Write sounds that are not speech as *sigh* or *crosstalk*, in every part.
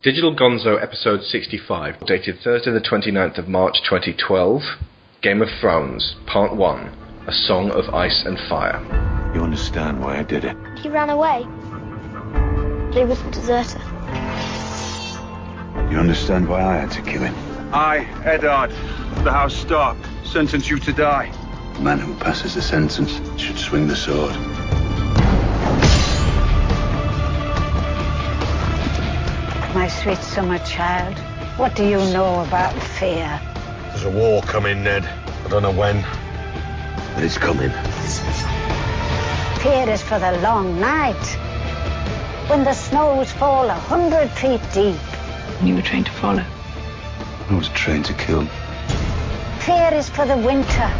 Digital Gonzo episode 65, dated Thursday the 29th of March 2012. Game of Thrones, part 1. A Song of Ice and Fire. You understand why I did it? He ran away. He was a deserter. You understand why I had to kill him? I, Eddard, of the House Stark, sentence you to die. The man who passes the sentence should swing the sword. My sweet summer child, what do you know about fear? There's a war coming, Ned. I don't know when. But it's coming. Fear is for the long night. When the snows fall a hundred feet deep. You were trained to follow. I was trained to kill. Fear is for the winter.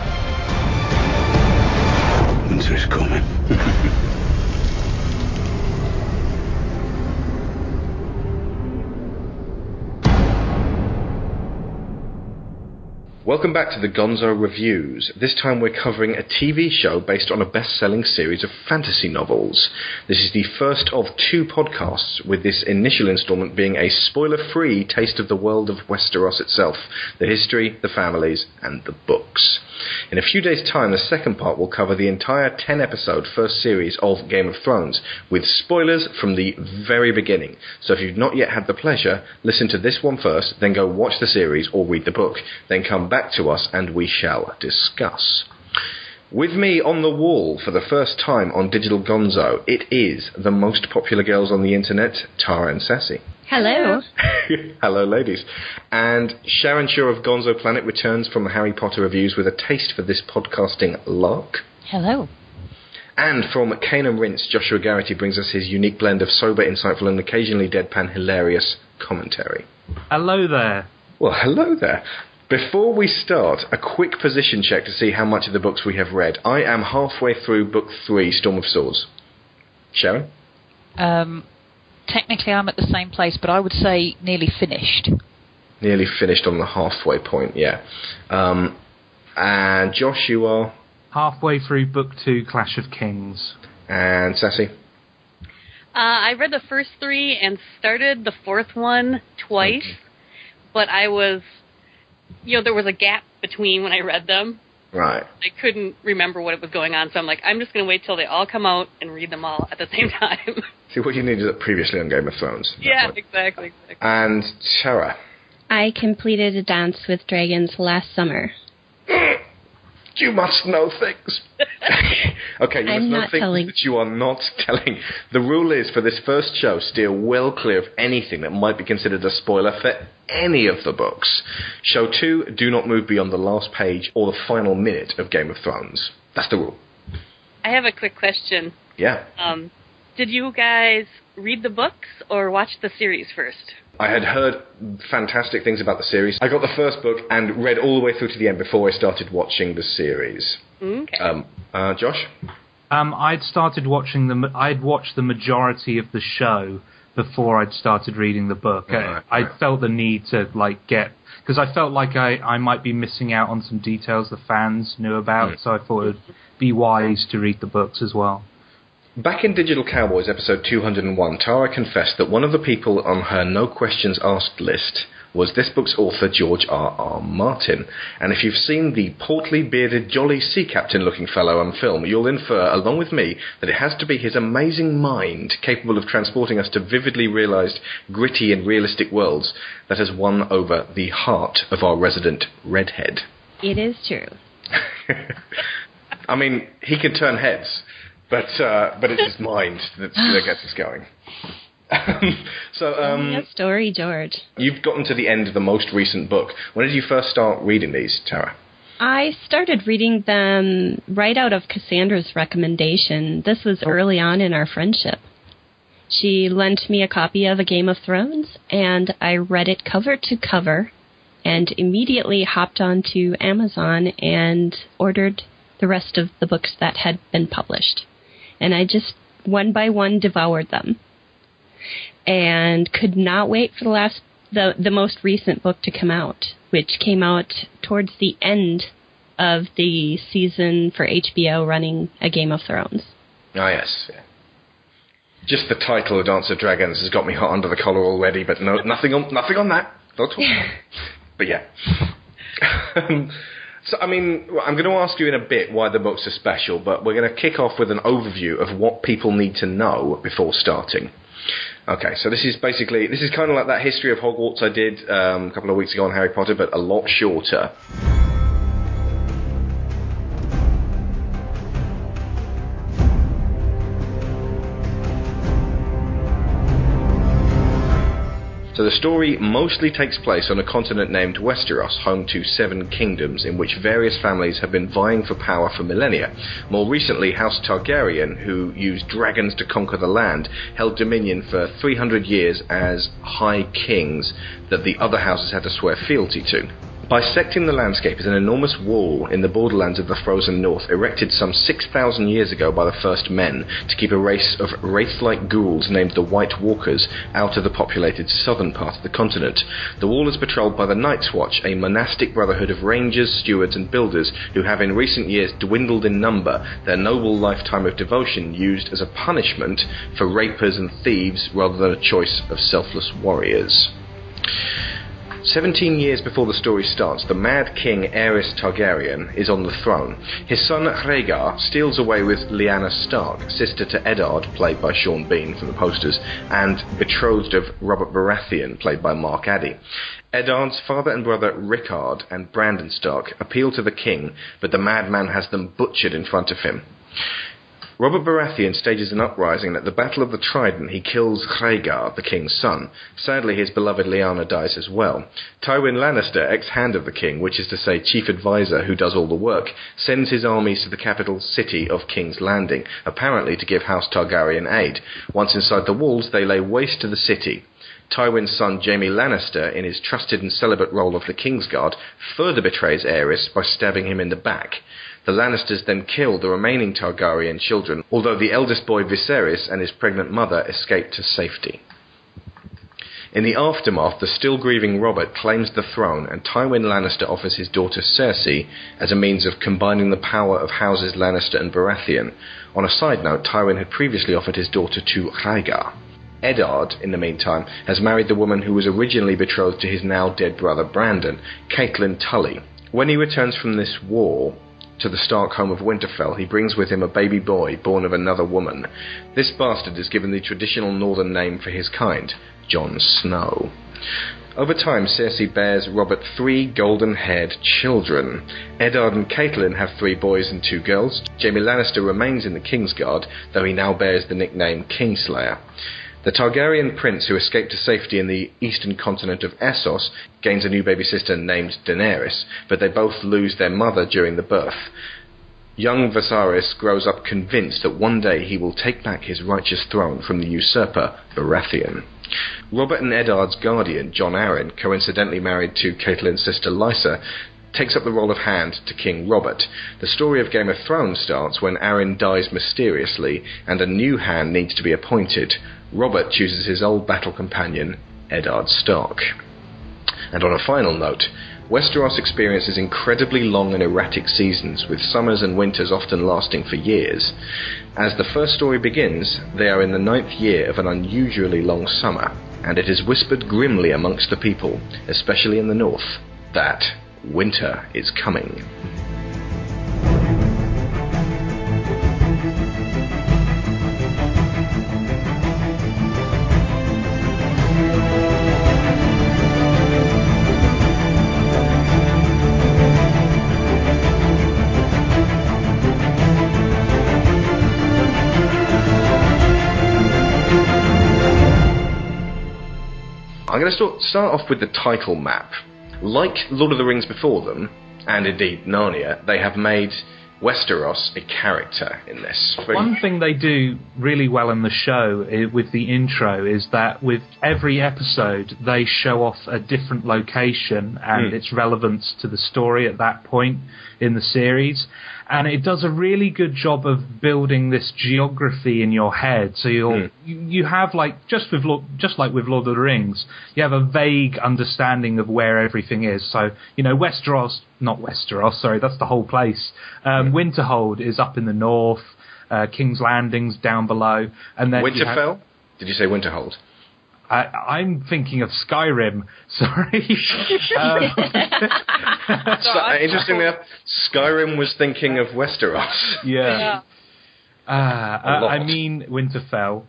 Winter is coming. *laughs* Welcome back to the Gonzo Reviews. This time we're covering a TV show based on a best selling series of fantasy novels. This is the first of two podcasts, with this initial installment being a spoiler free taste of the world of Westeros itself the history, the families, and the books. In a few days' time, the second part will cover the entire 10 episode first series of Game of Thrones, with spoilers from the very beginning. So if you've not yet had the pleasure, listen to this one first, then go watch the series or read the book, then come back to us and we shall discuss. With me on the wall for the first time on Digital Gonzo, it is the most popular girls on the internet, Tara and Sassy. Hello. Hello, *laughs* ladies. And Sharon Shaw of Gonzo Planet returns from the Harry Potter reviews with a taste for this podcasting lark. Hello. And from Kane and Rinse, Joshua Garrity brings us his unique blend of sober, insightful, and occasionally deadpan hilarious commentary. Hello there. Well, hello there. Before we start, a quick position check to see how much of the books we have read. I am halfway through book three, Storm of Swords. Sharon? Um, technically, I'm at the same place, but I would say nearly finished. Nearly finished on the halfway point, yeah. Um, and Josh, you are? Halfway through book two, Clash of Kings. And Sassy? Uh, I read the first three and started the fourth one twice, but I was, you know, there was a gap between when I read them. Right. I couldn't remember what was going on, so I'm like, I'm just going to wait till they all come out and read them all at the same *laughs* time. See, what you needed previously on Game of Thrones. yeah, exactly, exactly. And Tara? I completed a dance with dragons last summer. *laughs* You must know things. *laughs* okay, you I'm must know things telling. that you are not telling. The rule is for this first show, steer well clear of anything that might be considered a spoiler for any of the books. Show two, do not move beyond the last page or the final minute of Game of Thrones. That's the rule. I have a quick question. Yeah. Um, did you guys read the books or watch the series first? I had heard fantastic things about the series. I got the first book and read all the way through to the end before I started watching the series. Okay. Um, uh, Josh? Um, I'd started watching the. I'd watched the majority of the show before I'd started reading the book. Right, I, right. I felt the need to like get because I felt like I, I might be missing out on some details the fans knew about, Mm. so I thought it'd be wise to read the books as well. Back in Digital Cowboys episode 201, Tara confessed that one of the people on her no questions asked list was this book's author, George R. R. Martin. And if you've seen the portly, bearded, jolly sea captain looking fellow on film, you'll infer, along with me, that it has to be his amazing mind, capable of transporting us to vividly realized, gritty, and realistic worlds, that has won over the heart of our resident redhead. It is true. *laughs* I mean, he can turn heads, but uh, but it's his mind that, that gets us going. *laughs* so um, Yes, story, George. you've gotten to the end of the most recent book. When did you first start reading these, Tara? I started reading them right out of Cassandra's recommendation. This was early on in our friendship. She lent me a copy of A Game of Thrones, and I read it cover to cover and immediately hopped onto Amazon and ordered the rest of the books that had been published. And I just one by one devoured them. And could not wait for the last the the most recent book to come out, which came out towards the end of the season for HBO running A Game of Thrones. Ah, yes. Just the title of Dance of Dragons has got me hot under the collar already, but no, nothing on nothing on that. Don't *laughs* but yeah. *laughs* so I mean, I'm going to ask you in a bit why the books are special, but we're going to kick off with an overview of what people need to know before starting. Okay, so this is basically this is kind of like that history of Hogwarts I did um, a couple of weeks ago on Harry Potter, but a lot shorter. So the story mostly takes place on a continent named Westeros, home to seven kingdoms, in which various families have been vying for power for millennia. More recently, House Targaryen, who used dragons to conquer the land, held dominion for 300 years as High Kings that the other houses had to swear fealty to. Bisecting the landscape is an enormous wall in the borderlands of the frozen north, erected some 6,000 years ago by the first men to keep a race of wraith like ghouls named the White Walkers out of the populated southern part of the continent. The wall is patrolled by the Night's Watch, a monastic brotherhood of rangers, stewards, and builders who have in recent years dwindled in number, their noble lifetime of devotion used as a punishment for rapers and thieves rather than a choice of selfless warriors. Seventeen years before the story starts, the Mad King Aerys Targaryen is on the throne. His son Rhaegar steals away with Lyanna Stark, sister to Eddard, played by Sean Bean from the posters, and betrothed of Robert Baratheon, played by Mark Addy. Eddard's father and brother Rickard and Brandon Stark appeal to the king, but the madman has them butchered in front of him. Robert Baratheon stages an uprising, and at the Battle of the Trident he kills Rhaegar, the king's son. Sadly, his beloved Lyanna dies as well. Tywin Lannister, ex-hand of the king, which is to say chief advisor who does all the work, sends his armies to the capital city of King's Landing, apparently to give House Targaryen aid. Once inside the walls, they lay waste to the city. Tywin's son Jaime Lannister, in his trusted and celibate role of the Kingsguard, further betrays Aerys by stabbing him in the back. The Lannisters then kill the remaining Targaryen children, although the eldest boy Viserys and his pregnant mother escape to safety. In the aftermath, the still grieving Robert claims the throne, and Tywin Lannister offers his daughter Cersei as a means of combining the power of houses Lannister and Baratheon. On a side note, Tywin had previously offered his daughter to Rhaegar. Eddard, in the meantime, has married the woman who was originally betrothed to his now dead brother Brandon, Catelyn Tully. When he returns from this war, to the Stark home of Winterfell, he brings with him a baby boy born of another woman. This bastard is given the traditional northern name for his kind, Jon Snow. Over time, Cersei bears Robert three golden-haired children. Eddard and Catelyn have three boys and two girls. Jaime Lannister remains in the Kingsguard, though he now bears the nickname Kingslayer. The Targaryen prince who escaped to safety in the eastern continent of Essos gains a new baby sister named Daenerys, but they both lose their mother during the birth. Young Viserys grows up convinced that one day he will take back his righteous throne from the usurper Baratheon. Robert and Eddard's guardian, Jon Arryn, coincidentally married to Catelyn's sister Lysa, takes up the role of hand to King Robert. The story of Game of Thrones starts when Arryn dies mysteriously and a new hand needs to be appointed. Robert chooses his old battle companion, Eddard Stark. And on a final note, Westeros experiences incredibly long and erratic seasons, with summers and winters often lasting for years. As the first story begins, they are in the ninth year of an unusually long summer, and it is whispered grimly amongst the people, especially in the north, that winter is coming. I'm going to start, off with the title map. Like Lord of the Rings before them, and indeed Narnia, they have made Westeros a character in this. One thing they do really well in the show i- with the intro is that with every episode they show off a different location and Hmm. its relevance to the story at that point in the series. And it does a really good job of building this geography in your head. So you'll, Hmm. you, you have like just with just like with Lord of the Rings, you have a vague understanding of where everything is. So you know Westeros, not Westeros, sorry, that's the whole place. Um, Winterhold is up in the north. uh, King's Landing's down below, and then you have- Winterfell? Did you say Winterhold? I, I'm thinking of Skyrim. *laughs* Sorry. um, *laughs* So, interestingly enough, Skyrim was thinking of Westeros. *laughs* yeah. Uh, uh, lot. I mean, Winterfell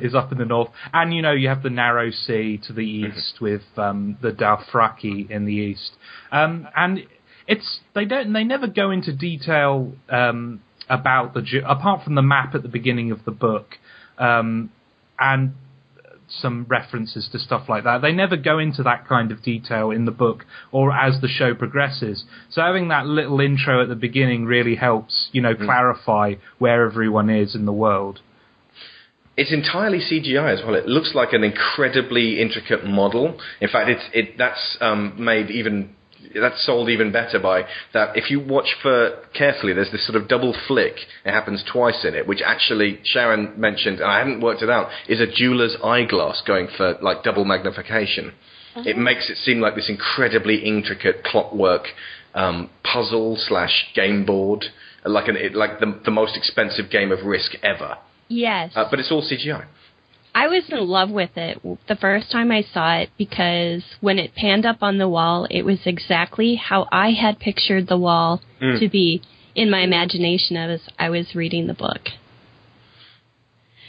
is up in the north, and you know you have the narrow sea to the east with um, the Dothraki in the east, um, and it's they don't they never go into detail um, about the apart from the map at the beginning of the book, um, and some references to stuff like that. They never go into that kind of detail in the book or as the show progresses. So having that little intro at the beginning really helps, you know, clarify where everyone is in the world. It's entirely CGI as well. It looks like an incredibly intricate model. In fact, it's it that's um, made even that's sold even better by that. If you watch for carefully, there's this sort of double flick. It happens twice in it, which actually Sharon mentioned, and I hadn't worked it out, is a jeweler's eyeglass going for like double magnification. It makes it seem like this incredibly intricate clockwork um, puzzle slash game board, like an like the the most expensive game of Risk ever. Yes. Uh, but it's all CGI. I was in love with it the first time I saw it because when it panned up on the wall, it was exactly how I had pictured the wall Mm. to be in my imagination as I was reading the book.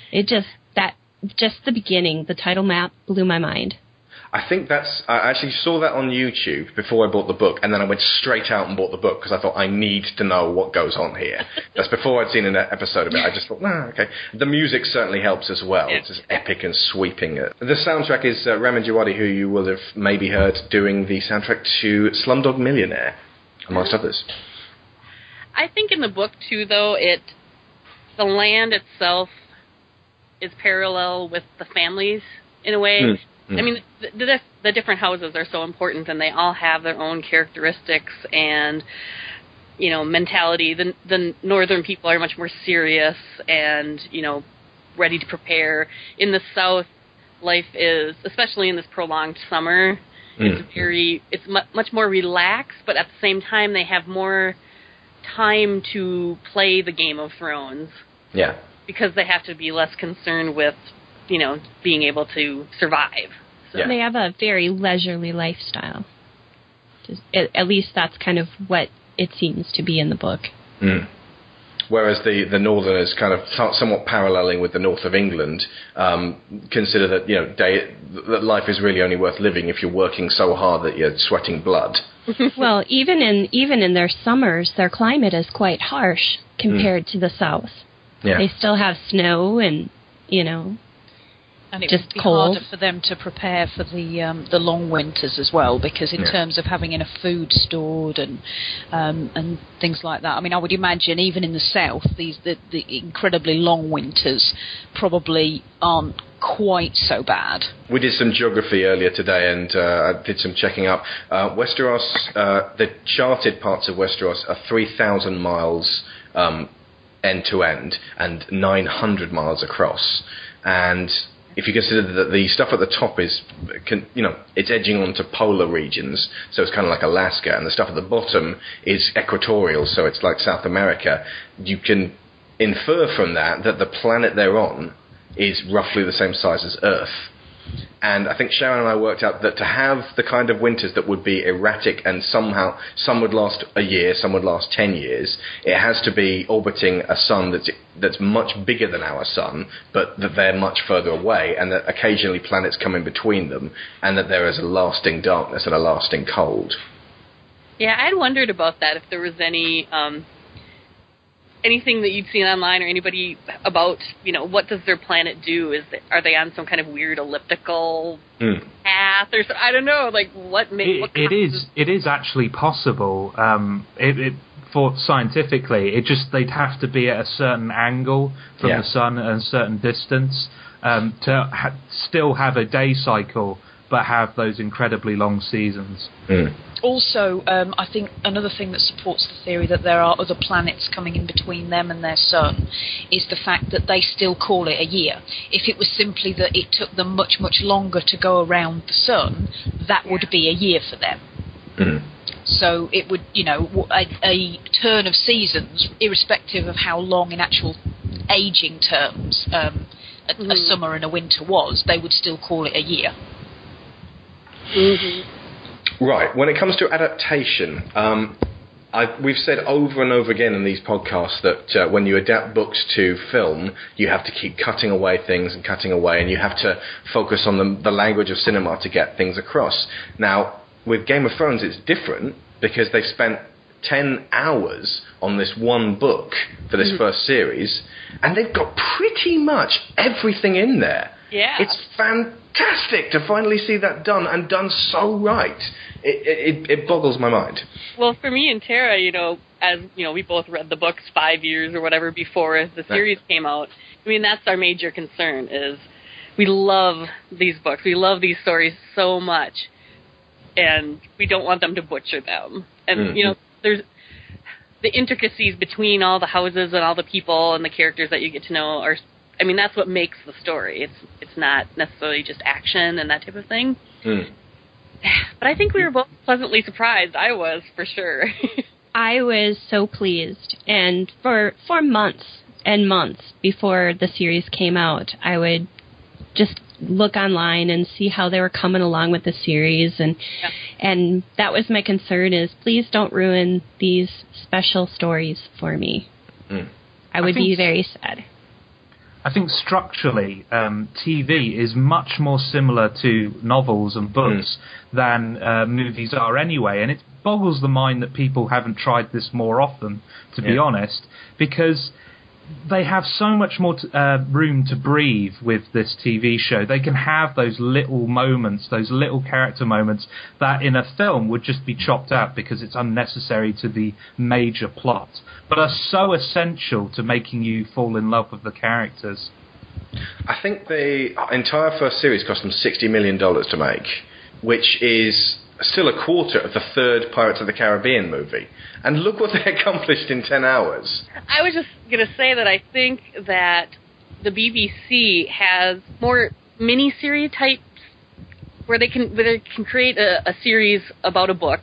It just that just the beginning, the title map blew my mind. I think that's. I actually saw that on YouTube before I bought the book, and then I went straight out and bought the book because I thought I need to know what goes on here. *laughs* That's before I'd seen an episode of it. I just thought, nah, okay. The music certainly helps as well. It's just epic and sweeping. The soundtrack is uh, Ramin Djawadi, who you will have maybe heard doing the soundtrack to Slumdog Millionaire, amongst others. I think in the book too, though it the land itself is parallel with the families in a way. Mm, mm. I mean, the, the the different houses are so important, and they all have their own characteristics and you know mentality. The the northern people are much more serious and you know ready to prepare. In the south, life is especially in this prolonged summer. It's Mm. very it's mu- much more relaxed, but at the same time they have more time to play the Game of Thrones Yeah. because they have to be less concerned with, you know, being able to survive. So Yeah. They have a very leisurely lifestyle. Just, at, at least that's kind of what it seems to be in the book. Mm. Whereas the, the northerners, kind of somewhat paralleling with the north of England, um, consider that you know day, that life is really only worth living if you're working so hard that you're sweating blood. *laughs* well, even in even in their summers, their climate is quite harsh compared to the south. Yeah. They still have snow and you know And it Just would be cold. harder for them to prepare for the um, the long winters as well, because in Yeah. terms of having enough food stored and um, and things like that. I mean, I would imagine even in the south, these the, the incredibly long winters probably aren't quite so bad. We did some geography earlier today, and uh, I did some checking up. Uh, Westeros, uh, the charted parts of Westeros are 3,000 miles um, end to end and 900 miles across. And if you consider that the stuff at the top is, can, you know, it's edging onto polar regions, so it's kind of like Alaska, and the stuff at the bottom is equatorial, so it's like South America. You can infer from that that the planet they're on is roughly the same size as Earth. And I think Sharon and I worked out that to have the kind of winters that would be erratic and somehow some would last a year, some would last ten years, it has to be orbiting a sun that's that's much bigger than our sun, but that they're much further away, and that occasionally planets come in between them, and that there is a lasting darkness and a lasting cold. Yeah, I'd wondered about that if there was any um anything that you'd seen online or anybody about, you know, what does their planet do? Is they, are they on some kind of weird elliptical Hmm. path or so, I don't know, like what ma- It, what it is causes- it is actually possible. Um, it, it for scientifically, it just they'd have to be at a certain angle from Yeah. the sun and a certain distance um, to ha- still have a day cycle, but have those incredibly long seasons. Hmm. Also, um, I think another thing that supports the theory that there are other planets coming in between them and their sun is the fact that they still call it a year. If it was simply that it took them much, much longer to go around the sun, that would be a year for them. Hmm. So it would, you know, a turn of seasons, irrespective of how long in actual aging terms um, a, a summer and a winter was, they would still call it a year. Right. When it comes to adaptation, um, I, we've said over and over again in these podcasts that uh, when you adapt books to film, you have to keep cutting away things and cutting away, and you have to focus on the, the language of cinema to get things across. Now, with Game of Thrones, it's different because they've spent 10 hours on this one book for this first series, and they've got pretty much everything in there. Yeah. It's fantastic to finally see that done and done so right. It, it, it boggles my mind. Well, for me and Tara, you know, as you know, we both read the books five years or whatever before the series came out. I mean, that's our major concern is we love these books. We love these stories so much, and we don't want them to butcher them. And mm-hmm. you know, there's the intricacies between all the houses and all the people and the characters that you get to know are. I mean, that's what makes the story. It's it's not necessarily just action and that type of thing. Hmm. *sighs* But I think we were both pleasantly surprised. I was for sure. *laughs* I was so pleased, and for for months and months before the series came out, I would just look online and see how they were coming along with the series, and Yeah. and that was my concern: is please don't ruin these special stories for me. Mm. I would think be very sad. I think structurally, um, TV is much more similar to novels and books than uh, movies are anyway, and it boggles the mind that people haven't tried this more often, to be honest, because they have so much more t- uh, room to breathe with this TV show. They can have those little moments, those little character moments that in a film would just be chopped out because it's unnecessary to the major plot, but are so essential to making you fall in love with the characters. I think the entire first series cost them $60 million to make, which is still a quarter of the third Pirates of the Caribbean movie. And look what they *laughs* accomplished in 10 hours. I was just going to say that I think that the BBC has more mini-series types where they can where they can create a, a series about a book.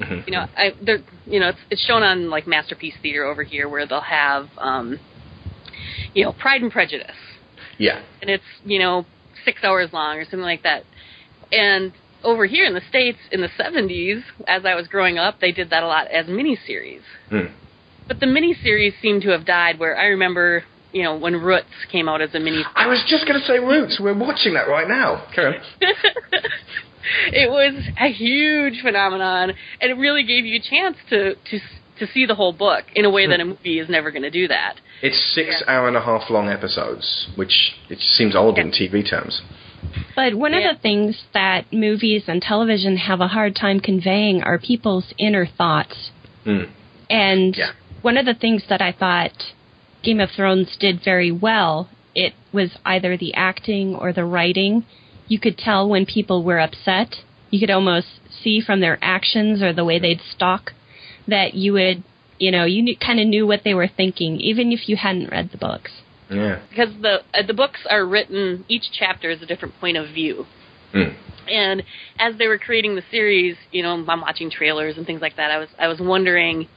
Mhm. You know, I, they're you know it's, it's shown on like Masterpiece Theater over here where they'll have um, you know Pride and Prejudice, Yeah. and it's you know six hours long or something like that. And over here in the states in the 70s, as I was growing up, they did that a lot as miniseries. Hmm. But the miniseries seem to have died. Where I remember, you know, when Roots came out as a mini. I was just going to say Roots. We're watching that right now. Karen. *laughs* it was a huge phenomenon, and it really gave you a chance to to to see the whole book in a way that a movie is never going to do that. It's six hour and a half long episodes, which it seems old in TV terms. But one Yeah. of the things that movies and television have a hard time conveying are people's inner thoughts. Hmm. And Yeah. one of the things that I thought Game of Thrones did very well, it was either the acting or the writing. You could tell when people were upset. You could almost see from their actions or the way they'd stalk that you would, you know, you knew, kind of knew what they were thinking, even if you hadn't read the books. Yeah. because the uh, the books are written each chapter is a different point of view Hmm. and as they were creating the series you know i'm watching trailers and things like that i was i was wondering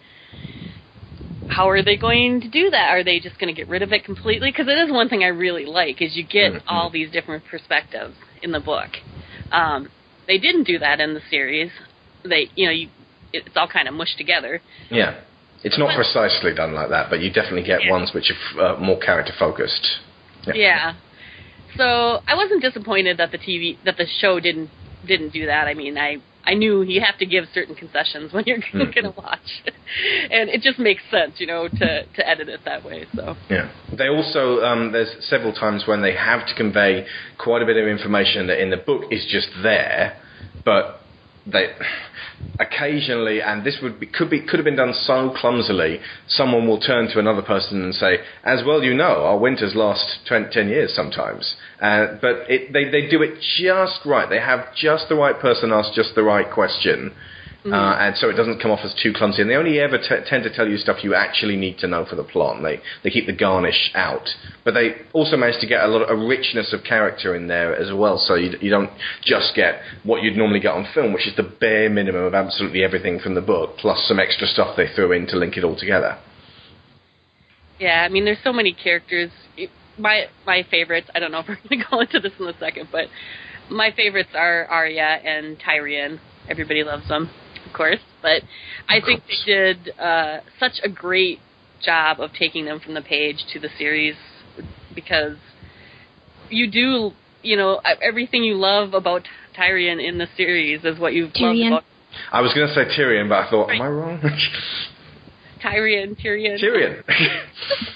how are they going to do that are they just going to get rid of it completely because it is one thing i really like is you get Mhm. all these different perspectives in the book um they didn't do that in the series they you know you it's all kind of mushed together Yeah. It's not precisely done like that, but you definitely get Yeah. ones which are uh, more character focused. Yeah. So I wasn't disappointed that the TV that the show didn't didn't do that. I mean, I I knew you have to give certain concessions when you're Mhm. going to watch, and it just makes sense, you know, to to edit it that way. So Yeah. They also um, there's several times when they have to convey quite a bit of information that in the book is just there, but they occasionally, and this would be, could be could have been done so clumsily. Someone will turn to another person and say, "As well, you know, our winters last 20, 10 years sometimes." Uh, but it, they they do it just right. They have just the right person ask just the right question. Mhm. Uh, and so it doesn't come off as too clumsy. And they only ever t- tend to tell you stuff you actually need to know for the plot. And they, they keep the garnish out. But they also manage to get a lot of a richness of character in there as well. So you, you don't just get what you'd normally get on film, which is the bare minimum of absolutely everything from the book, plus some extra stuff they threw in to link it all together. Yeah, I mean, there's so many characters. My my favorites. I don't know if we're *laughs* going to go into this in a second, but my favorites are Arya and Tyrion. Everybody loves them, course. But I think they did uh, such a great job of taking them from the page to the series because you do, you know, everything you love about Tyrion in the series is what you've Tyrion. loved about I was going to say Tyrion, but I thought, am I wrong? *laughs* Tyrion. Tyrion. Tyrion. *laughs*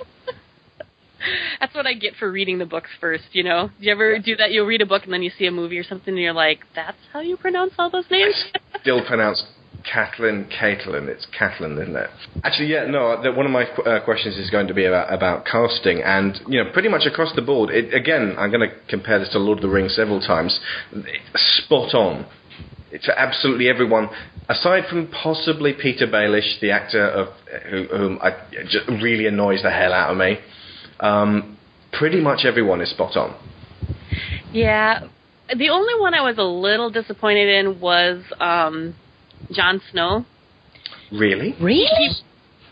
*laughs* That's what I get for reading the books first, you know? Do you ever do that? You'll read a book and then you see a movie or something and you're like, that's how you pronounce all those names? Still pronounced Kathleen, Caitlin. It's Kathleen, isn't it? Actually, yeah, no. The, one of my qu- uh, questions is going to be about about casting, and you know, pretty much across the board. It, again, I'm going to compare this to Lord of the Rings several times. Spot on. It's absolutely everyone, aside from possibly Petyr Baelish, the actor of who, whom I, just really annoys the hell out of me. Um, pretty much everyone is spot on. Yeah. The only one I was a little disappointed in was um Jon Snow. Really? Really? He,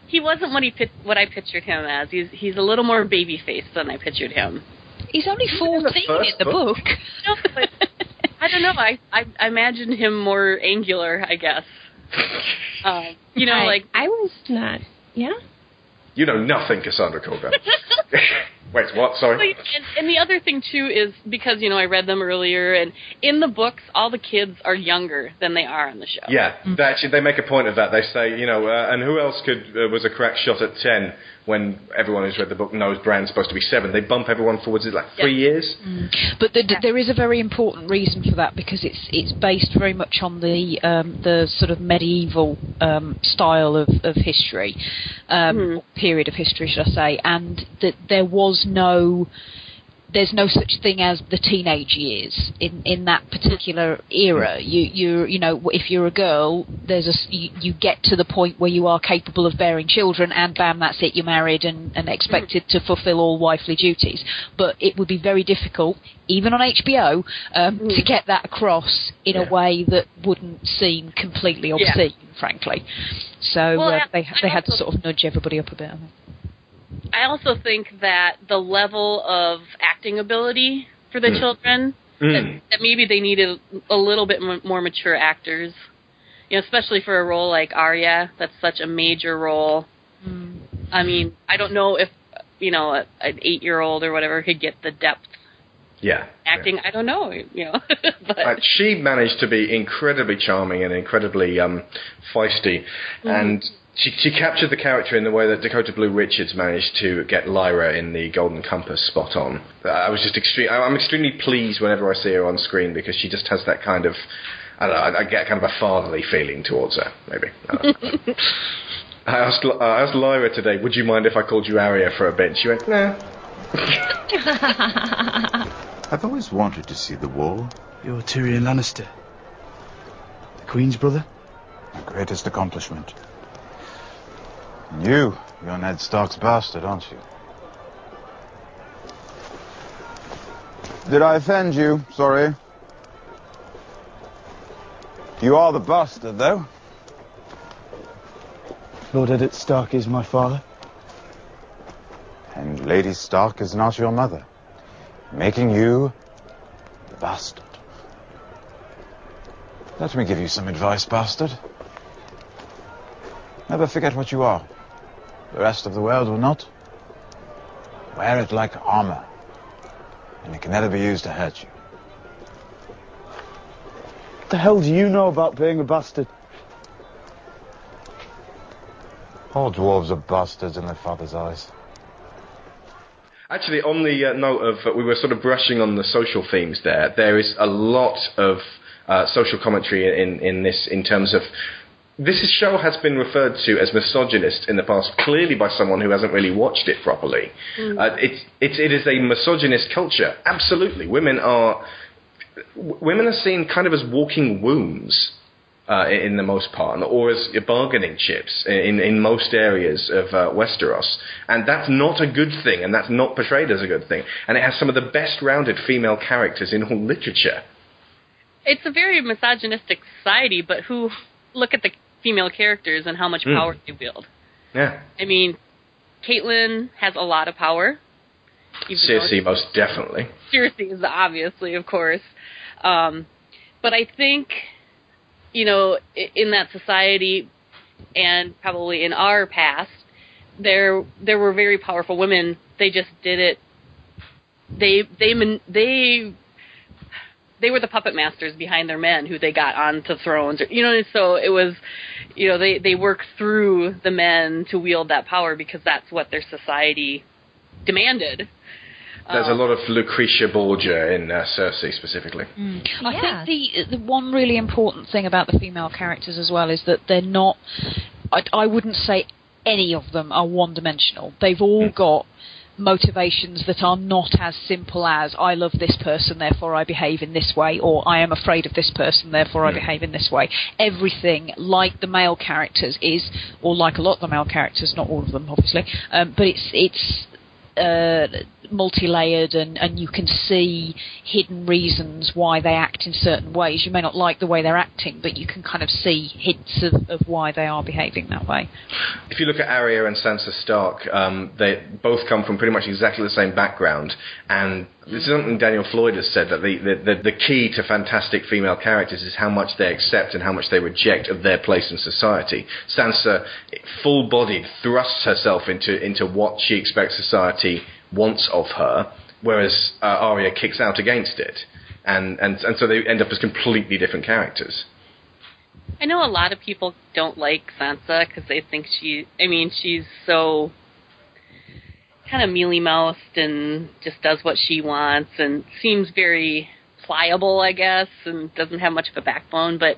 he wasn't what he what I pictured him as. He's he's a little more baby faced than I pictured him. He's only 14 in first the book. book. No, but I don't know. I, I I imagined him more angular, I guess. *laughs* Um, you know, I, like I was not. Yeah. You know nothing, Cassandra Colgan. *laughs* Wait, what? Sorry. And, and the other thing too is because you know I read them earlier, and in the books, all the kids are younger than they are on the show. Yeah, they actually they make a point of that. They say, you know, uh, and who else could uh, was a crack shot at ten when everyone who's read the book knows Bran's supposed to be seven. They bump everyone forwards like three years. But the, there is a very important reason for that because it's it's based very much on the um, the sort of medieval um, style of, of history, um, Mhm. period of history, should I say? And that there was no. There's no such thing as the teenage years in, in that particular era. You you you know if you're a girl, there's a you, you get to the point where you are capable of bearing children, and bam, that's it. You're married and, and expected to fulfil all wifely duties. But it would be very difficult, even on HBO, um, to get that across in Yeah. a way that wouldn't seem completely Yeah. obscene, frankly. So Well, uh, they they had to sort of nudge everybody up a bit. I think. I also think that the level of acting ability for the Mm. children Mm. that, that maybe they needed a little bit m- more mature actors. You know, especially for a role like Arya, that's such a major role. I mean, I don't know if you know a, an eight-year-old or whatever could get the depth Yeah. acting. I don't know, you know, *laughs* but Uh, she managed to be incredibly charming and incredibly um, feisty, and she, she captured the character in the way that Dakota Blue Richards managed to get Lyra in the Golden Compass spot on. Uh, I was just extreme. I'm extremely pleased whenever I see her on screen because she just has that kind of. I don't know. I, I get kind of a fatherly feeling towards her. Maybe. I. *laughs* I asked I asked Lyra today, "Would you mind if I called you Arya for a bit?" She went, "Nah." *laughs* I've always wanted to see the wall. You're Tyrion Lannister. The Queen's brother? My greatest accomplishment. You, you're Ned Stark's bastard, aren't you? Did I offend you? Sorry. You are the bastard, though. Lord Eddard Stark is my father. And Lady Stark is not your mother, making you the bastard. Let me give you some advice, bastard. Never forget what you are. The rest of the world will not. Wear it like armor, and it can never be used to hurt you. What the hell do you know about being a bastard? All dwarves are bastards in their father's eyes. Actually, on the uh, note of uh, we were sort of brushing on the social themes there. There is a lot of uh, social commentary in in this in terms of. This show has been referred to as misogynist in the past, clearly by someone who hasn't really watched it properly. Uh, it's, it's, it is a misogynist culture. Absolutely. Women are, w- women are seen kind of as walking wombs. uh, in the most part, or as bargaining chips in, in most areas of uh, Westeros. And that's not a good thing, and that's not portrayed as a good thing. And it has some of the best rounded female characters in all literature. It's a very misogynistic society, but who look at the female characters and how much Mm. power they wield. Yeah. I mean, Catelyn has a lot of power. Cersei, most definitely. Cersei is obviously, of course. Um, but I think, you know, in that society, and probably in our past, there there were very powerful women. They just did it. They they they they were the puppet masters behind their men who they got onto thrones. Or, you know, so it was, you know, they they worked through the men to wield that power because that's what their society demanded. There's a Um, lot of Lucretia Borgia in uh, Cersei specifically. I think the the one really important thing about the female characters as well is that they're not. I, I wouldn't say any of them are one dimensional. They've all got motivations that are not as simple as I love this person, therefore I behave in this way, or I am afraid of this person, therefore I behave in this way. Everything, like the male characters, is, or like a lot of the male characters, not all of them, obviously, um, but it's it's uh, multi-layered and, and you can see hidden reasons why they act in certain ways. You may not like the way they're acting, but you can kind of see hints of, of why they are behaving that way. If you look at Arya and Sansa Stark, um, they both come from pretty much exactly the same background, and this is something Daniel Floyd has said that the, the, the, key to fantastic female characters is how much they accept and how much they reject of their place in society. Sansa, full-bodied, thrusts herself into into what she expects society wants of her, whereas uh, Arya kicks out against it, and, and and so they end up as completely different characters. I know a lot of people don't like Sansa because they think she. I mean, she's so kind of mealy mouthed and just does what she wants and seems very pliable, I guess, and doesn't have much of a backbone. But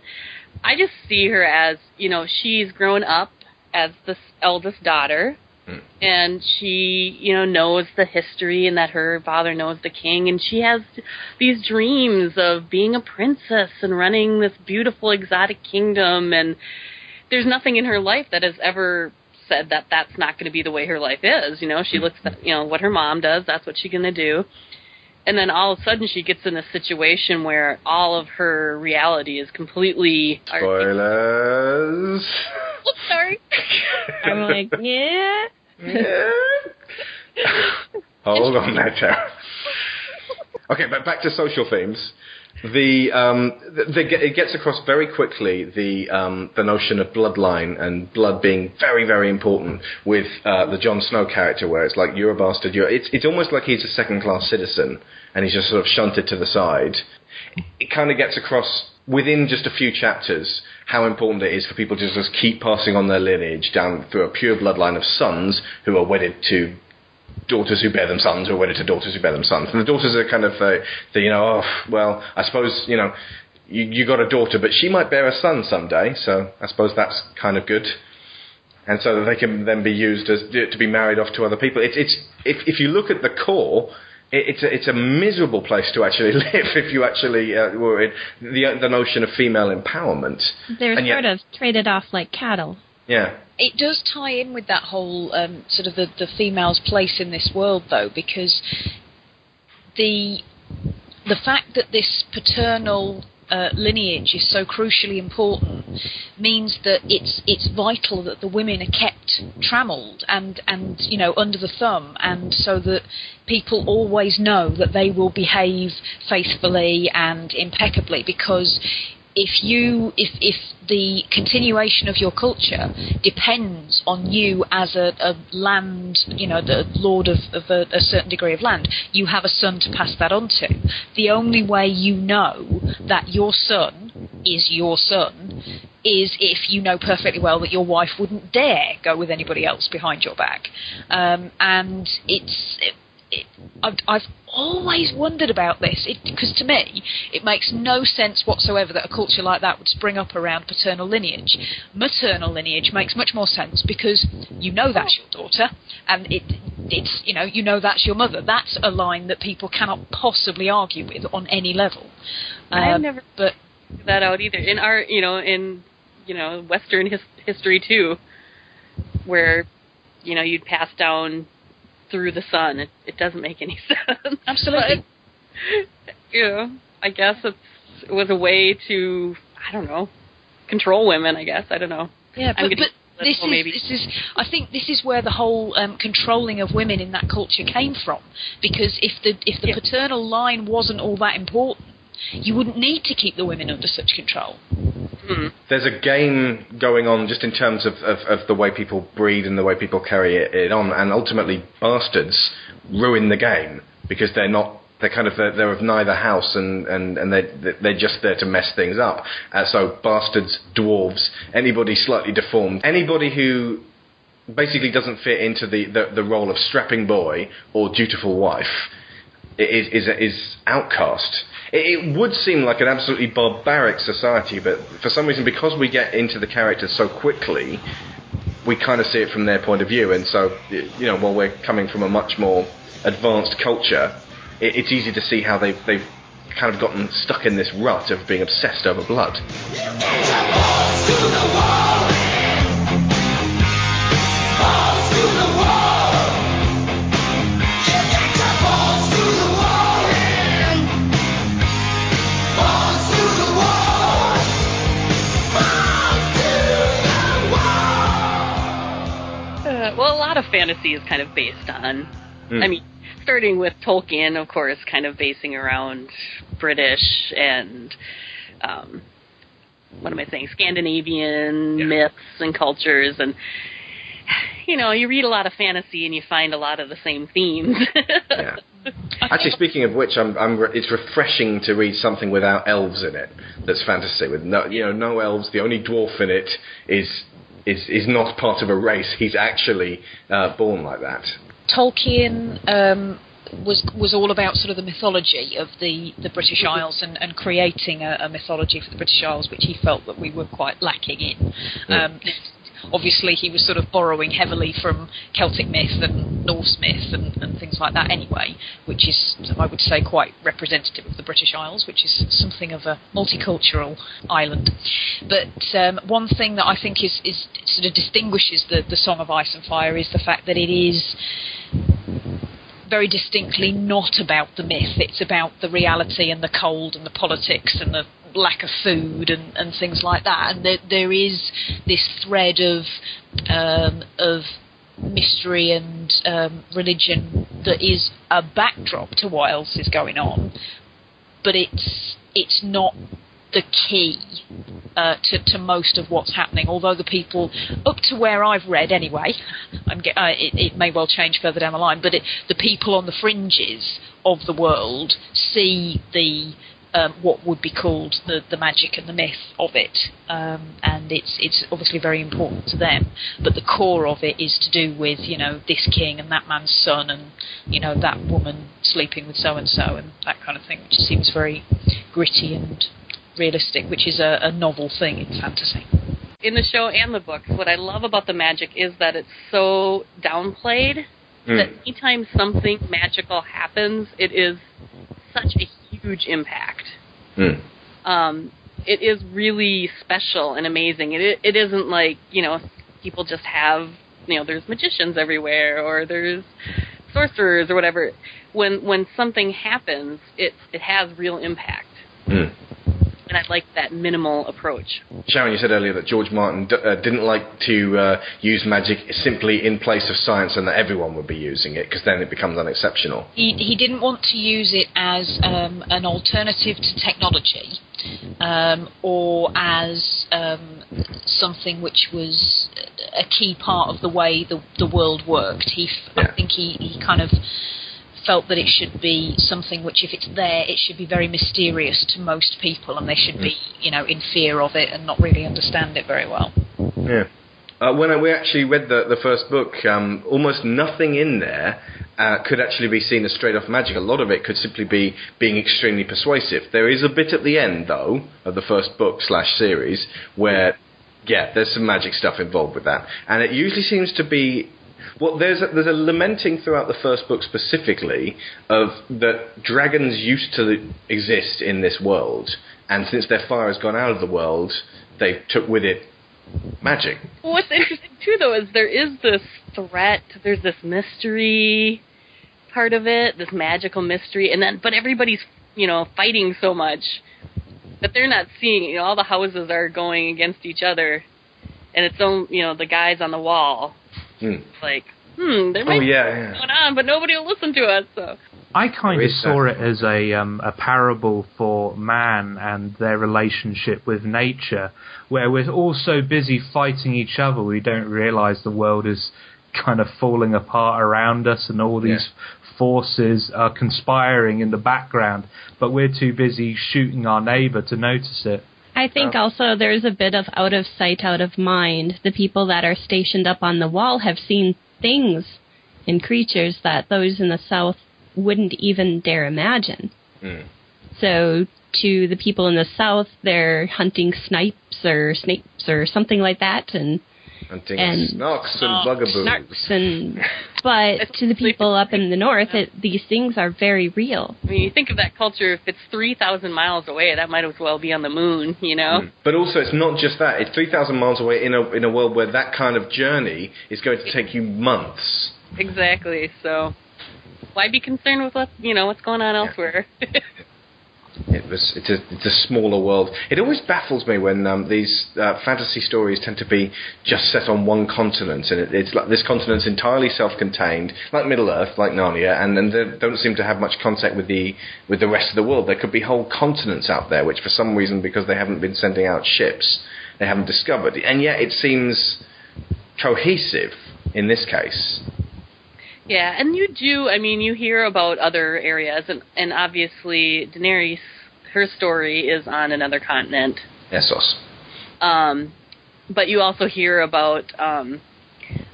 I just see her as you know she's grown up as the eldest daughter. Mm-hmm. And she, you know, knows the history and that her father knows the king. And she has these dreams of being a princess and running this beautiful exotic kingdom. And there's nothing in her life that has ever said that that's not going to be the way her life is. You know, she mm-hmm. looks at, you know, what her mom does, that's what she's going to do. And then all of a sudden she gets in a situation where all of her reality is completely. Spoilers. *laughs* Sorry. I'm like, yeah. Hold on there, Tara. Okay, but back to social themes. The, um, the, the it gets across very quickly the um, the notion of bloodline and blood being very very important with uh, the Jon Snow character, where it's like you're a bastard. You're it's it's almost like he's a second class citizen and he's just sort of shunted to the side. It kind of gets across within just a few chapters how important it is for people to just keep passing on their lineage down through a pure bloodline of sons who are wedded to daughters who bear them sons who are wedded to daughters who bear them sons. And the daughters are kind of, uh, the, you know, oh, well, I suppose, you know, you, you got a daughter, but she might bear a son someday, so I suppose that's kind of good. And so that they can then be used as to be married off to other people. It's, it's if, if you look at the core, it's a, it's a miserable place to actually *laughs* live if you actually uh, were in the the notion of female empowerment. They're And yet- sort of traded off like cattle. Yeah. It does tie in with that whole um, sort of the, the female's place in this world, though, because the the fact that this paternal uh, lineage is so crucially important means that it's it's vital that the women are kept trammelled and and you know under the thumb, and so that people always know that they will behave faithfully and impeccably because if you if if the continuation of your culture depends on you as a, a land you know the lord of, of a, a certain degree of land you have a son to pass that on to. The only way you know that your son is your son is if you know perfectly well that your wife wouldn't dare go with anybody else behind your back. Um, and it's it, I've, I've always wondered about this because to me it makes no sense whatsoever that a culture like that would spring up around paternal lineage. Maternal lineage makes much more sense because you know that's your daughter and it it's you know you know that's your mother. That's a line that people cannot possibly argue with on any level. I've Um, never but that out either. In our, you know, in you know Western his, history too, where you know you'd pass down through the son. It, it doesn't make any *laughs* sense. Absolutely. But, you know, I guess it's, it was a way to I don't know control women. I guess I don't know. Yeah, I'm but, but this is maybe. this is I think this is where the whole um, controlling of women in that culture came from. Because if the if the Yeah. paternal line wasn't all that important, you wouldn't need to keep the women under such control. Hmm. There's a game going on just in terms of, of, of the way people breed and the way people carry it, it on, and ultimately bastards ruin the game because they're not. They're kind of they're, they're of neither house, and and and they they're just there to mess things up. Uh, so bastards, dwarves, anybody slightly deformed, anybody who basically doesn't fit into the, the, the role of strapping boy or dutiful wife is is is outcast. It, would seem like an absolutely barbaric society, but for some reason, because we get into the characters so quickly, we kind of see it from their point of view. And so, you know, while we're coming from a much more advanced culture, it, it's easy to see how they've they've kind of gotten stuck in this rut of being obsessed over blood. Lot of fantasy is kind of based on. Hmm. I mean, starting with Tolkien, of course, kind of basing around British and um, what am I saying? Scandinavian myths and cultures, and you know, you read a lot of fantasy and you find a lot of the same themes. Yeah. *laughs* Actually, speaking of which, I'm, I'm re- it's refreshing to read something without elves in it. That's fantasy with no, you know, no elves. The only dwarf in it is is is not part of a race. He's actually uh, born like that. Tolkien um, was was all about sort of the mythology of the, the British Isles and, and creating a, a mythology for the British Isles, which he felt that we were quite lacking in. Um, obviously, he was sort of borrowing heavily from Celtic myth and Norse myth and, and things like that anyway, which is, I would say, quite representative of the British Isles, which is something of a multicultural island. But um, one thing that I think is, is sort of distinguishes the, the Song of Ice and Fire is the fact that it is very distinctly not about the myth. It's about the reality and the cold and the politics and the lack of food and, and things like that. And there, there is this thread of um, of mystery and um, religion that is a backdrop to what else is going on, but it's it's not the key uh, to, to most of what's happening. Although the people, up to where I've read anyway, *laughs* uh, it, it may well change further down the line, but it, the people on the fringes of the world see the um, what would be called the, the magic and the myth of it, um, and it's it's obviously very important to them. But the core of it is to do with you know this king and that man's son, and you know that woman sleeping with so and so, and that kind of thing, which seems very gritty and realistic, which is a, a novel thing in fantasy. in the show and the books, what I love about the magic is that it's so downplayed Hmm. that anytime something magical happens, it is such a huge impact. Hmm. Um, it is really special and amazing. It it isn't like you know people just have you know there's magicians everywhere or there's sorcerers or whatever. When when something happens, it it has real impact, Hmm. And I like that minimal approach. Sharon, you said earlier that George Martin d- uh, didn't like to uh, use magic simply in place of science and that everyone would be using it because then it becomes unexceptional. He, he didn't want to use it as um, an alternative to technology um, or as um, something which was a key part of the way the, the world worked. He, f- I think he, he kind of felt that it should be something which, if it's there, it should be very mysterious to most people, and they should be, you know, in fear of it and not really understand it very well. Yeah. Uh, when I, we actually read the, the first book, um, almost nothing in there uh, could actually be seen as straight off magic. A lot of it could simply be being extremely persuasive. There is a bit at the end, though, of the first book slash series where, yeah, there's some magic stuff involved with that, and it usually seems to be. Well, there's a, there's a lamenting throughout the first book specifically of that dragons used to exist in this world, and since their fire has gone out of the world, they took with it magic. Well, what's interesting too, though, is there is this threat. There's this mystery part of it, this magical mystery, and then but everybody's you know fighting so much that they're not seeing. You know, all the houses are going against each other, and it's on you know the guys on the wall. Hmm. Like, hmm, there Oh might be yeah, something yeah. going on, but nobody will listen to us. So I kind of saw that. it as a um, a parable for man and their relationship with nature, where we're all so busy fighting each other we don't realise the world is kind of falling apart around us and all these forces are conspiring in the background, but we're too busy shooting our neighbour to notice it. I think also there's a bit of out of sight, out of mind. The people that are stationed up on the wall have seen things and creatures that those in the south wouldn't even dare imagine. Hmm. So to the people in the south, they're hunting snipes or snakes or something like that, and Hunting And- snarks and bugaboos. snarks and. *laughs* But to the people up in the north, it, these things are very real. I mean, you think of that culture. If it's three thousand miles away, that might as well be on the moon. You know. Hmm. But also, it's not just that. It's 3,000 miles away in a, in a world where that kind of journey is going to take you months. Exactly. So why be concerned with what you know what's going on elsewhere? *laughs* It was. It's a. It's a smaller world. It always baffles me when um, these uh, fantasy stories tend to be just set on one continent, and it, it's like this continent's entirely self-contained, like Middle Earth, like Narnia, and and they don't seem to have much contact with the with the rest of the world. There could be whole continents out there, which for some reason, because they haven't been sending out ships, they haven't discovered, and yet it seems cohesive in this case. Yeah, and you do. I mean, you hear about other areas, and and obviously Daenerys, her story is on another continent. Essos. Um, but you also hear about um,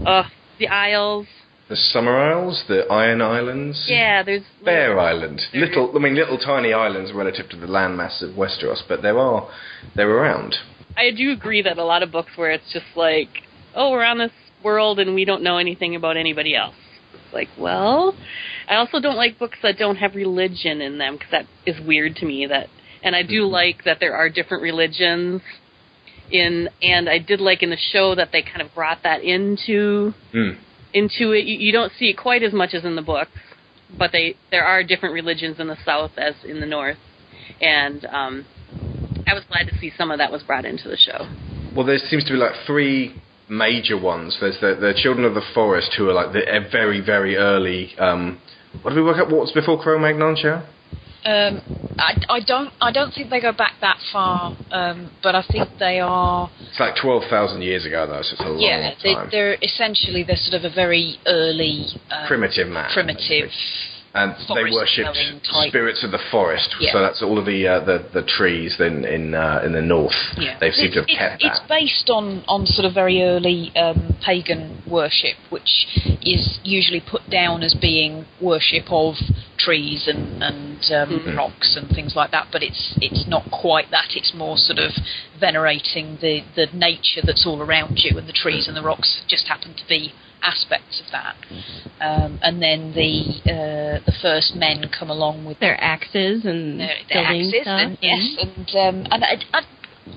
uh, the Isles. The Summer Isles, the Iron Islands. Yeah, there's Bear Island, There- little. I mean, little tiny islands relative to the landmass of Westeros, but there are they're around. I do agree that a lot of books where it's just like, oh, we're on this world and we don't know anything about anybody else. Like, well, I also don't like books that don't have religion in them because that is weird to me. That, and I do like that there are different religions in, and I did like in the show that they kind of brought that into Mm. into it. You, you don't see it quite as much as in the books, but they there are different religions in the South as in the North, and um, I was glad to see some of that was brought into the show. Well, there seems to be like three major ones. There's the, the Children of the Forest, who are like the a very very early. Um, what did we work out? What's before Cro-Magnon show? Um, I, I don't I don't think they go back that far, um, but I think they are. It's like twelve thousand years ago, though, so it's a long yeah, they, time. they're essentially they're sort of a very early um, Primitive man. primitive. And they worshipped spirits of the forest. Yeah. So that's all of the uh, the, the trees in in uh, in the north. Yeah. They seem to have it's, kept it's that. based on, on sort of very early um, pagan worship, which is usually put down as being worship of trees and, and um, Mm-hmm. rocks and things like that. But it's it's not quite that. It's more sort of venerating the, the nature that's all around you, and the trees and the rocks just happen to be aspects of that. Um, and then the uh, the first men come along with Their axes and their, their axes, stuff. and, yes, and um, and I, I,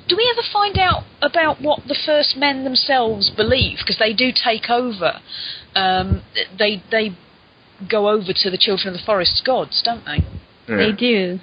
do we ever find out about what the first men themselves believe? Because they do take over. Um, they they go over to the children of the forest's gods, don't they? They do.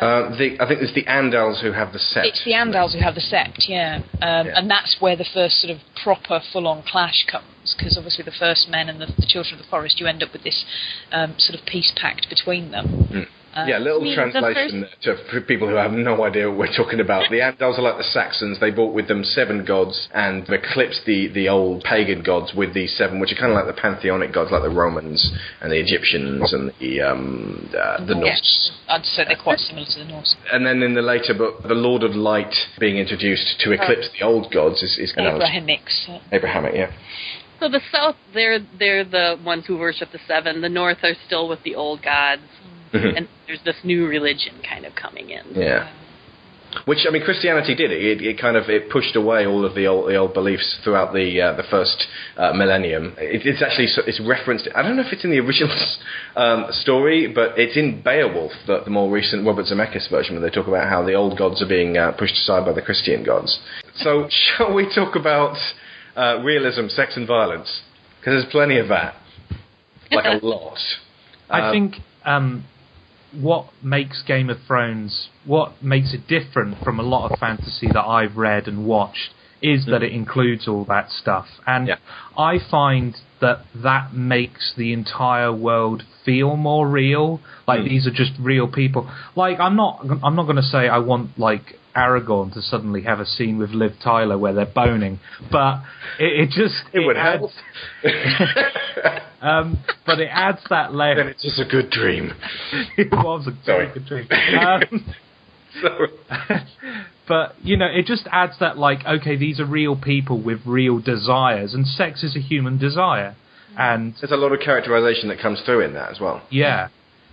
Uh, the, I think it's the Andals who have the sept. It's the Andals who have the sept, yeah. Um, Yeah. and that's where the first sort of proper full-on clash comes, because obviously the first men and the, the children of the forest, you end up with this um, sort of peace pact between them. Mm. Uh, yeah, little I mean, the translation to for people who have no idea what we're talking about. The Andals are like the Saxons. They brought with them seven gods and eclipsed the, the old pagan gods with these seven, which are kind of like the pantheonic gods, like the Romans and the Egyptians and the um, uh, the Norse. Yes, I'd say they're quite similar to the Norse. And then in the later book, the Lord of Light being introduced to eclipse the old gods is, is Abrahamics. uh, Abrahamic, yeah. So the South, they're they're the ones who worship the seven. The North are still with the old gods, Mhm. and there's this new religion kind of coming in. Yeah. Which I mean, Christianity did it. It, it kind of it pushed away all of the old the old beliefs throughout the uh, the first uh, millennium. It, it's actually it's referenced. I don't know if it's in the original *laughs* um, story, but it's in Beowulf, the, the more recent Robert Zemeckis version, where they talk about how the old gods are being uh, pushed aside by the Christian gods. So, *laughs* shall we talk about uh, realism, sex, and violence? Because there's plenty of that, like a *laughs* lot. I Um, think um, what makes Game of Thrones, what makes it different from a lot of fantasy that I've read and watched, is that it includes all that stuff. And I find that that makes the entire world feel more real. Like these are just real people. Like I'm not, I'm not going to say I want like Aragorn to suddenly have a scene with Liv Tyler where they're boning, but it, it just It would adds, *laughs* um, but it adds that layer. Then it's just a good dream. *laughs* it was a Sorry. good dream. Um, *laughs* but you know, it just adds that like, okay, these are real people with real desires, and sex is a human desire, and There's a lot of characterization that comes through in that as well. yeah,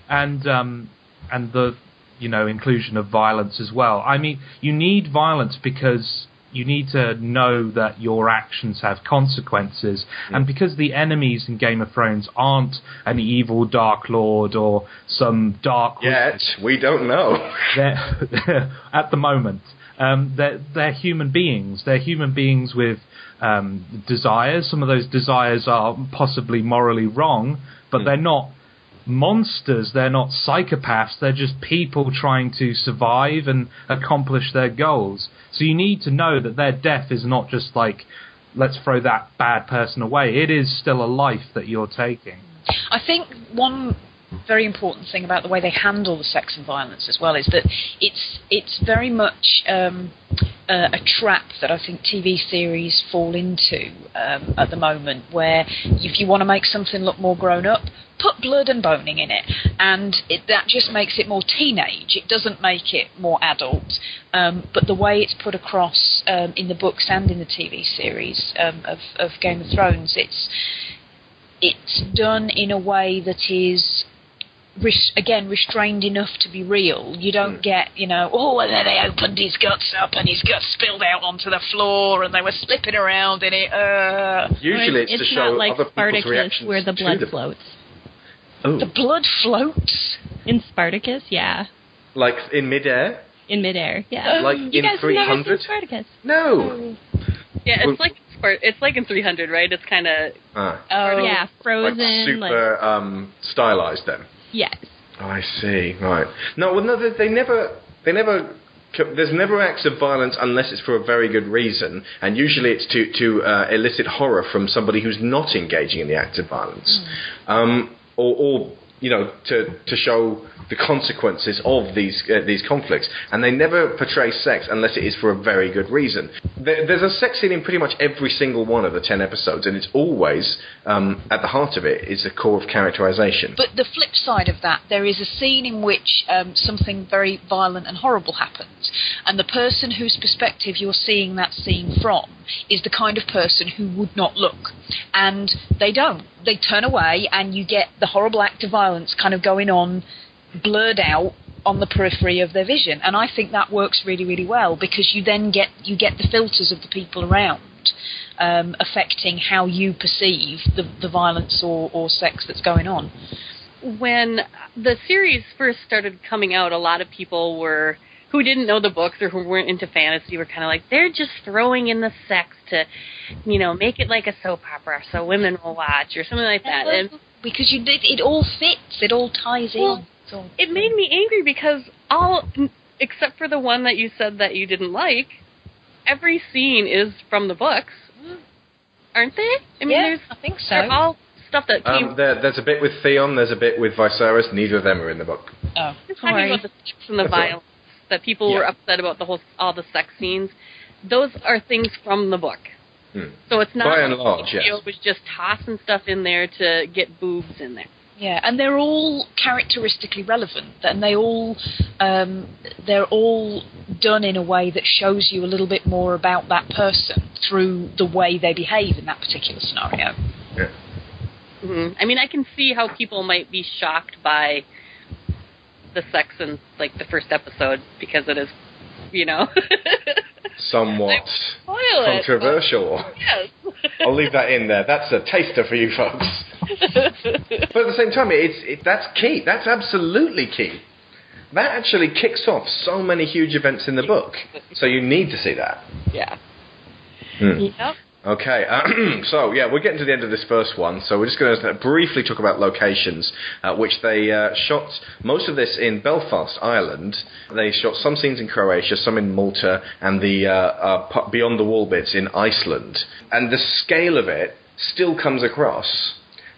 and um, and the you know inclusion of violence as well. I mean, you need violence because you need to know that your actions have consequences, and because the enemies in Game of Thrones aren't an evil Dark Lord or some dark Yet we don't know. *laughs* they're, at the moment. Um, they're, they're human beings. They're human beings with um, desires. Some of those desires are possibly morally wrong, but they're not monsters. They're not psychopaths. They're just people trying to survive and accomplish their goals. So you need to know that their death is not just like, let's throw that bad person away. It is still a life that you're taking. I think one very important thing about the way they handle the sex and violence as well is that it's it's very much um, a, a trap that I think TV series fall into um, at the moment, where if you want to make something look more grown up, put blood and boning in it, and it, that just makes it more teenage. It doesn't make it more adult. Um, but the way it's put across um, in the books and in the TV series um, of, of Game of Thrones, it's it's done in a way that is res- again restrained enough to be real. You don't get, you know, oh, and then they opened his guts up and his guts spilled out onto the floor and they were slipping around in it. Uh. Usually Or it's, to it's show not like other people's Spartacus reactions where the blood them. floats. Oh, The blood floats. In Spartacus, yeah. like in midair? In midair, yeah. Like you in guys never 300? seen Spartacus. No. Yeah, Well- it's like Spart- it's like in 300, right? It's kind of Ah, Oh, yeah, frozen. Like, super um, stylized then. Yes. I see. Right. No, well, no, they, they never, they never. There's never acts of violence unless it's for a very good reason, and usually it's to to uh, elicit horror from somebody who's not engaging in the act of violence, um, or, or you know, to to show the consequences of these uh, these conflicts. And they never portray sex unless it is for a very good reason. There, there's a sex scene in pretty much every single one of the ten episodes, and it's always um, at the heart of it is the core of characterization. But the flip side of that, there is a scene in which um, something very violent and horrible happens, and the person whose perspective you're seeing that scene from is the kind of person who would not look, and they don't. They turn away, and you get the horrible act of violence kind of going on, blurred out on the periphery of their vision, and I think that works really, really well because you then get you get the filters of the people around. Um, affecting how you perceive the, the violence or, or sex that's going on. when the series first started coming out, a lot of people were who didn't know the books or who weren't into fantasy were kind of like they're just throwing in the sex to, you know, make it like a soap opera so women will watch or something like that. And because you did, it all fits, it all ties Well, in. All- it made me angry because all except for the one that you said that you didn't like, every scene is from the books, aren't they? I mean, yeah, there's I think so. they're all stuff that came. Um, there, there's a bit with Theon, there's a bit with Viserys. Neither of them are in the book. oh. I'm talking about the sex and the That's all right. violence that people were upset about the whole all the sex scenes. Those are things from the book. Hmm. So it's not By and large, HBO yes. was just tossing stuff in there to get boobs in there. Yeah, and they're all characteristically relevant, and they all um, they're all done in a way that shows you a little bit more about that person through the way they behave in that particular scenario. Yeah. hmm I mean, I can see how people might be shocked by the sex in like the first episode because it is you know. *laughs* Somewhat controversial. Yes. I'll leave that in there. That's a taster for you folks. but at the same time, it's it, that's key. That's absolutely key. That actually kicks off so many huge events in the book. So you need to see that. yeah. Hmm. Yep. Okay, uh, *clears throat* so yeah, we're getting to the end of this first one, so we're just going to briefly talk about locations, uh, which they uh, shot most of this in Belfast, Ireland. They shot some scenes in Croatia, some in Malta, and the uh, uh, beyond the wall bits in Iceland. And the scale of it still comes across.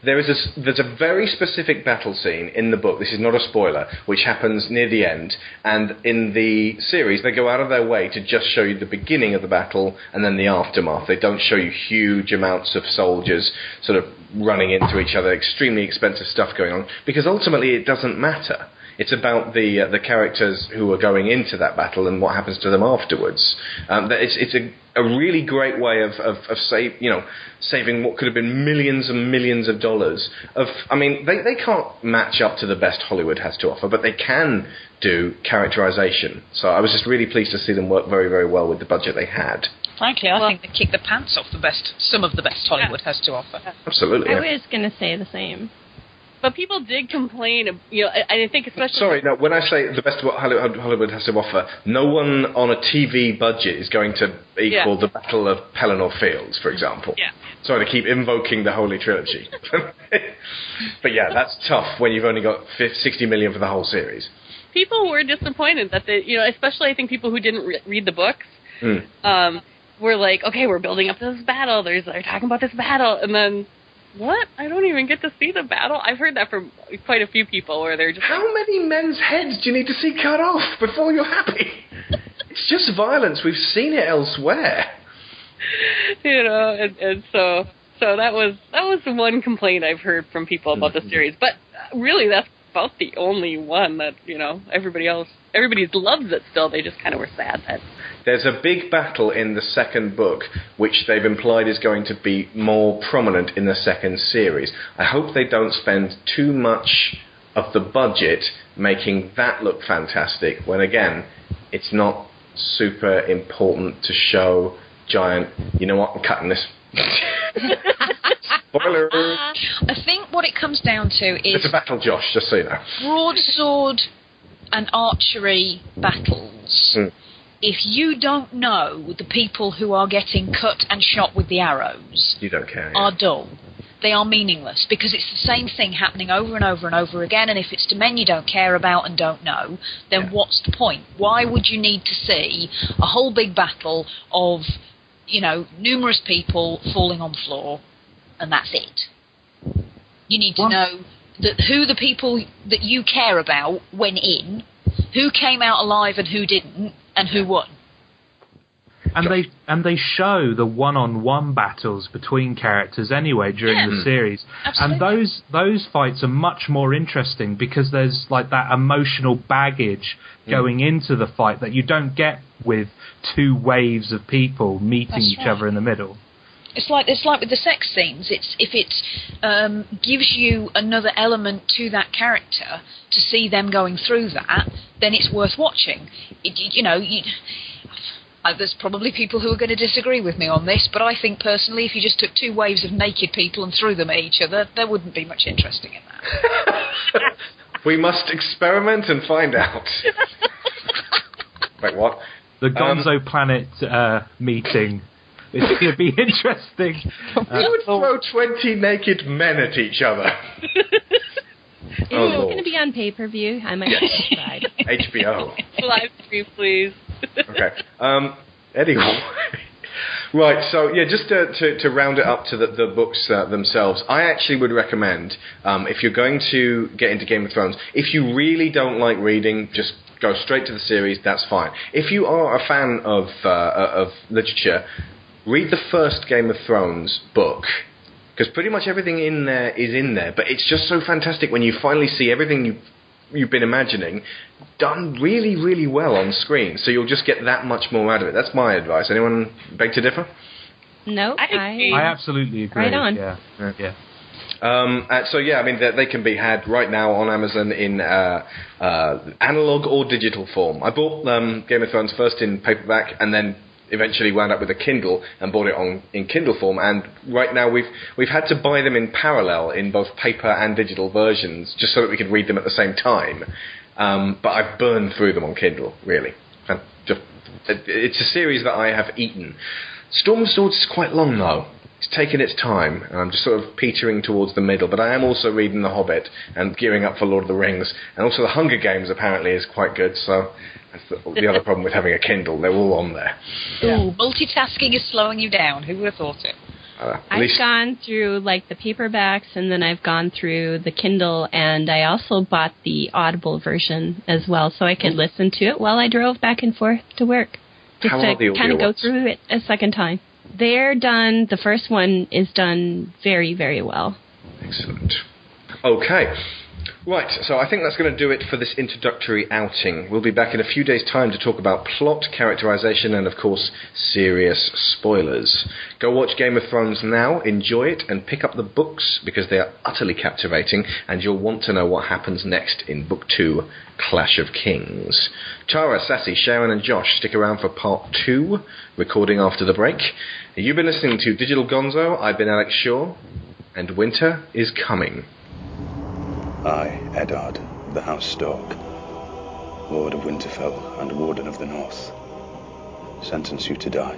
There is a, there's a very specific battle scene in the book. This is not a spoiler, which happens near the end. And in the series, they go out of their way to just show you the beginning of the battle and then the aftermath. They don't show you huge amounts of soldiers sort of running into each other, extremely expensive stuff going on, because ultimately it doesn't matter. It's about the uh, the characters who are going into that battle and what happens to them afterwards. Um, it's it's a, a really great way of of, of save you know saving what could have been millions and millions of dollars. Of I mean they they can't match up to the best Hollywood has to offer, but they can do characterization. So I was just really pleased to see them work very very well with the budget they had. Frankly, I think they kick the pants off the best, some of the best Hollywood has to offer. Absolutely. I yeah. was going to say the same. But people did complain, you know, and I think especially. Sorry, no. When I say the best of what Hollywood has to offer, no one on a TV budget is going to equal Yeah. the Battle of Pelennor Fields, for example. Yeah. Sorry to keep invoking the Holy Trilogy, *laughs* but yeah, that's tough when you've only got fif- sixty million for the whole series. people were disappointed that they, you know, especially I think people who didn't re- read the books, Hmm. um, were like, okay, we're building up this battle. There's they're talking about this battle, and then what? I don't even get to see the battle. I've heard that from quite a few people where they're just How many men's heads do you need to see cut off before you're happy? *laughs* it's just violence. We've seen it elsewhere. *laughs* you know, and, and so so that was that was the one complaint I've heard from people about the series. But uh, really, that's about the only one that you know everybody else everybody loves it still. They just kind of were sad that There's a big battle in the second book, which they've implied is going to be more prominent in the second series. I hope they don't spend too much of the budget making that look fantastic, when again, it's not super important to show giant. You know what? I'm cutting this. *laughs* Spoiler. I think what it comes down to is It's a battle, Josh. Just so you know. broadsword and archery battles. Hmm. If you don't know the people who are getting cut and shot with the arrows You don't care. yeah. are dull. They are meaningless because it's the same thing happening over and over and over again. And if it's to men you don't care about and don't know, then Yeah. what's the point? Why would you need to see a whole big battle of, you know, numerous people falling on the floor, and that's it? You need to One- know that who the people that you care about went in, who came out alive and who didn't, and who won. and they and they show the one-on-one battles between characters anyway during Yeah. the series Absolutely. and those those fights are much more interesting because there's like that emotional baggage hmm. going into the fight that you don't get with two waves of people meeting That's each right. other in the middle It's like it's like with the sex scenes. It's if it um, gives you another element to that character to see them going through that, then it's worth watching. It, you know, you, uh, there's probably people who are going to disagree with me on this, but I think personally, if you just took two waves of naked people and threw them at each other, there wouldn't be much interesting in that. *laughs* we must experiment and find out. *laughs* Wait, what? the Um, gonzo planet uh, meeting is going to be interesting *laughs* Who would throw 20 naked men at each other? *laughs* If Oh, it's going to be on pay per view, I might subscribe. HBO. *laughs* live stream, please. Okay. Um, anyway. Right, so yeah, just to, to, to round it up to the, the books uh, themselves, I actually would recommend um, if you're going to get into Game of Thrones, if you really don't like reading, just go straight to the series. That's fine. If you are a fan of uh, of literature, read the first Game of Thrones book because pretty much everything in there is in there. But it's just so fantastic when you finally see everything you you've been imagining done really, really well on screen. So you'll just get that much more out of it. That's my advice. Anyone beg to differ? No, I I. I absolutely agree Right on. yeah yeah Um, uh, so yeah, I mean they, they can be had right now on Amazon in uh, uh, analog or digital form. I bought um, Game of Thrones first in paperback and then eventually wound up with a Kindle and bought it on in Kindle form. And right now we've we've had to buy them in parallel in both paper and digital versions, just so that we could read them at the same time. Um, but I've burned through them on Kindle, really. And just, it's a series that I have eaten. Storm of Swords is quite long though. It's taken its time, and I'm just sort of petering towards the middle. But I am also reading The Hobbit and gearing up for Lord of the Rings, and also The Hunger Games apparently is quite good. So that's the, the other problem with having a Kindle; they're all on there. Ooh, multitasking is slowing you down. Who would have thought it? Uh, I've gone through like the paperbacks and then I've gone through the Kindle and I also bought the Audible version as well so I could listen to it while I drove back and forth to work. Just How to kind of go through it a second time. They're done, the first one is done very, very well. Excellent. Okay. Right, so I think that's going to do it for this introductory outing. We'll be back in a few days' time to talk about plot, characterization, and of course, serious spoilers. Go watch Game of Thrones now, enjoy it, and pick up the books because they are utterly captivating, and you'll want to know what happens next in Book 2 Clash of Kings. Tara, Sassy, Sharon, and Josh stick around for part 2, recording after the break. You've been listening to Digital Gonzo, I've been Alex Shaw, and winter is coming. I, Eddard, of the House Stark, Lord of Winterfell and Warden of the North, sentence you to die.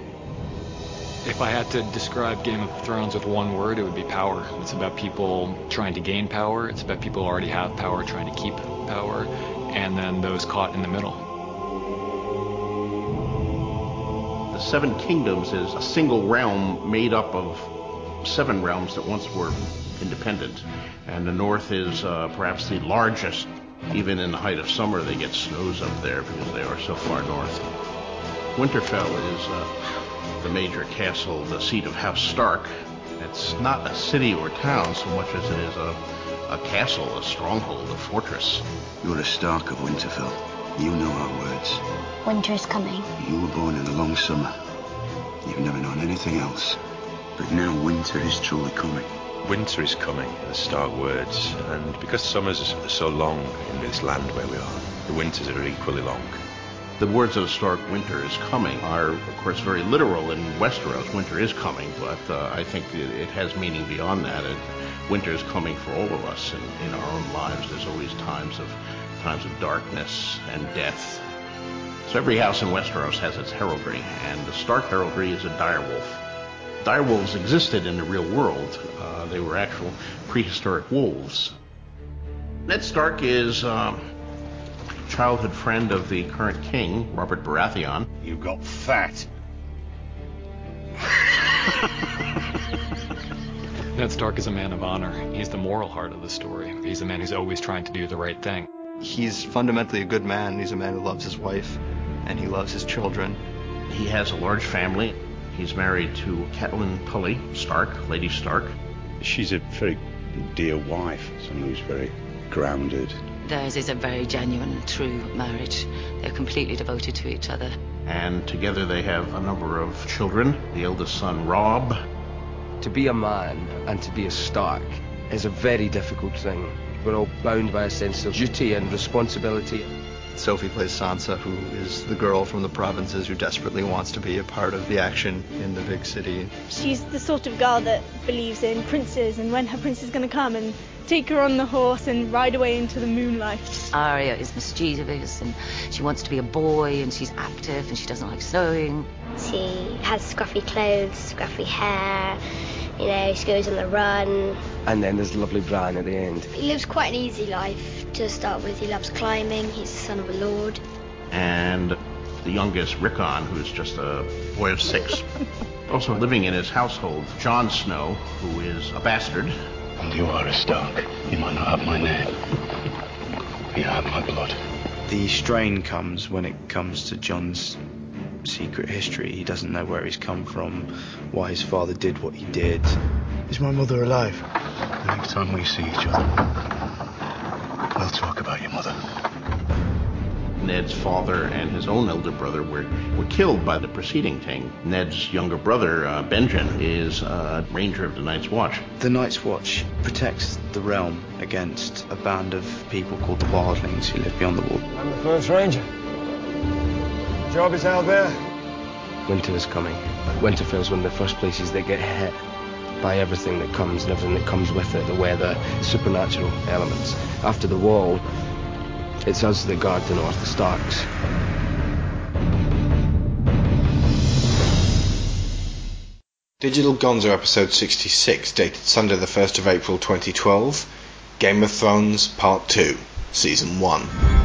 If I had to describe Game of Thrones with one word, it would be power. It's about people trying to gain power, it's about people who already have power trying to keep power, and then those caught in the middle. The Seven Kingdoms is a single realm made up of seven realms that once were independent. And the North is uh, perhaps the largest. Even in the height of summer, they get snows up there because they are so far north. Winterfell is uh, the major castle, the seat of House Stark. It's not a city or town so much as it is a, a castle, a stronghold, a fortress. You're a Stark of Winterfell. You know our words. Winter is coming. You were born in the long summer. You've never known anything else. But now winter is truly coming. Winter is coming, the Stark words, and because summers are so long in this land where we are, the winters are equally long. The words of Stark, winter is coming, are of course very literal in Westeros. Winter is coming, but uh, I think it, it has meaning beyond that. And winter is coming for all of us in, in our own lives. There's always times of times of darkness and death. So every house in Westeros has its heraldry, and the Stark heraldry is a direwolf. Direwolves existed in the real world. They were actual prehistoric wolves. Ned Stark is um, childhood friend of the current king, Robert Baratheon. You got fat. *laughs* Ned Stark is a man of honor. He's the moral heart of the story. He's a man who's always trying to do the right thing. He's fundamentally a good man. He's a man who loves his wife and he loves his children. He has a large family. He's married to Catelyn Tully Stark, Lady Stark. She's a very dear wife, someone who's very grounded. Theirs is a very genuine, true marriage. They're completely devoted to each other. And together they have a number of children. The eldest son, Robb. To be a man and to be a Stark is a very difficult thing. We're all bound by a sense of duty and responsibility. Sophie plays Sansa, who is the girl from the provinces who desperately wants to be a part of the action in the big city. She's the sort of girl that believes in princes and when her prince is going to come and take her on the horse and ride away into the moonlight. Arya is mischievous and she wants to be a boy and she's active and she doesn't like sewing. She has scruffy clothes, scruffy hair. You know, she goes on the run. And then there's lovely Bran at the end. He lives quite an easy life to start with. He loves climbing. He's the son of a lord. And the youngest, Rickon, who's just a boy of six. *laughs* also living in his household, Jon Snow, who is a bastard. And you are a Stark. You might not have my name. But you have my blood. The strain comes when it comes to Jon's secret history. He doesn't know where he's come from, why his father did what he did. Is my mother alive? The next time we see each other, we'll talk about your mother. Ned's father and his own elder brother were, were killed by the preceding thing. Ned's younger brother, uh, Benjen, is a ranger of the Night's Watch. The Night's Watch protects the realm against a band of people called the Wildlings who live beyond the wall. I'm the first ranger. Job is out there. Winter is coming. Winterfell's one of the first places that get hit by everything that comes and everything that comes with it the weather, the supernatural elements. After the wall, it's us that guard the north, the Starks. Digital Gonzo episode 66, dated Sunday the 1st of April 2012. Game of Thrones Part 2, Season 1.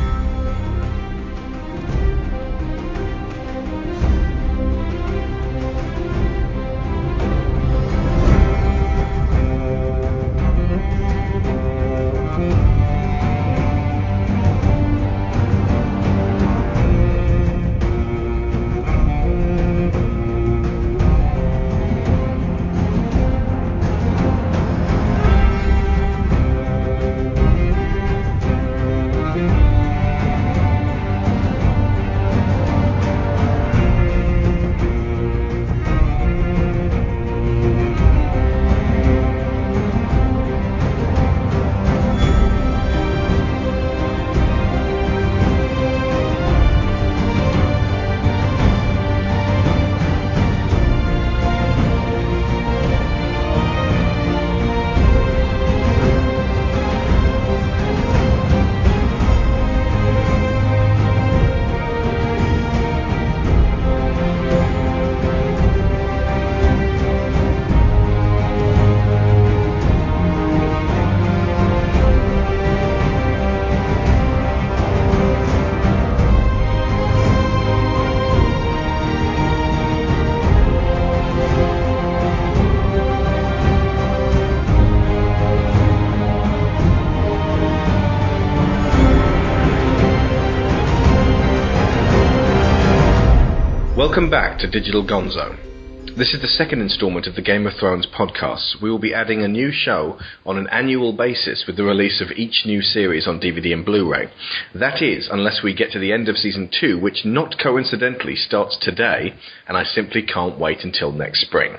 To Digital Gonzo. This is the second installment of the Game of Thrones podcast. We will be adding a new show on an annual basis with the release of each new series on DVD and Blu ray. That is, unless we get to the end of season 2, which not coincidentally starts today, and I simply can't wait until next spring.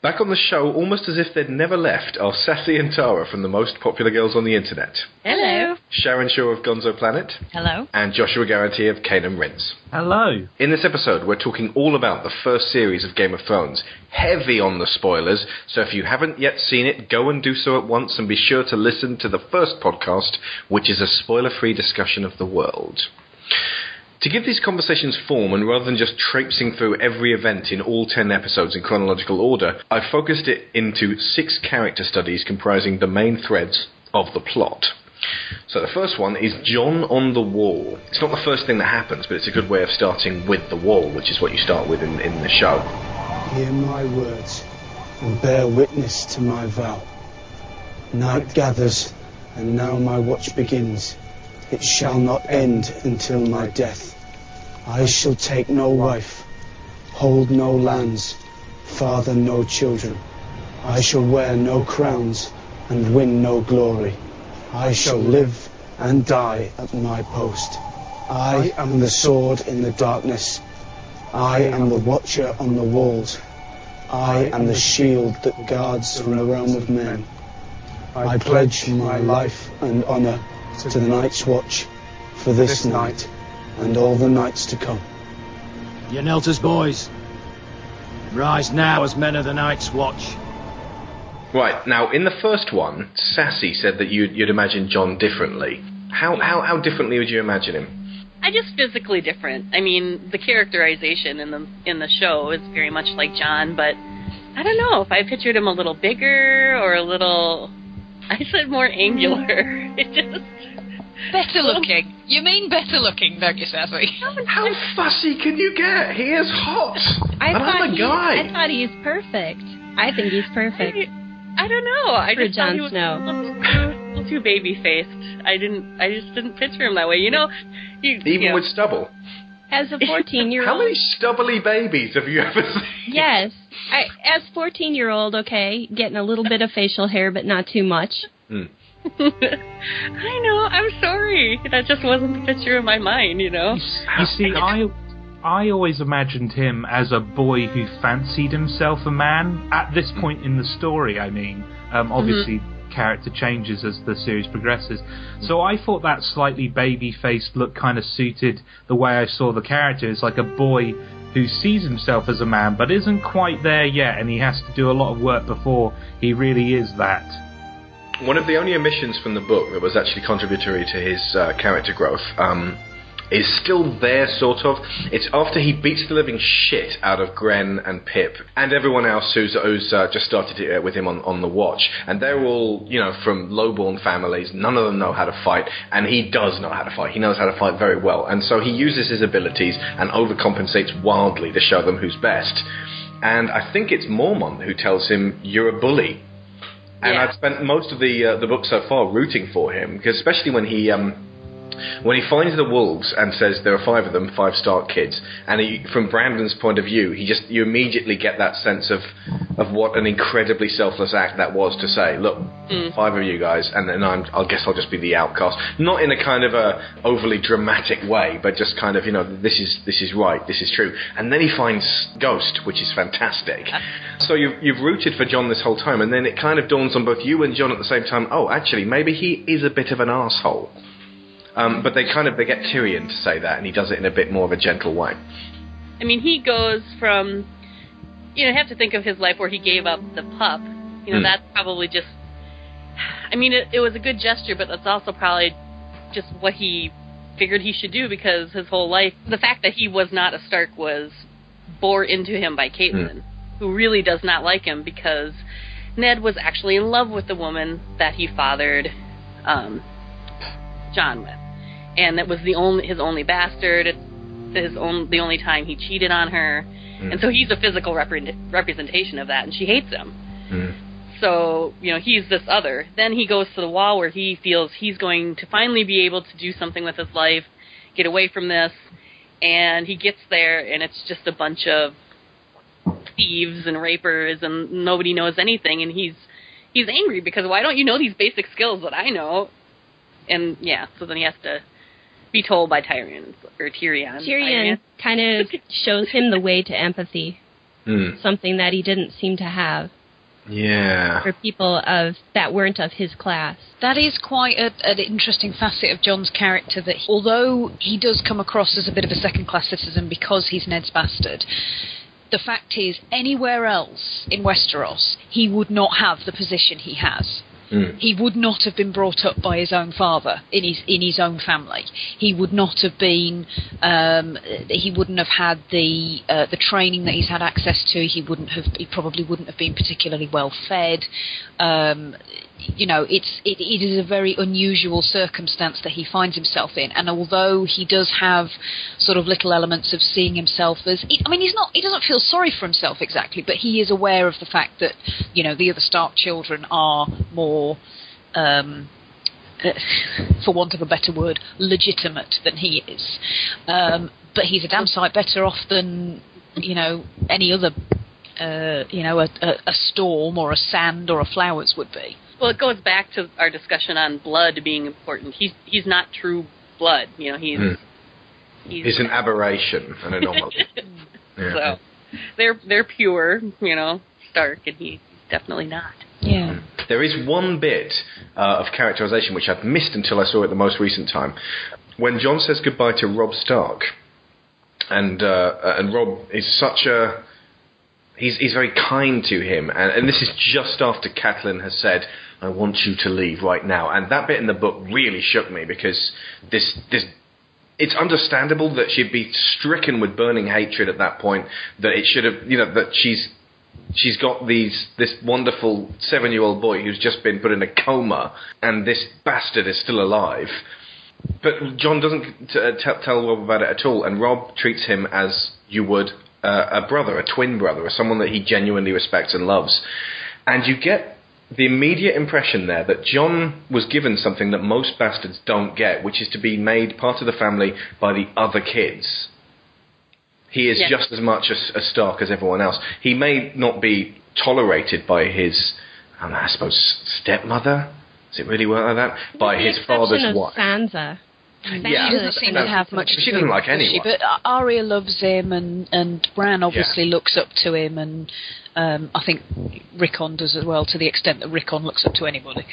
Back on the show, almost as if they'd never left, are Sassy and Tara from the most popular girls on the internet. Hello. Sharon Shaw of Gonzo Planet. Hello. And Joshua Guarantee of Canaan Rinse. Hello. In this episode, we're talking all about the first series of Game of Thrones. Heavy on the spoilers, so if you haven't yet seen it, go and do so at once and be sure to listen to the first podcast, which is a spoiler free discussion of the world. To give these conversations form, and rather than just traipsing through every event in all 10 episodes in chronological order, I've focused it into six character studies comprising the main threads of the plot. So the first one is Jon on the Wall. It's not the first thing that happens, but it's a good way of starting with the wall, which is what you start with in, in the show. Hear my words and bear witness to my vow. Night gathers, and now my watch begins. It shall not end until my death. I shall take no wife, hold no lands, father no children. I shall wear no crowns and win no glory. I shall live and die at my post. I am the sword in the darkness. I am the watcher on the walls. I am the shield that guards from the realm of men. I pledge my life and honor to the Night's Watch for this night and all the nights to come. You knelt as boys. Rise now as men of the Night's Watch. Right, now in the first one, Sassy said that you'd, you'd imagine Jon differently. How, how, how differently would you imagine him? I just physically different. I mean, the characterization in the in the show is very much like Jon, but I don't know if I pictured him a little bigger or a little. *laughs* I said more angular. *laughs* It just Better looking. You mean better looking, don't you, Sassy? *laughs* How fussy can you get? He is hot. I and thought I'm a he- guy. I thought he's perfect. I think he's perfect. I don't know. I For just thought Jon he was Snow. a a little too baby faced. I didn't. I just didn't picture him that way. You know, you, Even you know, with stubble. As a 14 year old. *laughs* How many stubbly babies have you ever seen? Yes. I, as 14 year old, okay, getting a little bit of facial hair, but not too much. Hmm. *laughs* I know. I'm sorry. That just wasn't the picture in my mind. You know. You see, I I always imagined him as a boy who fancied himself a man. At this point in the story, I mean, um, obviously character changes as the series progresses. So I thought that slightly baby-faced look kind of suited the way I saw the character. It's like a boy who sees himself as a man but isn't quite there yet, and he has to do a lot of work before he really is that. One of the only omissions from the book that was actually contributory to his uh, character growth um, is still there, sort of. It's after he beats the living shit out of Grenn and Pip and everyone else who's, who's uh, just started uh, with him on, on the watch. And they're all, you know, from low-born families. None of them know how to fight, and he does know how to fight. He knows how to fight very well. And so he uses his abilities and overcompensates wildly to show them who's best. And I think it's Mormont who tells him, You're a bully. And Yeah. I've spent most of the uh, the book so far rooting for him, because especially when he um, when he finds the wolves and says there are five of them, five Stark kids, and he, from Brandon's point of view, he just you immediately get that sense of of what an incredibly selfless act that was to say, look, Mm. five of you guys, and then I'm, I guess I'll just be the outcast, not in a kind of a overly dramatic way, but just kind of you know this is this is right, this is true, and then he finds Ghost, which is fantastic. So you've you've rooted for Jon this whole time, and then it kind of dawns on both you and Jon at the same time. Oh, actually, maybe he is a bit of an asshole. Um, but they kind of they get Tyrion to say that, and he does it in a bit more of a gentle way. I mean, he goes from, you know, you have to think of his life where he gave up the pup. You know, Hmm. that's probably just. I mean, it, it was a good gesture, but that's also probably just what he figured he should do because his whole life, the fact that he was not a Stark was bore into him by Caitlin, who really does not like him because Ned was actually in love with the woman that he fathered um, Jon with, and that was the only his only bastard. It's his own the only time he cheated on her, mm. and so he's a physical repre- representation of that, and she hates him. Mm. So, you know, he's this other. Then he goes to the wall where he feels he's going to finally be able to do something with his life, get away from this, and he gets there and it's just a bunch of thieves and rapers and nobody knows anything and he's he's angry because why don't you know these basic skills that I know? And yeah, so then he has to be told by Tyrion or Tyrion. Tyrion kind of *laughs* shows him the way to empathy, Mm. something that he didn't seem to have Yeah. for people of that weren't of his class. That is quite a, an interesting facet of Jon's character. That he- although he does come across as a bit of a second-class citizen because he's Ned's bastard, the fact is, anywhere else in Westeros, he would not have the position he has. He would not have been brought up by his own father in his in his own family. He would not have been. Um, he wouldn't have had the uh, the training that he's had access to. He wouldn't have. He probably wouldn't have been particularly well fed. Um, you know, it's it, it is a very unusual circumstance that he finds himself in. And although he does have sort of little elements of seeing himself as, I mean, he's not. He doesn't feel sorry for himself exactly, but he is aware of the fact that you know the other Stark children are more. Um, uh, *laughs* for want of a better word, legitimate than he is. Um, but he's a damn sight better off than you know any other, uh, you know, a, a, a storm or a sand or a flowers would be. Well, it goes back to our discussion on blood being important. He's he's not true blood. You know, he's Mm. he's It's an aberration, an anomaly. *laughs* Yeah. so they're they're pure. You know, Stark, and he's definitely not. Yeah. There is one bit uh, of characterization which I'd missed until I saw it the most recent time. When Jon says goodbye to Robb Stark, and uh, and Robb is such a he's he's very kind to him, and, and this is just after Catelyn has said, "I want you to leave right now," and that bit in the book really shook me because this this. It's understandable that she'd be stricken with burning hatred at that point. That it should have, you know, that she's she's got these this wonderful seven year old boy who's just been put in a coma, and this bastard is still alive. But Jon doesn't t- uh, tell tell Robb about it at all, and Robb treats him as you would uh, a brother, a twin brother, or someone that he genuinely respects and loves. And you get the immediate impression there that Jon was given something that most bastards don't get, which is to be made part of the family by the other kids. He is Yeah. just as much a, a Stark as everyone else. He may not be tolerated by his, um, I suppose, stepmother, Does it really work like that? By With the his father's of wife. Sansa. Yeah. she doesn't seem to have much. She doesn't like with it, does she? anyone. But Arya loves him, and and Bran obviously looks up to him, and um, I think Rickon does as well, to the extent that Rickon looks up to anybody.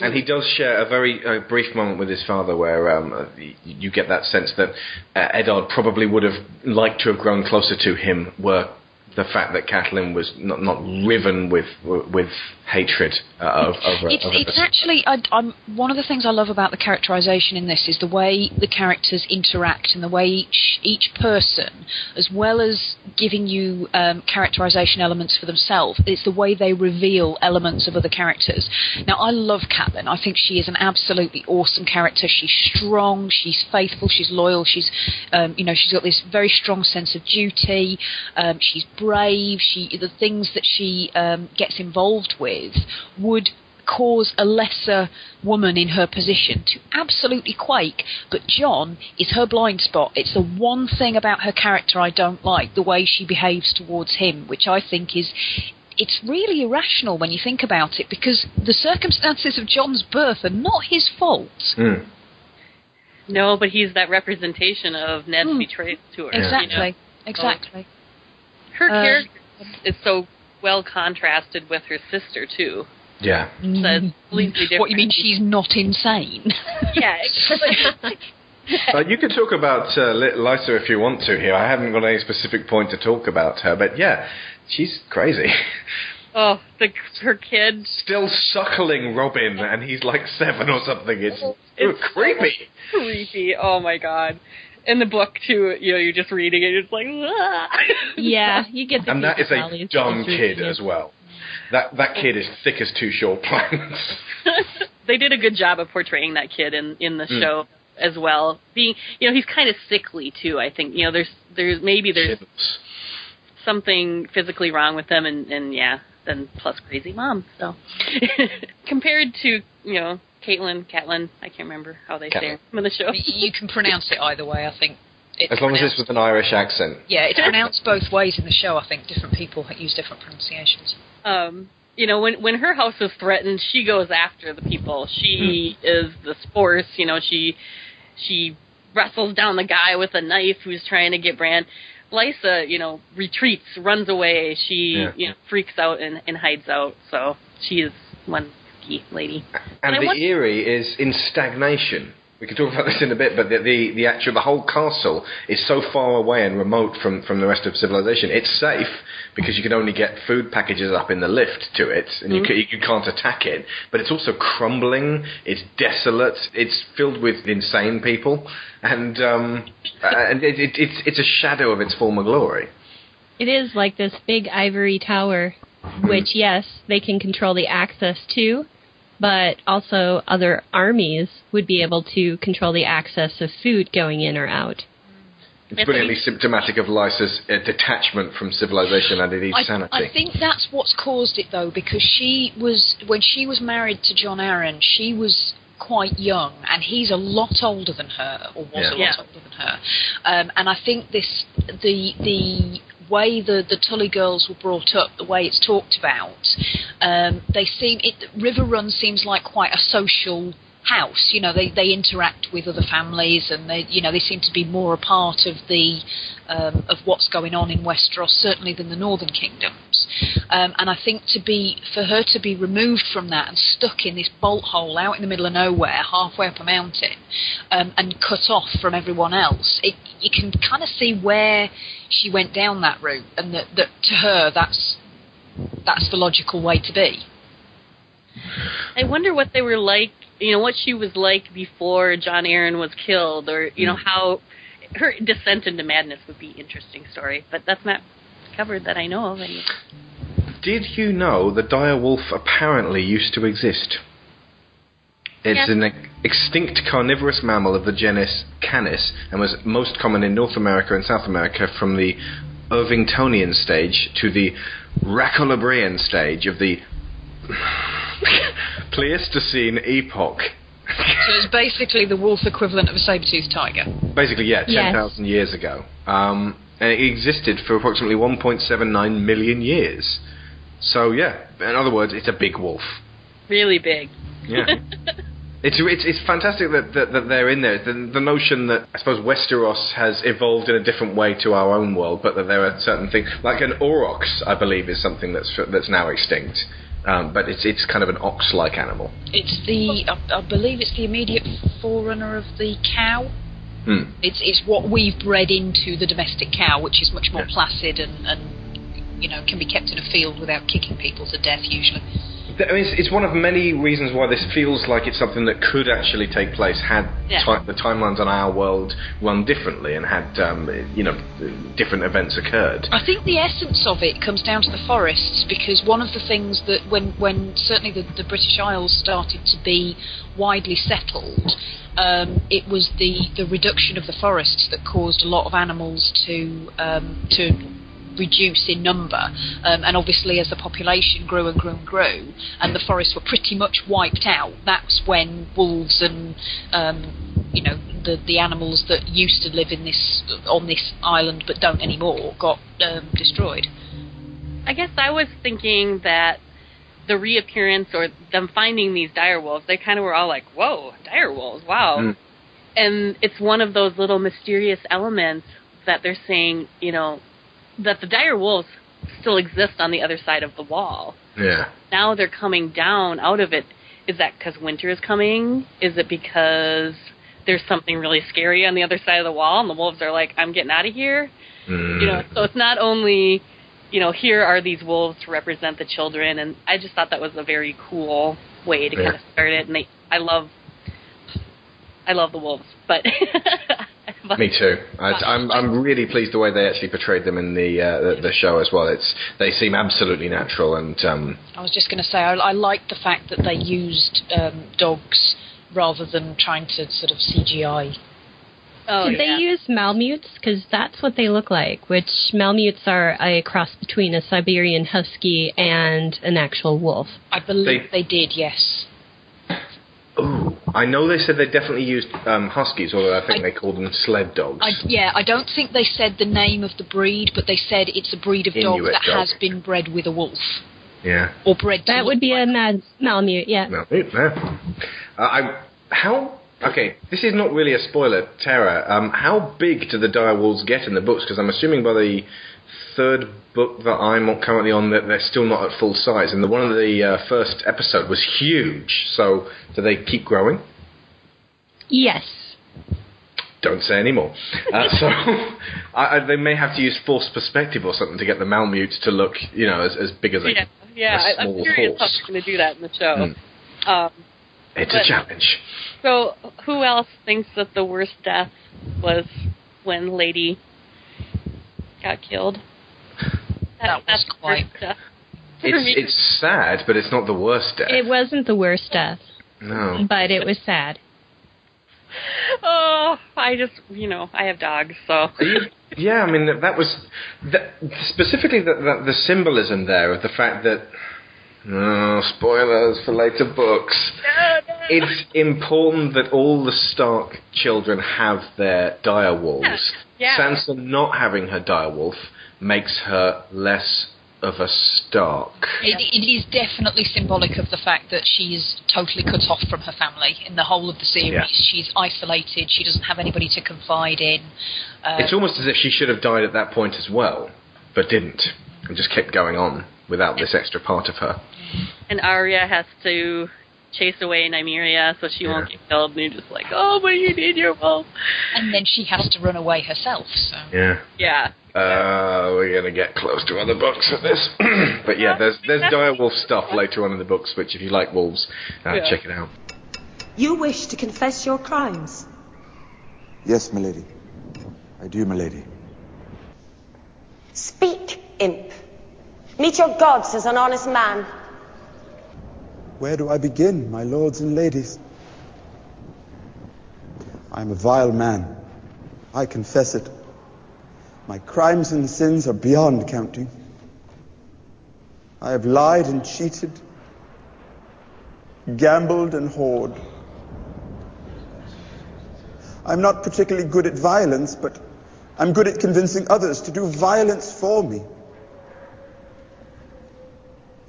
And he does share a very uh, brief moment with his father where um, uh, you get that sense that uh, Eddard probably would have liked to have grown closer to him were the fact that Catelyn was not, not riven with with hatred uh, of, of, a- It's, of it's actually I, I'm one of the things I love about the characterization in this is the way the characters interact and the way each each person, as well as giving you um, characterization elements for themselves, it's the way they reveal elements of other characters. Now I love Catelyn. I think she is an absolutely awesome character. She's strong. She's faithful. She's loyal. She's um, you know she's got this very strong sense of duty. Um, she's brave. She the things that she um, gets involved with would cause a lesser woman in her position to absolutely quake. But Jon is her blind spot. It's the one thing about her character I don't like, the way she behaves towards him, which I think is. It's really irrational when you think about it because the circumstances of Jon's birth are not his fault. Mm. No, but he's that representation of Ned's betrayal to her. you know? Exactly. Exactly. Her Uh, character is so well contrasted with her sister too. Yeah. That's completely different. What you mean? She's not insane? Yeah. Uh, *laughs* you can talk about uh, Li- Lysa if you want to here. I haven't got any specific point to talk about her, but yeah, she's crazy. *laughs* oh, the her kid. Still suckling Robin, and he's like seven or something. It's, It's creepy. creepy. Oh my god. In the book too, you know, you're just reading it, it's like, "Ah." Yeah, *laughs* you get the and that is a dumb kid it. as well. That that kid is thick as two short planks. *laughs* *laughs* they did a good job of portraying that kid in in the Mm. show as well. Being, you know, he's kind of sickly too. I think you know, there's there's maybe there's something physically wrong with them, and and yeah, then plus crazy mom. So compared to you know Caitlin, Catelyn, I can't remember how they say Catelyn. her name of the show. you can pronounce it either way. I think. It's As long as it's with an Irish accent. Yeah, it's pronounced both ways in the show. I think different people use different pronunciations. um, you know, when when her house is threatened, she goes after the people. She is the force, You know, she she wrestles down the guy with a knife who's trying to get Bran. Lysa, you know, retreats, runs away. She Yeah. you know freaks out and, and hides out. So she is one lady. And I the want- Eyrie is in stagnation. We can talk about this in a bit, but the, the the actual the whole castle is so far away and remote from from the rest of civilization. It's safe because you can only get food packages up in the lift to it, and you, Mhm. ca- you can't attack it. But it's also crumbling. It's desolate. It's filled with insane people, and um, *laughs* and it, it, it's it's a shadow of its former glory. It is like this big ivory tower, which, yes, they can control the access to, but also other armies would be able to control the access of food going in or out. It's brilliantly symptomatic of Lysa's uh, detachment from civilization and indeed I, sanity. I think that's what's caused it though, because she was when she was married to Jon Arryn, she was quite young, and he's a lot older than her, or was Yeah. a lot Yeah. older than her. Um, and I think this the the way the the Tully girls were brought up, the way it's talked about, um, they seem it Riverrun seems like quite a social house. You know, they they interact with other families, and they you know they seem to be more a part of the um, of what's going on in Westeros, certainly than the Northern Um, and I think to be for her to be removed from that and stuck in this bolt hole out in the middle of nowhere, halfway up a mountain, um, and cut off from everyone else, it, you can kind of see where she went down that route, and that, that to her that's that's the logical way to be. I wonder what they were like, you know, what she was like before Jon Arryn was killed, or you know Hmm. how her descent into madness would be interesting story, but that's not covered that I know of. Anyway. Did you know the dire wolf apparently used to exist? It's Yes. an ex- extinct carnivorous mammal of the genus Canis and was most common in North America and South America from the Irvingtonian stage to the Rancholabrean stage of the *laughs* Pleistocene epoch. So it's basically the wolf equivalent of a saber-toothed tiger. Basically, yeah, Yes. 10,000 years ago. Um, and it existed for approximately 1.79 million years. So, yeah, in other words, it's a big wolf. Really big. Yeah. *laughs* It's, it's it's fantastic that, that, that they're in there. The, the notion that I suppose Westeros has evolved in a different way to our own world, but that there are certain things like an aurochs, I believe, is something that's that's now extinct. Um, but it's it's kind of an ox-like animal. It's the I, I believe it's the immediate forerunner of the cow. Hmm. It's it's what we've bred into the domestic cow, which is much more placid and, and you know can be kept in a field without kicking people to death usually. I mean, it's, it's one of many reasons why this feels like it's something that could actually take place had Yeah. ti- the timelines on our world run differently and had um, you know different events occurred. I think the essence of it comes down to the forests because one of the things that when, when certainly the, the British Isles started to be widely settled, um, it was the, the reduction of the forests that caused a lot of animals to um, to reduce in number. Um, and obviously, as the population grew and grew and grew, and the forests were pretty much wiped out, that's when wolves and um, you know the the animals that used to live in this on this island but don't anymore got um, destroyed. I guess I was thinking that the reappearance or them finding these dire wolves, they kind of were all like, "Whoa, dire wolves! Wow!" Mm. And it's one of those little mysterious elements that they're saying, you know, that the dire wolves still exist on the other side of the wall. Yeah. Now they're coming down out of it. Is that because winter is coming? Is it because there's something really scary on the other side of the wall and the wolves are like, "I'm getting out of here"? Mm. you know so it's not only you know here are these wolves to represent the children and i just thought that was a very cool way to Yeah. kind of start it and they i love i love the wolves but *laughs* Me too. I, I'm I'm really pleased the way they actually portrayed them in the uh, the, the show as well. It's they seem absolutely natural and um, I was just going to say I, I liked the fact that they used um, dogs rather than trying to sort of CGI. Oh, Did they use Malamutes? Because that's what they look like, which Malamutes are a cross between a Siberian Husky and an actual wolf. I believe They- they, did, yes. ooh, I know they said they definitely used um, huskies, although I think they called them sled dogs. I, yeah, I don't think they said the name of the breed, but they said it's a breed of dog that dog. has been bred with a wolf. yeah. Or bred to That would be a mad Malamute, yeah. No, yeah. Uh, I how okay. This is not really a spoiler, Tara. Um, how big do the dire wolves get in the books? Because I'm assuming by the third book that I'm currently on that they're still not at full size, and the one of the uh, first episode was huge. So do they keep growing? Yes. Don't say any more. *laughs* Uh, so I, I, they may have to use forced perspective or something to get the Malamutes to look, you know, as, as big as a, yeah yeah I, am small curious how horse. they're going to do that in the show Hmm. um It's But- a challenge. So who else thinks that the worst death was when lady got killed that, that's the worst death for It's it's sad, but it's not the worst death. It wasn't the worst death, no. but it was sad. oh i just you know i have dogs so Yeah, I mean that, that was that, specifically the, the the symbolism there of the fact that no spoilers for later books. It's important that all the Stark children have their dire wolves. Yeah. Sansa not having her dire wolf makes her less of a Stark. It, it is definitely symbolic of the fact that she is totally cut off from her family in the whole of the series. Yeah. She's isolated. She doesn't have anybody to confide in. Uh, It's almost as if she should have died at that point as well, but didn't, and just kept going on without this extra part of her. and Arya has to chase away Nymeria so she won't Yeah. get killed, and you're just like, oh, but you need your wolf. and then she has to run away herself. So Yeah. Yeah. Uh, we're gonna get close to other books with this, *clears throat* but yeah, there's there's direwolf stuff later on in the books, which if you like wolves, uh, Yeah. check it out. You wish to confess your crimes. Yes, milady. I do, milady. Speak, imp. Meet your gods as an honest man. Where do I begin, my lords and ladies? I am a vile man. I confess it. My crimes and sins are beyond counting. I have lied and cheated, gambled and whored. I'm not particularly good at violence, but I'm good at convincing others to do violence for me.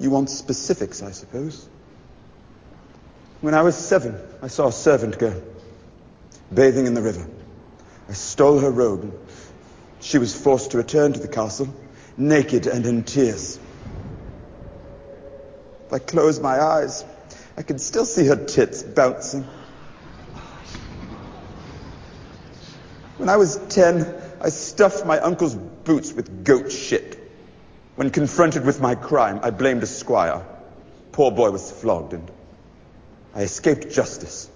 You want specifics, I suppose. When I was seven, I saw a servant girl bathing in the river. I stole her robe. She was forced to return to the castle, naked and in tears. If I close my eyes, I can still see her tits bouncing. When I was ten, I stuffed my uncle's boots with goat shit. When confronted with my crime, I blamed a squire. Poor boy was flogged and I escaped justice.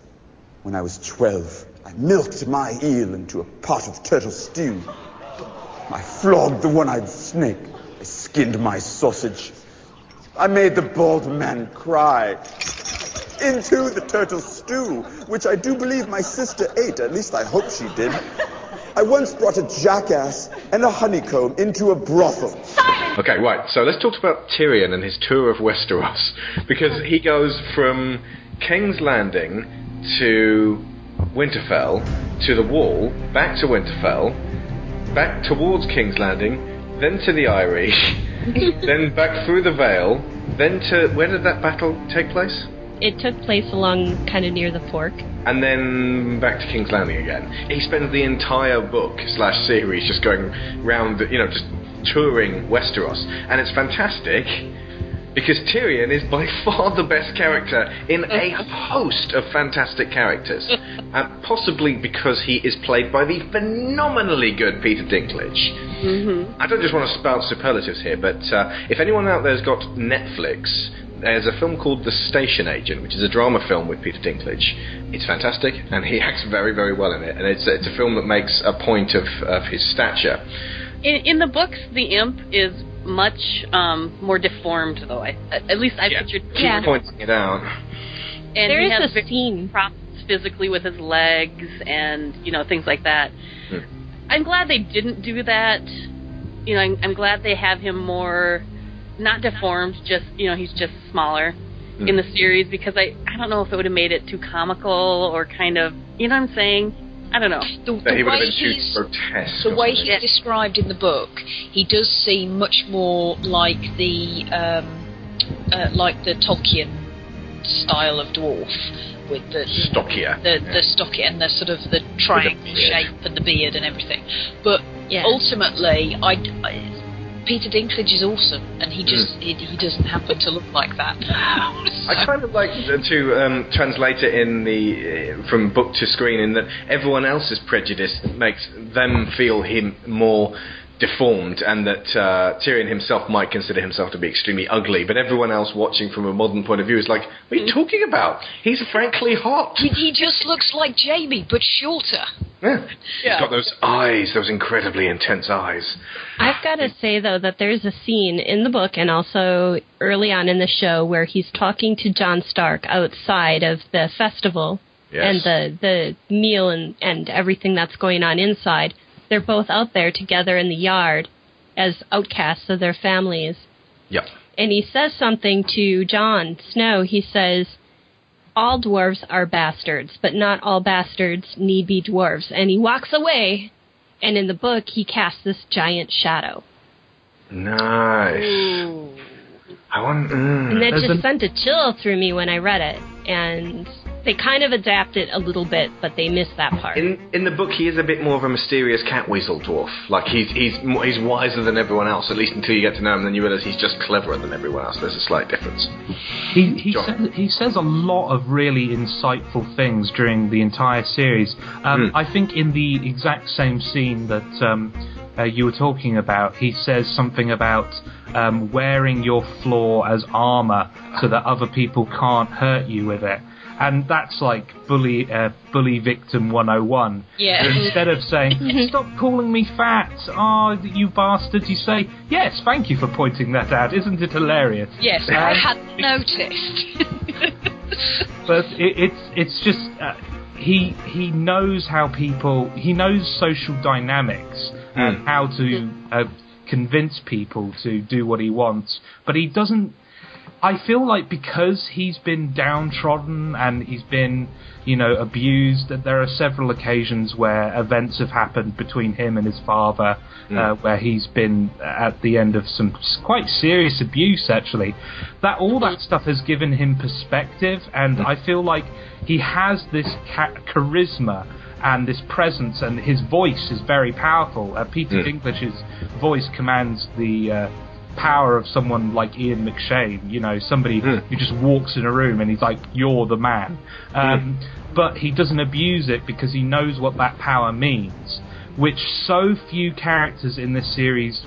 When I was twelve, I milked my eel into a pot of turtle stew. I flogged the one-eyed snake. I skinned my sausage. I made the bald man cry. Into the turtle stew, which I do believe my sister ate. At least I hope she did. I once brought a jackass and a honeycomb into a brothel. Okay, right. So let's talk about Tyrion and his tour of Westeros because he goes from King's Landing to Winterfell to the Wall, back to Winterfell, back towards King's Landing, then to the Eyrie, *laughs* then back through the Vale, then to where did that battle take place? It took place along kind of near the fork. and then back to King's Landing again. He spends the entire book slash series just going round, you know, just touring Westeros, and it's fantastic because Tyrion is by *laughs* far the best character in a *laughs* host of fantastic characters, and possibly because he is played by the phenomenally good Peter Dinklage. Mm-hmm. I don't just want to spout superlatives here, but uh, if anyone out there's got Netflix, there's a film called The Station Agent, which is a drama film with Peter Dinklage. It's fantastic, and he *laughs* acts very, very well in it. And it's it's a film that makes a point of, of his stature. In, in the books, the imp is much um, more deformed, though. I, at least I pictured. Keep pointing it out. And There he is has a very scene. problems physically with his legs and you know things like that. Hmm. I'm glad they didn't do that. You know, I'm, I'm glad they have him more not deformed, just you know he's just smaller Hmm. in the series because I I don't know if it would have made it too comical or kind of you know what I'm saying. I don't know. The, That he would have way been too he's grotesque. the way something. he's described in the book, he does seem much more like the um, uh, like the Tolkien style of dwarf with the Stockier. the the stocky and the sort of the triangle beard. shape and the beard and everything. But Yeah. ultimately, I, I- Peter Dinklage is awesome, and he just Hmm. he, he doesn't happen to look like that. *laughs* I kind of like to um, translate it in the uh, from book to screen in that everyone else's prejudice makes them feel him more deformed, and that uh, Tyrion himself might consider himself to be extremely ugly, but everyone else watching from a modern point of view is like, "What are you talking about? He's frankly hot." he, he just looks like Jaime, but shorter. Yeah. He's got those eyes, those incredibly intense eyes. I've got to say though that there's a scene in the book and also early on in the show where he's talking to Jon Stark outside of the festival and the the meal and and everything that's going on inside. They're both out there together in the yard as outcasts of their families. Yep. And he says something to Jon Snow. He says, "All dwarves are bastards, but not all bastards need be dwarves." And he walks away. And in the book, he casts this giant shadow. Nice. I want. Mm. And that There's just an- sent a chill through me when I read it. And they kind of adapt it a little bit, but they miss that part. In in the book, he is a bit more of a mysterious cat weasel dwarf. Like he's he's he's wiser than everyone else, at least until you get to know him. Then you realise he's just cleverer than everyone else. There's a slight difference. He he says, he says a lot of really insightful things during the entire series. Um, Hmm. I think in the exact same scene that um, uh, you were talking about, he says something about um, wearing your flaw as armor so that other people can't hurt you with it. And that's like bully uh, bully victim 101. Yeah. Instead of saying, *laughs* "Stop calling me fat," oh you bastards, you say, "Yes, thank you for pointing that out. Isn't it hilarious?" Yes, I hadn't noticed. *laughs* but it, it's it's just uh, he he knows how people he knows social dynamics and how to uh, convince people to do what he wants, but he doesn't. I feel like because he's been downtrodden and he's been, you know, abused, that there are several occasions where events have happened between him and his father, Mm. uh, where he's been at the end of some quite serious abuse. Actually, that all that stuff has given him perspective, and I feel like he has this ca- charisma and this presence, and his voice is very powerful. Uh, Peter Mm. Dinklage's voice commands the. Uh, power of someone like Ian McShane, you know, somebody Hmm. who just walks in a room and he's like, "You're the man," um, but he doesn't abuse it because he knows what that power means, which so few characters in this series,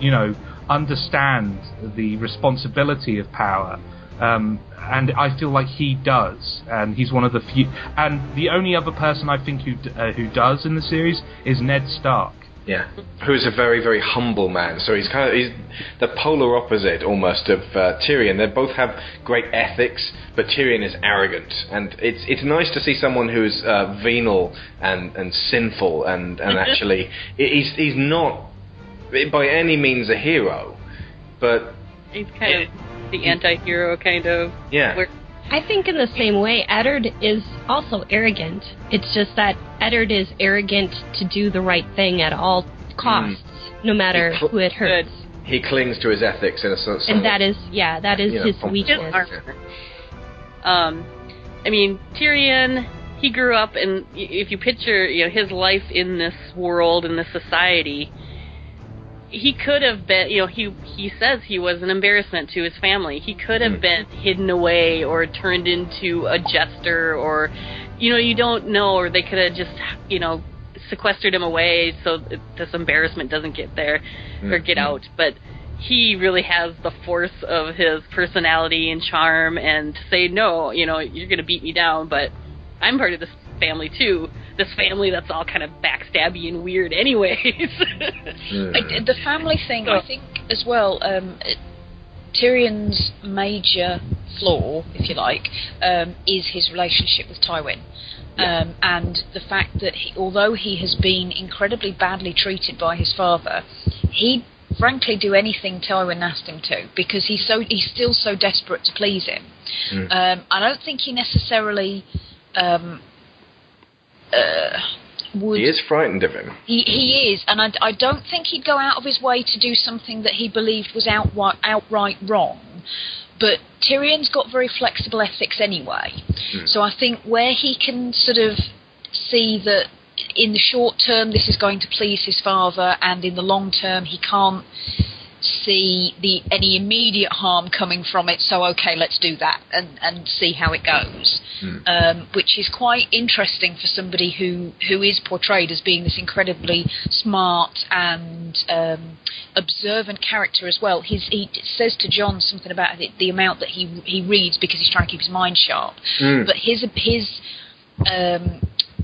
you know, understand the responsibility of power. Um, and I feel like he does, and he's one of the few. And the only other person I think who uh, who does in the series is Ned Stark. Yeah, who is a very, very humble man. So he's kind of he's the polar opposite almost of uh, Tyrion. They both have great ethics, but Tyrion is arrogant, and it's it's nice to see someone who's uh, venal and, and sinful, and and actually he's he's not by any means a hero, but He's kind of the anti-hero kind of. yeah. Where, I think in the same way, Eddard is also arrogant. It's just that Eddard is arrogant to do the right thing at all costs, no matter cl- who it hurts. he clings to his ethics in a sense. And that is, yeah, that is You know, his weakness. um, I mean, Tyrion, he grew up, and if you picture, you know, his life in this world, in this society, he could have been, you know, he he says he was an embarrassment to his family. He could have hmm. been hidden away or turned into a jester, or, you know, you don't know, or they could have just, you know, sequestered him away so this embarrassment doesn't get there or hmm. get out. But he really has the force of his personality and charm, and to say no, you know, you're going to beat me down, but I'm part of this family too. This family that's all kind of backstabby and weird, anyways. *laughs* I, the family thing, I think, as well. Um, it- Tyrion's major flaw, if you like, um, is his relationship with Tywin. Um, and the fact that he, although he has been incredibly badly treated by his father, he'd frankly do anything Tywin asked him to because he's so he's still so desperate to please him. Um, I don't think he necessarily um, uh, would He is frightened of him. he, he is, and I, I don't think he'd go out of his way to do something that he believed was outright, outright wrong. But Tyrion's got very flexible ethics anyway. So I think where he can sort of see that in the short term this is going to please his father, and in the long term he can't see the any immediate harm coming from it. So okay, let's do that and and see how it goes. Um, which is quite interesting for somebody who who is portrayed as being this incredibly smart and um, observant character as well. He's, he says to Jon something about the, the amount that he he reads because he's trying to keep his mind sharp. Mm. But his his um,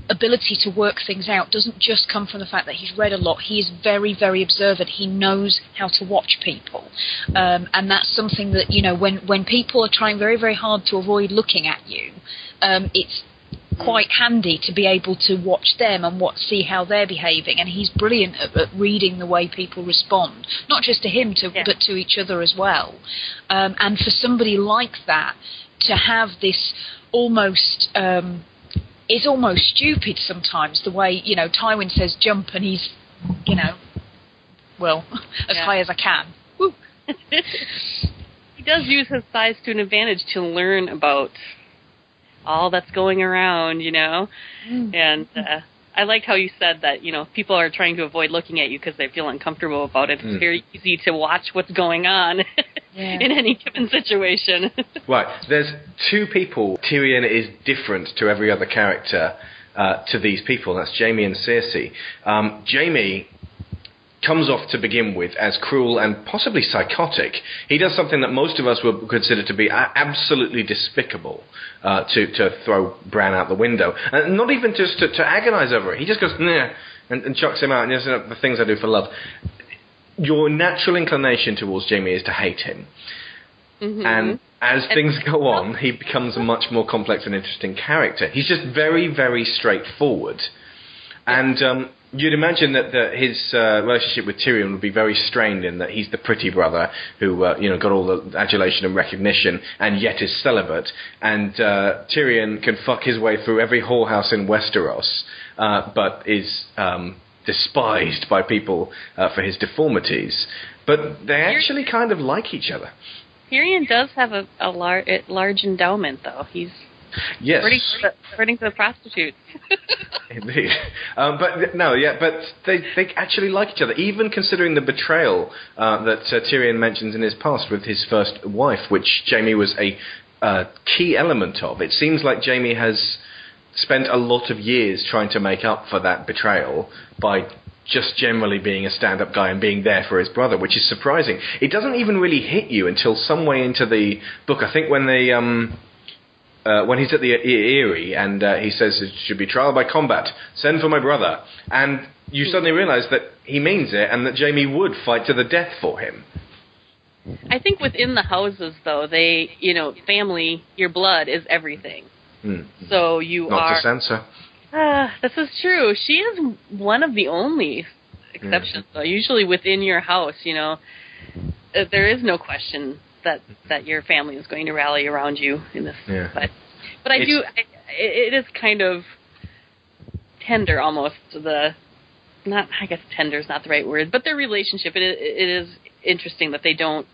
ability to work things out doesn't just come from the fact that he's read a lot. He is very, very observant. He knows how to watch people, um, and that's something that you know when when people are trying very, very hard to avoid looking at you, um, it's quite handy to be able to watch them and what see how they're behaving. And he's brilliant at, at reading the way people respond, not just to him, to, but to each other as well. Um, and for somebody like that to have this almost um, is almost stupid sometimes. The way you know Tywin says jump, and he's you know well *laughs* as high as I can. *laughs* he does use his size to an advantage to learn about all that's going around, you know. And uh, I like how you said that you know people are trying to avoid looking at you because they feel uncomfortable about it. It's Mm. very easy to watch what's going on *laughs* in any given situation. *laughs* Right, there's two people. Tyrion is different to every other character uh, to these people. That's Jaime and Cersei. Um, Jaime comes off to begin with as cruel and possibly psychotic. He does something that most of us would consider to be absolutely despicable. Uh, to to throw Bran out the window, and not even just to, to agonize over it. He just goes nah and, and chucks him out. And says, the things I do for love. Your natural inclination towards Jaime is to hate him. Mm-hmm. And as things go on, he becomes a much more complex and interesting character. He's just very, very straightforward and um, You'd imagine that, that his uh, relationship with Tyrion would be very strained in that he's the pretty brother who, uh, you know, got all the adulation and recognition and yet is celibate. And uh, Tyrion can fuck his way through every whorehouse in Westeros, uh, but is um, despised by people uh, for his deformities. But they actually kind of like each other. Tyrion does have a, a lar- a large endowment, though. He's Yes. according to the, according to the prostitutes. *laughs* Indeed. Um, but no, yeah, but they they actually like each other, even considering the betrayal uh, that uh, Tyrion mentions in his past with his first wife, which Jaime was a uh, key element of. It seems like Jaime has spent a lot of years trying to make up for that betrayal by just generally being a stand-up guy and being there for his brother, which is surprising. It doesn't even really hit you until some way into the book. I think when they um, uh, when he's at the E- Eyrie and uh, he says it should be trial by combat, send for my brother, and you suddenly realise that he means it and that Jaime would fight to the death for him. I think within the houses, though, they, you know, family, your blood is everything. Hmm. So you Not are. Not to Sansa. Ah, this is true. She is one of the only exceptions, though. Usually within your house, you know, uh, there is no question that that your family is going to rally around you in this. Yeah. But but I It's- do. I, it it is kind of tender, almost the. Not, I guess tender is not the right word, but their relationship. It, it is interesting that they don't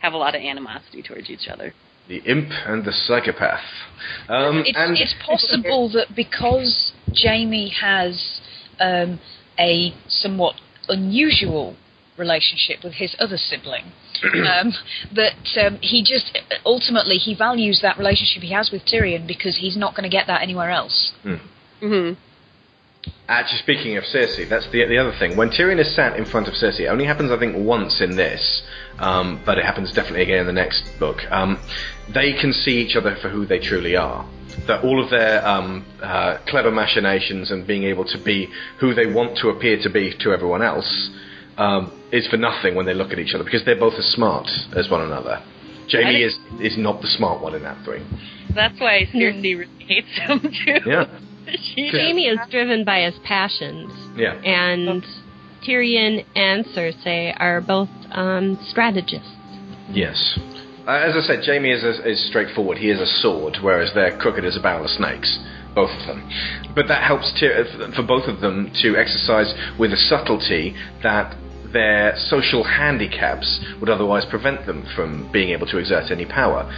have a lot of animosity towards each other. The imp and the psychopath. Um, it's, and it's possible that because Jaime has um, a somewhat unusual relationship with his other sibling, *clears throat* um, that um, he just ultimately he values that relationship he has with Tyrion because he's not going to get that anywhere else. Hmm. Mm-hmm. Actually, speaking of Cersei, that's the the other thing. When Tyrion is sat in front of Cersei, it only happens, I think, once in this, um, but it happens definitely again in the next book. Um, they can see each other for who they truly are. That all of their um, uh, clever machinations and being able to be who they want to appear to be to everyone else um, is for nothing when they look at each other because they're both as smart as one another. Jaime is is not the smart one in that three. That's why Cersei really hates him too. Yeah. *laughs* Jaime is driven by his passions, Yeah. and Tyrion and Cersei are both um, strategists. Yes. Uh, as I said, Jaime is, is straightforward. He is a sword, whereas they're crooked as a barrel of snakes, both of them. But that helps to, uh, for both of them to exercise with a subtlety that their social handicaps would otherwise prevent them from being able to exert any power.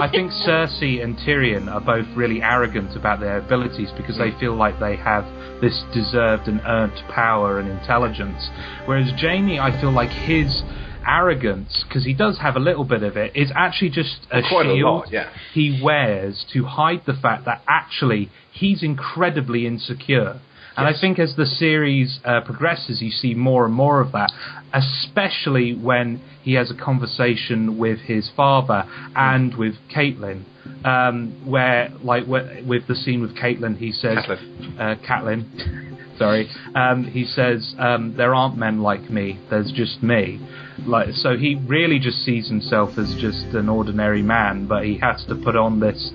I think Cersei and Tyrion are both really arrogant about their abilities because they feel like they have this deserved and earned power and intelligence. Whereas Jaime, I feel like his arrogance, because he does have a little bit of it, is actually just a Quite a lot, yeah. he wears to hide the fact that actually he's incredibly insecure. And I think as the series uh, progresses, you see more and more of that, especially when he has a conversation with his father and with Caitlin, um, where, like, wh- with the scene with Caitlin, he says, uh, Catelyn, sorry, um, he says, um, there aren't men like me, there's just me. Like, so he really just sees himself as just an ordinary man, but he has to put on this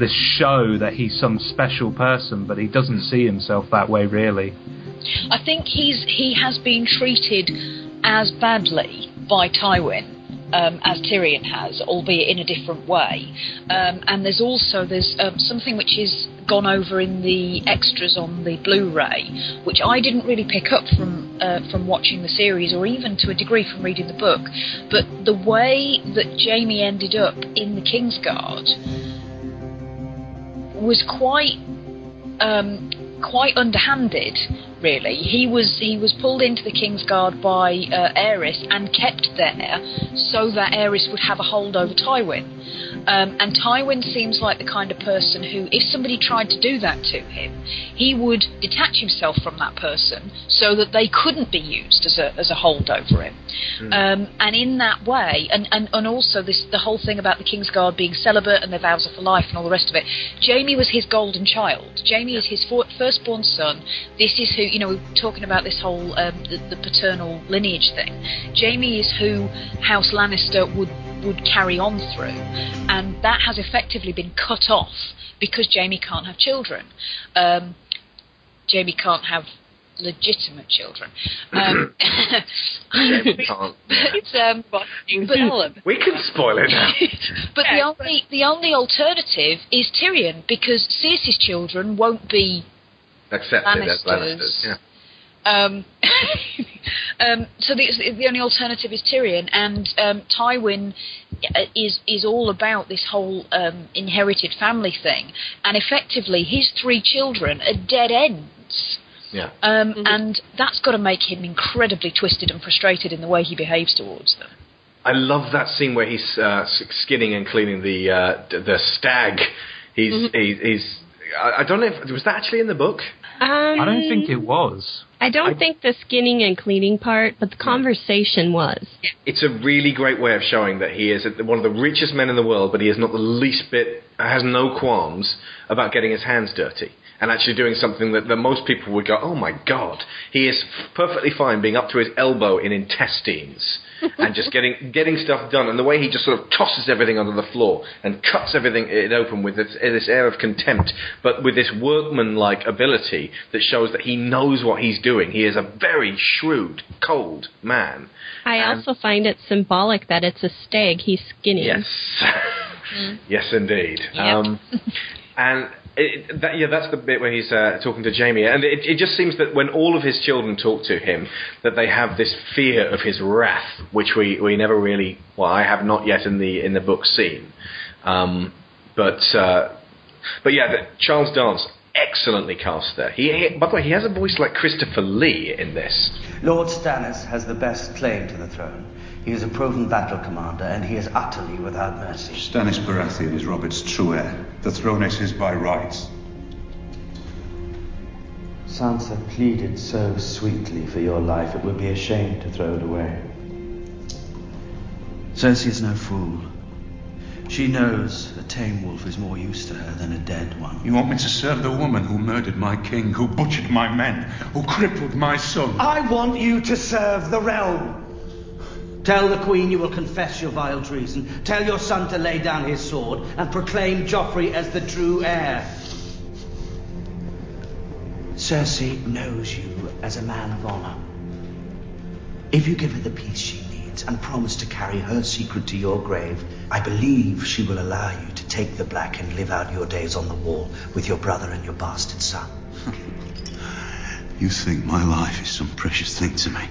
this show that he's some special person, but he doesn't see himself that way really. I think he's he has been treated as badly by Tywin. Um, as Tyrion has, albeit in a different way, um, and there's also there's um, something which is gone over in the extras on the Blu-ray, which I didn't really pick up from uh, from watching the series, or even to a degree from reading the book. But the way that Jaime ended up in the Kingsguard was quite um, quite underhanded. Really, he was he was pulled into the Kingsguard by uh, Aerys and kept there so that Aerys would have a hold over Tywin. Um, and Tywin seems like the kind of person who, if somebody tried to do that to him, he would detach himself from that person so that they couldn't be used as a as a hold over him. Um, and in that way, and, and, and also this the whole thing about the Kingsguard being celibate and their vows are for life and all the rest of it. Jaime was his golden child. Jaime is his for, firstborn son. This is who you know. We're talking about this whole um, the, the paternal lineage thing. Jaime is who House Lannister would would carry on through, and that has effectively been cut off because Jaime can't have children. Um, Jaime can't have legitimate children. Um, *coughs* *coughs* we can't. but, *laughs* um, but, We can spoil it now. *laughs* but the only the only alternative is Tyrion because Cersei's children won't be Accepted as Lannisters. Lannisters. Yeah. Um, *laughs* um, so the, the only alternative is Tyrion, and um, Tywin uh, is is all about this whole um, inherited family thing, and effectively his three children are dead ends. Yeah. Um, And that's got to make him incredibly twisted and frustrated in the way he behaves towards them. I love that scene where he's uh, skinning and cleaning the uh, the stag. He's Mm-hmm. he's, he's I I don't know if was that actually in the book. Um, I don't think it was. I don't think the skinning and cleaning part, but the conversation was. It's a really great way of showing that he is one of the richest men in the world, but he is not the least bit has no qualms about getting his hands dirty and actually doing something that, that most people would go, "Oh my god!" He is perfectly fine being up to his elbow in intestines and just getting getting stuff done. And the way he just sort of tosses everything onto the floor and cuts everything it open with this, this air of contempt, but with this workman-like ability that shows that he knows what he's doing. He is a very shrewd, cold man. I And- also find it symbolic that it's a stag he's skinning. Yes. *laughs* yes, indeed. Um, and it, that, yeah, that's the bit where he's uh, talking to Jaime, and it, it just seems that when all of his children talk to him, that they have this fear of his wrath, which we, we never really, well, I have not yet in the in the book seen. Um, but uh, but yeah, the, Charles Dance excellently cast there. He, he by the way, he has a voice like Christopher Lee in this. Lord Stannis has the best claim to the throne. He is a proven battle commander, and he is utterly without mercy. Stannis Baratheon is Robert's true heir. The throne is his by rights. Sansa pleaded so sweetly for your life, it would be a shame to throw it away. Cersei is no fool. She knows a tame wolf is more use to her than a dead one. You want me to serve the woman who murdered my king, who butchered my men, who crippled my son? I want you to serve the realm. Tell the Queen you will confess your vile treason. Tell your son to lay down his sword and proclaim Joffrey as the true heir. Cersei knows you as a man of honor. If you give her the peace she needs and promise to carry her secret to your grave, I believe she will allow you to take the black and live out your days on the wall with your brother and your bastard son. *laughs* You think my life is some precious thing to me?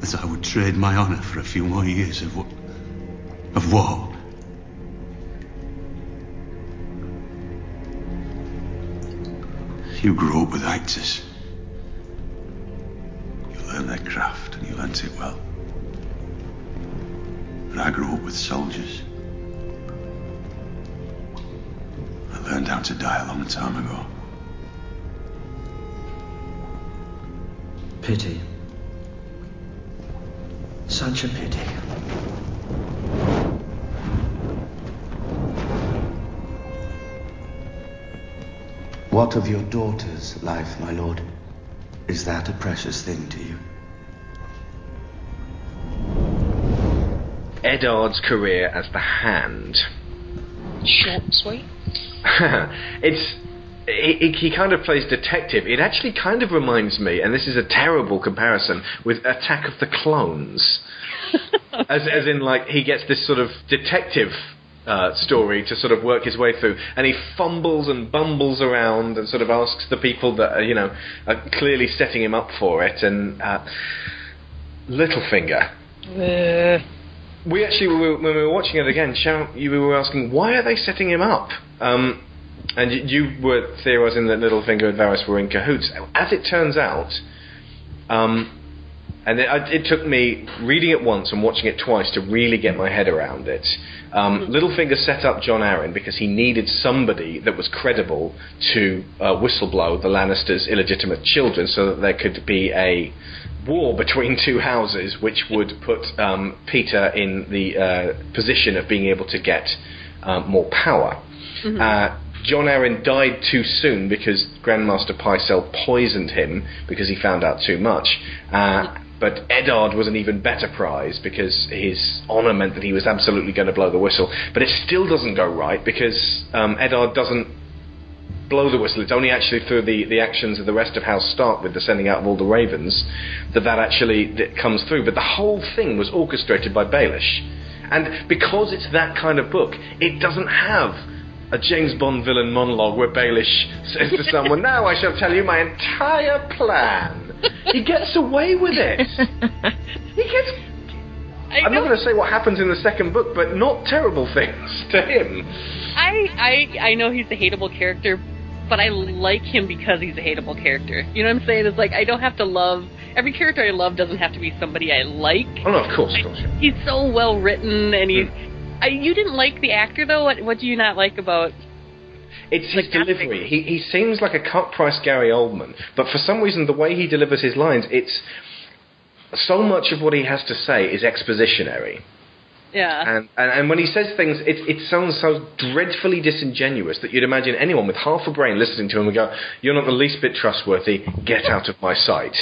That I would trade my honor for a few more years of? Of war? You grew up with actors. You learned their craft and you learnt it well. But I grew up with soldiers. I learned how to die a long time ago. Pity. Such a pity. What of your daughter's life, my lord? Is that a precious thing to you? Eddard's career as the Hand. Short and sweet. *laughs* it's he, he- kind of plays detective. It actually kind of reminds me, and this is a terrible comparison, with Attack of the Clones. *laughs* as, as in, like, he gets this sort of detective uh, story to sort of work his way through, and he fumbles and bumbles around and sort of asks the people that are, you know are clearly setting him up for it. And uh, Littlefinger. We actually, we were, when we were watching it again, Sharon, you were asking why are they setting him up? Um, and you, you were theorising that Littlefinger and Varys were in cahoots. As it turns out, um, and it, it took me reading it once and watching it twice to really get my head around it. Um, Littlefinger set up Jon Arryn because he needed somebody that was credible to uh, whistleblow the Lannisters' illegitimate children, so that there could be a war between two houses, which would put um, Petyr in the uh, position of being able to get um, more power. Uh, Jon Arryn died too soon because Grand Maester Pycelle poisoned him because he found out too much. Uh, but Eddard was an even better prize because his honour meant that he was absolutely going to blow the whistle. But it still doesn't go right because um, Eddard doesn't blow the whistle. It's only actually through the, the actions of the rest of House Stark with the sending out of all the ravens that that actually that comes through. But the whole thing was orchestrated by Baelish. And because it's that kind of book, it doesn't have a James Bond villain monologue where Baelish says to someone, Now I shall tell you my entire plan. He gets away with it. he gets. I'm not going to say what happens in the second book, but not terrible things to him. I, I I know he's a hateable character, but I like him because he's a hateable character. You know what I'm saying? It's like I don't have to love every character I love doesn't have to be somebody I like. Oh no, of course, of course. yeah. He's so well written, and he's. Mm. I, you didn't like the actor though. What What do you not like about? It's his delivery. He he seems like a cut price Gary Oldman, but for some reason the way he delivers his lines, it's so much of what he has to say is expositionary. Yeah. And, and and when he says things, it it sounds so dreadfully disingenuous that you'd imagine anyone with half a brain listening to him would go, "You're not the least bit trustworthy. Get out of my sight."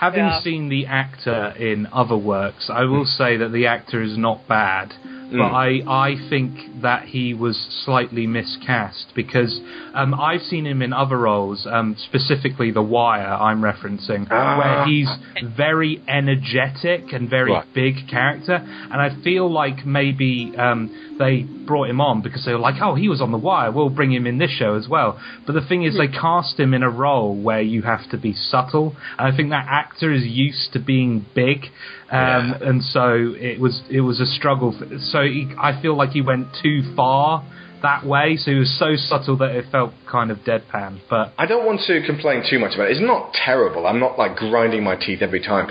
Having Yeah. seen the actor in other works, I will say that the actor is not bad. But Mm. I, I think that he was slightly miscast because um, I've seen him in other roles, um, specifically The Wire, I'm referencing, Ah. where he's very energetic and very Right. big character. And I feel like maybe um, they brought him on because they were like, oh, he was on The Wire, we'll bring him in this show as well. But the thing is, they cast him in a role where you have to be subtle. And I think that actor is used to being big. Um, And so it was it was a struggle. For, so he, I feel like he went too far that way. So he was so subtle that it felt kind of deadpan. But I don't want to complain too much about it. It's not terrible. I'm not like grinding my teeth every time.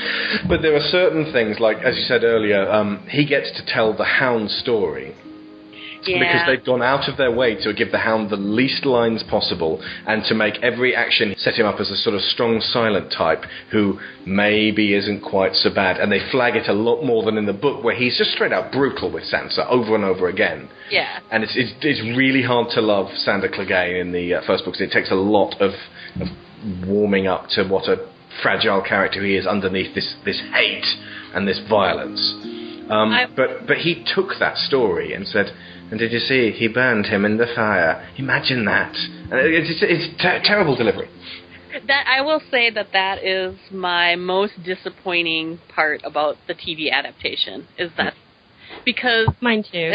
But there are certain things, like as you said earlier, um, he gets to tell the Hound story. Yeah. Because they've gone out of their way to give the Hound the least lines possible and to make every action set him up as a sort of strong, silent type who maybe isn't quite so bad. And they flag it a lot more than in the book, where he's just straight out brutal with Sansa over and over again. Yeah. And it's, it's, it's really hard to love Sandor Clegane in the uh, first book. 'cause It takes a lot of, of warming up to what a fragile character he is underneath this, this hate and this violence. Um, but but he took that story and said, "And did you see? He burned him in the fire. Imagine that. And it's it's, it's ter- terrible delivery. That I will say that that is my most disappointing part about the TV adaptation is hmm. that because mine too.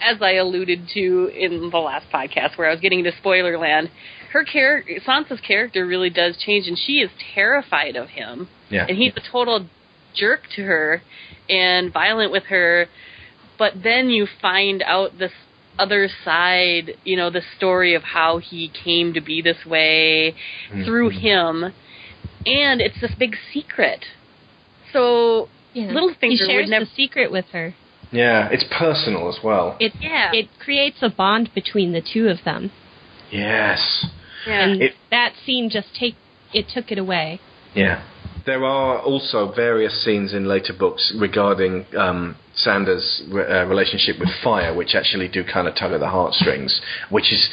As I alluded to in the last podcast where I was getting into spoiler land, her character Sansa's character really does change and she is terrified of him. Yeah. And he's a total jerk to her and violent with her. But then you find out this other side, you know, the story of how he came to be this way through him. And it's this big secret. So Yeah. little things he would shares never the secret with her. Yeah, it's personal as well. It Yeah. it creates a bond between the two of them. Yes. And It- that scene just take it took it away. Yeah. There are also various scenes in later books regarding um, Sandor's uh, relationship with fire, which actually do kind of tug at the heartstrings, which is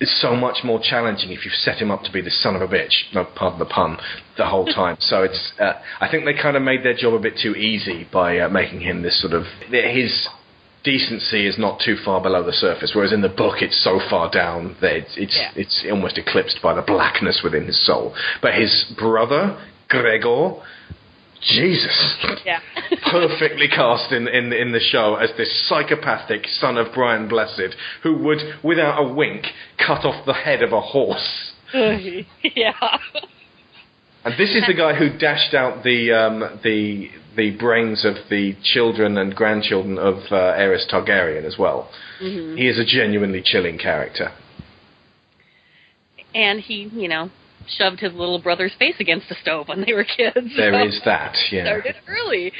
is so much more challenging if you've set him up to be the son of a bitch, no pardon the pun, the whole *laughs* time. so it's, uh, I think they kind of made their job a bit too easy by uh, making him this sort of his decency is not too far below the surface, whereas in the book it's so far down that it's it's, Yeah. it's almost eclipsed by the blackness within his soul. But his brother Gregor, Jesus, Yeah. *laughs* perfectly cast in, in in the show as this psychopathic son of Brian Blessed who would, without a wink, cut off the head of a horse. *laughs* yeah. And this is the guy who dashed out the um, the the brains of the children and grandchildren of uh, Aerys Targaryen as well. Mhm. He is a genuinely chilling character. And he, you know, shoved his little brother's face against the stove when they were kids. There so is that, yeah. Started early.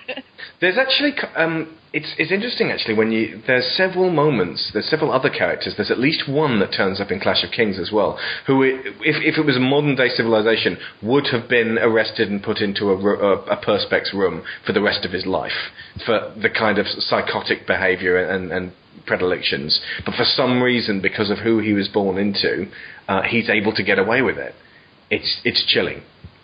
*laughs* There's actually, um, it's it's interesting actually when you there's several moments, there's several other characters. There's at least one that turns up in Clash of Kings as well, who, if if it was a modern day civilization, would have been arrested and put into a, a, a perspex room for the rest of his life for the kind of psychotic behaviour and, and predilections. But for some reason, because of who he was born into, uh, he's able to get away with it. It's it's chilling,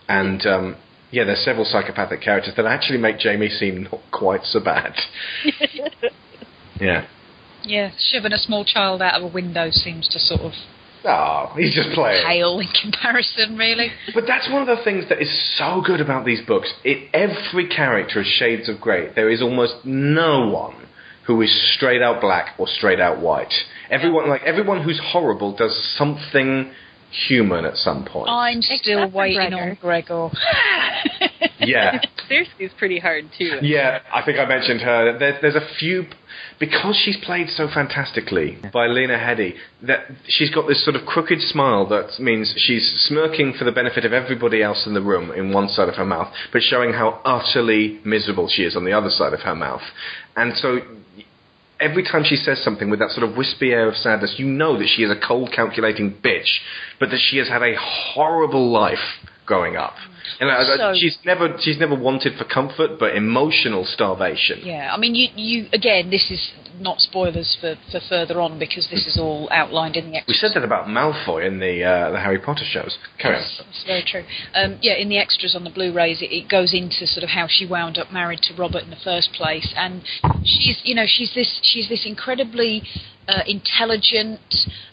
and um, yeah, there's several psychopathic characters that actually make Jaime seem not quite so bad. *laughs* Yeah. Yeah, shoving a small child out of a window seems to sort of Oh, he's just playing. pale in comparison, really. But that's one of the things that is so good about these books. It, every character is shades of grey. There is almost no one who is straight out black or straight out white. Everyone, like everyone who's horrible, does something human at some point. I'm still waiting on Gregor. *laughs* Yeah. Seriously, it's pretty hard too. Yeah, I think I mentioned her. There's, there's a few because she's played so fantastically by Lena Headey that she's got this sort of crooked smile that means she's smirking for the benefit of everybody else in the room in one side of her mouth, but showing how utterly miserable she is on the other side of her mouth. And so every time she says something with that sort of wispy air of sadness, you know that she is a cold, calculating bitch, but that she has had a horrible life growing up. And uh, So- she's never she's never wanted for comfort, but emotional starvation. Yeah, I mean, you, you again, this is not spoilers for, for further on because this is all outlined in the extras. We said that about Malfoy in the uh, the Harry Potter shows. Carry on. It's very true. Um, yeah, in the extras on the Blu-rays, it, it goes into sort of how she wound up married to Robert in the first place, and she's, you know, she's this, she's this incredibly uh, intelligent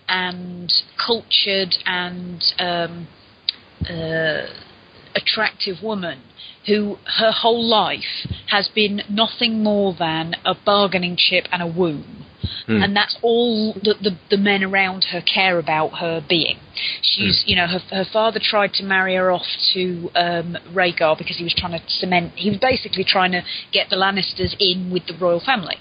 and cultured and um, uh, attractive woman who her whole life has been nothing more than a bargaining chip and a womb. Hmm. And that's all that the, the men around her care about her being. She's, you know, her, her father tried to marry her off to um, Rhaegar because he was trying to cement, he was basically trying to get the Lannisters in with the royal family.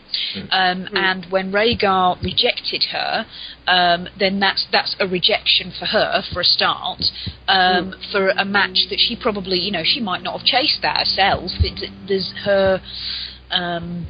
Um, And when Rhaegar rejected her, um, then that's that's a rejection for her for a start. Um, For a match that she probably, you know, she might not have chased that herself. It, there's her um,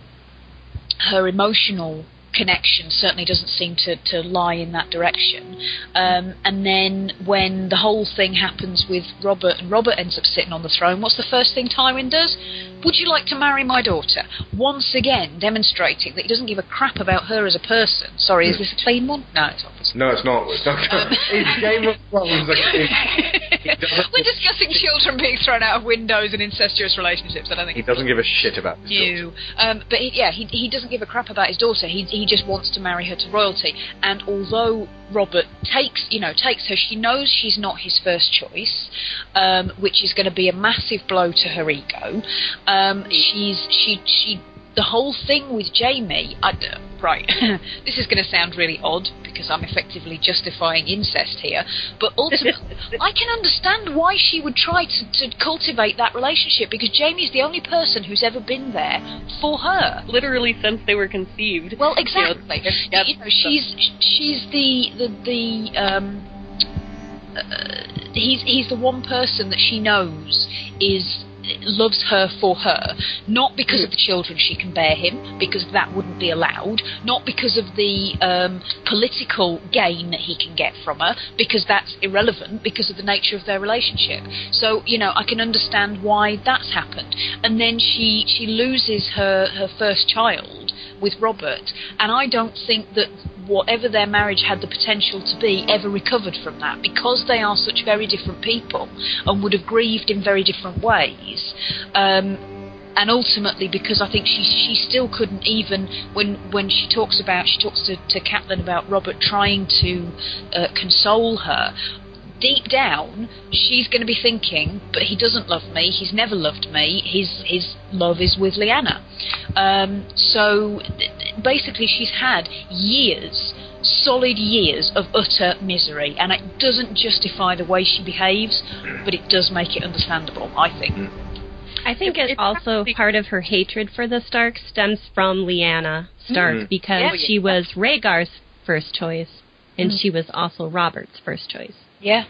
her emotional connection certainly doesn't seem to, to lie in that direction. Um, and then when the whole thing happens with Robert and Robert ends up sitting on the throne, what's the first thing Tywin does? Would you like to marry my daughter? Once again, demonstrating that he doesn't give a crap about her as a person. Sorry, is this a clean one? No, it's obviously. No, it's not. It's not. *laughs* it's Game of Thrones. *laughs* We're discussing children being thrown out of windows and incestuous relationships. I don't think He doesn't give a shit about new. Um, but he, yeah, he, he doesn't give a crap about his daughter. He he just wants to marry her to royalty. And although Robert takes you know takes her, she knows she's not his first choice, um, which is going to be a massive blow to her ego. Um, she's she she. The whole thing with Jaime, I, right? *laughs* this is going to sound really odd because I'm effectively justifying incest here, but ultimately, *laughs* I can understand why she would try to, to cultivate that relationship because Jaime's the only person who's ever been there for her. Literally since they were conceived. Well, You know, exactly. You know, she's she's the the the um. Uh, he's he's the one person that she knows is loves her for her, not because of the children she can bear him, because that wouldn't be allowed, not because of the um, political gain that he can get from her, because that's irrelevant, because of the nature of their relationship. So you know, I can understand why that's happened. And then she she loses her her first child with Robert, and I don't think that whatever their marriage had the potential to be ever recovered from that because they are such very different people and would have grieved in very different ways. Um, and ultimately, because I think she she still couldn't even when when she talks about she talks to to Catelyn about Robert trying to uh, console her. Deep down, she's going to be thinking, "But he doesn't love me. He's never loved me. His his love is with Lyanna." Um, so th- th- basically, she's had years, solid years of utter misery, and it doesn't justify the way she behaves, but it does make it understandable. I think. I think it also part of her hatred for the Starks stems from Lyanna Stark Mm. because Yeah. she was Rhaegar's first choice and Mm. she was also Robert's first choice. Yeah,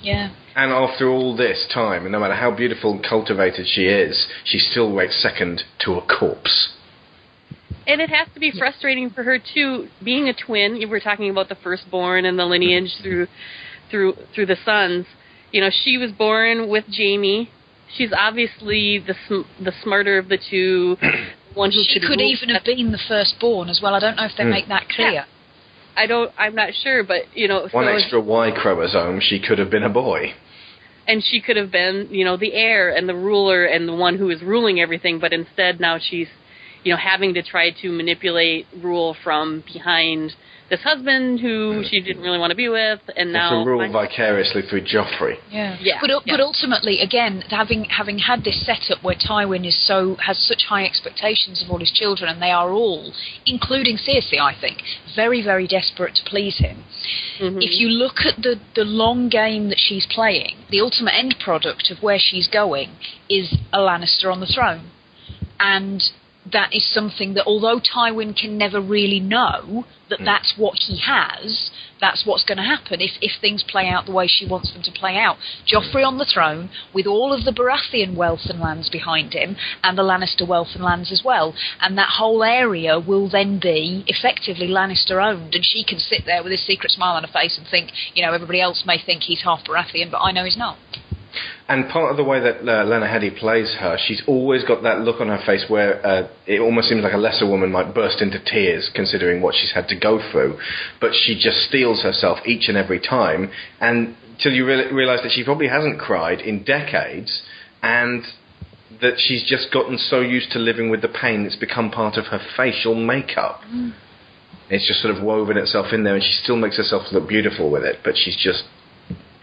yeah. And after all this time, and no matter how beautiful and cultivated she is, she still ranks second to a corpse. And it has to be frustrating for her too, being a twin. You were talking about the firstborn and the lineage through, through, through the sons. You know, she was born with Jaime. She's obviously the sm- the smarter of the two. *clears throat* One who She could, could even have been the firstborn as well. I don't know if they Mm. make that clear. Yeah. I don't. I'm not sure, but you know, One so extra Y chromosome, she could have been a boy. and she could have been, you know, the heir and the ruler and the one who is ruling everything, but instead now she's, you know, having to try to manipulate rule from behind this husband who she didn't really want to be with, and now to rule vicariously through Joffrey. Yeah, Yeah, But but ultimately, again, having having had this setup where Tywin is so has such high expectations of all his children, and they are all, including Cersei, I think, very very desperate to please him. Mm-hmm. If you look at the the long game that she's playing, the ultimate end product of where she's going is a Lannister on the throne, and that is something that although Tywin can never really know that hmm. that's what he has, that's what's going to happen if, if things play out the way she wants them to play out. Joffrey on the throne, with all of the Baratheon wealth and lands behind him, and the Lannister wealth and lands as well. And that whole area will then be effectively Lannister owned, and she can sit there with a secret smile on her face and think, you know, everybody else may think he's half Baratheon, but I know he's not. And part of the way that uh, Lena Headey plays her, she's always got that look on her face where uh, it almost seems like a lesser woman might burst into tears considering what she's had to go through. But she just steels herself each and every time, and till you re- realise that she probably hasn't cried in decades, and that she's just gotten so used to living with the pain it's become part of her facial makeup. It's just sort of woven itself in there, and she still makes herself look beautiful with it, but she's just.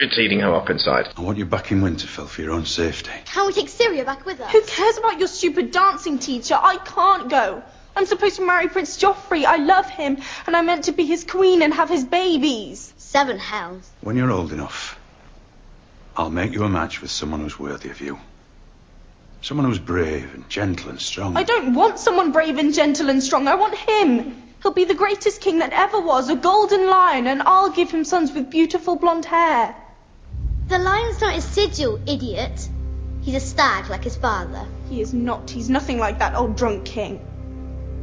It's eating her up inside. I want you back in Winterfell for your own safety. Can we take Syrio back with us? Who cares about your stupid dancing teacher? I can't go. I'm supposed to marry Prince Joffrey. I love him, and I'm meant to be his queen and have his babies. Seven hells. When you're old enough, I'll make you a match with someone who's worthy of you. Someone who's brave and gentle and strong. I don't want someone brave and gentle and strong. I want him. He'll be the greatest king that ever was, a golden lion, and I'll give him sons with beautiful blonde hair. The lion's not a sigil, idiot. He's a stag like his father. He is not. He's nothing like that old drunk king.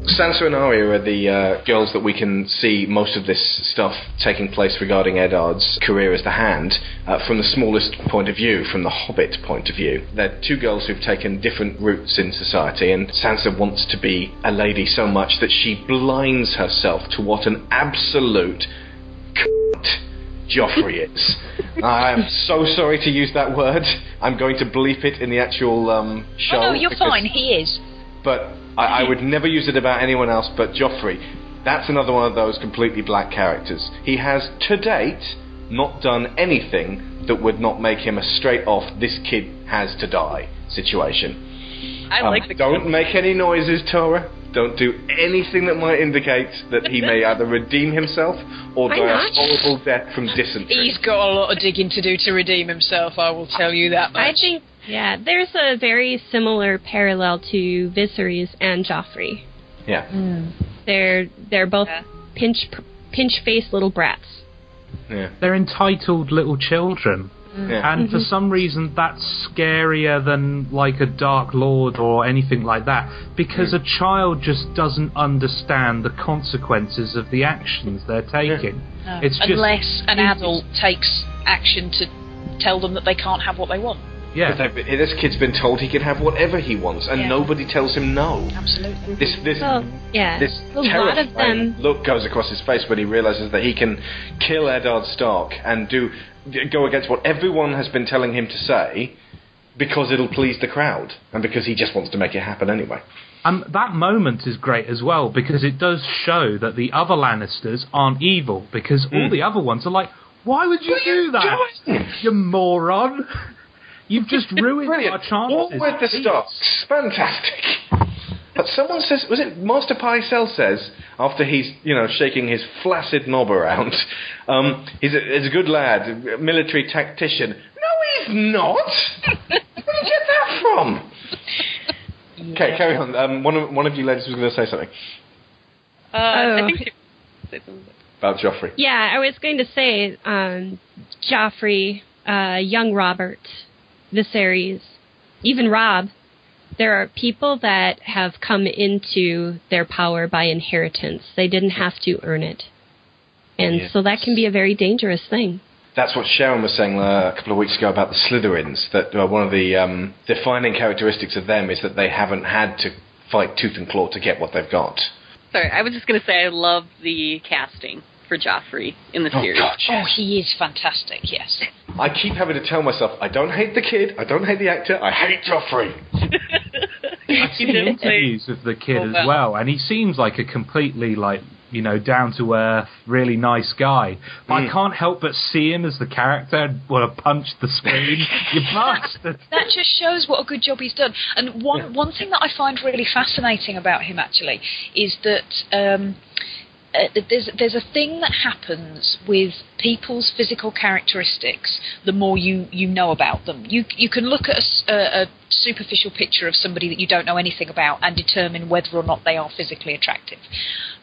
Sansa and Arya are the uh, girls that we can see most of this stuff taking place regarding Eddard's career as the Hand uh, from the smallest point of view, from the Hobbit point of view. They're two girls who've taken different routes in society, and Sansa wants to be a lady so much that she blinds herself to what an absolute cunt Joffrey is. I am so sorry to use that word. I'm going to bleep it in the actual um, show. oh no, you're because- fine. He is. but I, I would never use it about anyone else but Joffrey. That's another one of those completely black characters. He has, to date, not done anything that would not make him a straight off, this kid has to die situation. I Um, like the Don't make any noises, Tara. Don't do anything that might indicate that he may either redeem himself or die a horrible death from dysentery. He's got a lot of digging to do to redeem himself. I will tell you that much. I think, yeah, there's a very similar parallel to Viserys and Joffrey. Yeah. Hmm. They're they're both pinch pinch faced little brats. Yeah. They're entitled little children. Yeah. And for Mhm. some reason, that's scarier than like a Dark Lord or anything like that, because a child just doesn't understand the consequences of the actions they're taking. No. It's just Unless an adult takes action to tell them that they can't have what they want. Yeah. But this kid's been told he can have whatever he wants, and Yeah. nobody tells him no. Absolutely. This this Well, yeah, this a terrifying them. look goes across his face when he realizes that he can kill Eddard Stark and do go against what everyone has been telling him to say because it'll please the crowd and because he just wants to make it happen anyway. Um, that moment is great as well because it does show that the other Lannisters aren't evil because Hmm. all the other ones are like, why would you do that? You moron! You've just ruined our chances. What with the Starks? Fantastic. But someone says, was it Maester Pycelle says, after he's, you know, shaking his flaccid knob around, *laughs* um, he's, a, he's a good lad, a military tactician. No, he's not! Where did you get that from? *laughs* Okay, carry on. Um, one, of, one of you ladies was going to say something Uh, I Oh. think she about Joffrey. Yeah, I was going to say um, Joffrey, uh, young Robert, Viserys, even Robb. There are people that have come into their power by inheritance. They didn't have to earn it. And Yes. so that can be a very dangerous thing. That's what Sharon was saying uh, a couple of weeks ago about the Slytherins. That uh, one of the um, defining characteristics of them is that they haven't had to fight tooth and claw to get what they've got. Sorry, I was just going to say I love the casting for Joffrey in the Oh, series. God, Oh, he is fantastic. Yes. I keep having to tell myself, I don't hate the kid, I don't hate the actor, I hate Joffrey. *laughs* I've *laughs* seen interviews with the kid Oh, as well. well, and he seems like a completely like you know down to earth, really nice guy. But I Mm. can't help but see him as the character and want to punch the screen. *laughs* you bastard! that just shows what a good job he's done. And one one thing that I find really fascinating about him actually is that um, uh, there's there's a thing that happens with people's physical characteristics. The more you you know about them, you you can look at a superficial picture of somebody that you don't know anything about and determine whether or not they are physically attractive.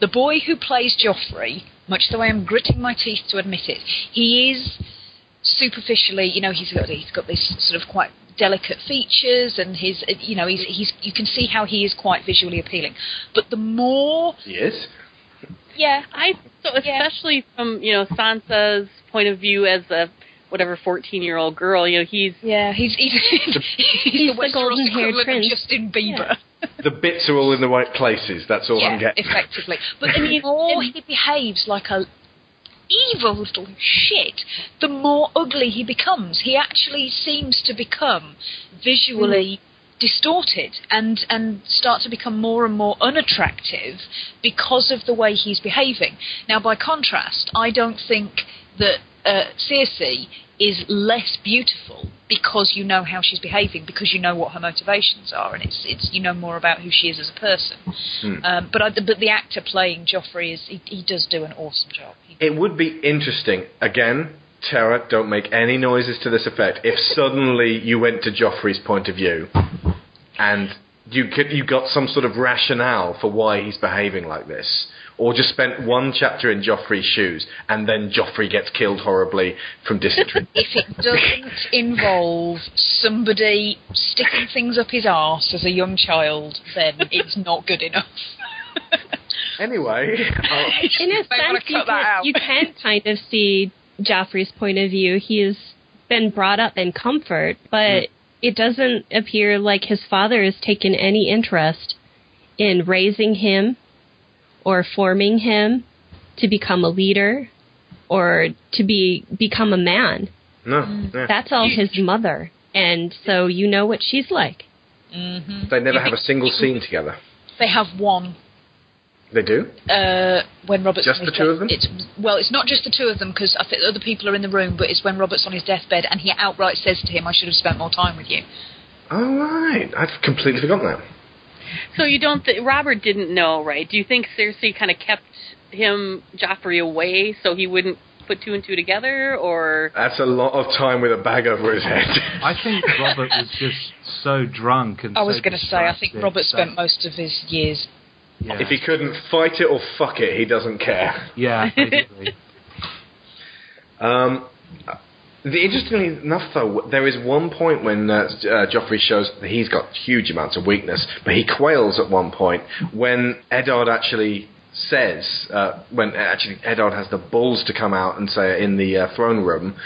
The boy who plays Joffrey, much the way I'm gritting my teeth to admit it, he is superficially, you know, he's got he's got this sort of quite delicate features, and his, you know, he's he's you can see how he is quite visually appealing. But the more, Yes. Yeah, I so especially from you know Sansa's point of view as a whatever fourteen year old girl, you know he's yeah he's he's, *laughs* he's, he's the, Westeros golden-haired prince. Justin Bieber. *laughs* The bits are all in the right places. That's all I'm getting. effectively. But the more he behaves like a evil little shit, the more ugly he becomes. He actually seems to become visually hmm. Distorted and and start to become more and more unattractive because of the way he's behaving. Now, by contrast, I don't think that uh, Cersei is less beautiful because you know how she's behaving, because you know what her motivations are, and it's it's you know more about who she is as a person. Hmm. Um, but I, but the actor playing Joffrey is he, he does do an awesome job. It would be interesting. Again, Tara, don't make any noises to this effect. If suddenly you went to Joffrey's point of view, and you could, you got some sort of rationale for why he's behaving like this, or just spent one chapter in Joffrey's shoes, and then Joffrey gets killed horribly from dysentery. *laughs* If it doesn't involve somebody sticking things up his arse as a young child, then it's not good enough. *laughs* anyway, I'll- *laughs* In a sense, you can, you can kind of see Joffrey's point of view. He's been brought up in comfort, but mm. It doesn't appear like his father has taken any interest in raising him or forming him to become a leader or to be become a man. no, yeah. That's all his mother. And so you know what she's like. hmm they never have a single scene together. They have one. They do. Uh, when Robert's Just on the two death- of them? It's well, it's not just the two of them because I think other people are in the room. But it's when Robert's on his deathbed and he outright says to him, "I should have spent more time with you." Oh right, I'd completely forgotten that. So you don't th- Robert didn't know, right? Do you think Cersei kind of kept him Joffrey away so he wouldn't put two and two together, or That's a lot of time with a bag over his head. I think Robert was just so drunk and. I was so going to say, I think Robert that- spent most of his years. Yeah. If he couldn't fight it or fuck it, he doesn't care. Yeah. *laughs* Um, the, interestingly enough, though, there is one point when uh, uh, Joffrey shows that he's got huge amounts of weakness, but he quails at one point when Eddard actually says, uh, when actually Eddard has the balls to come out and say in the uh, throne room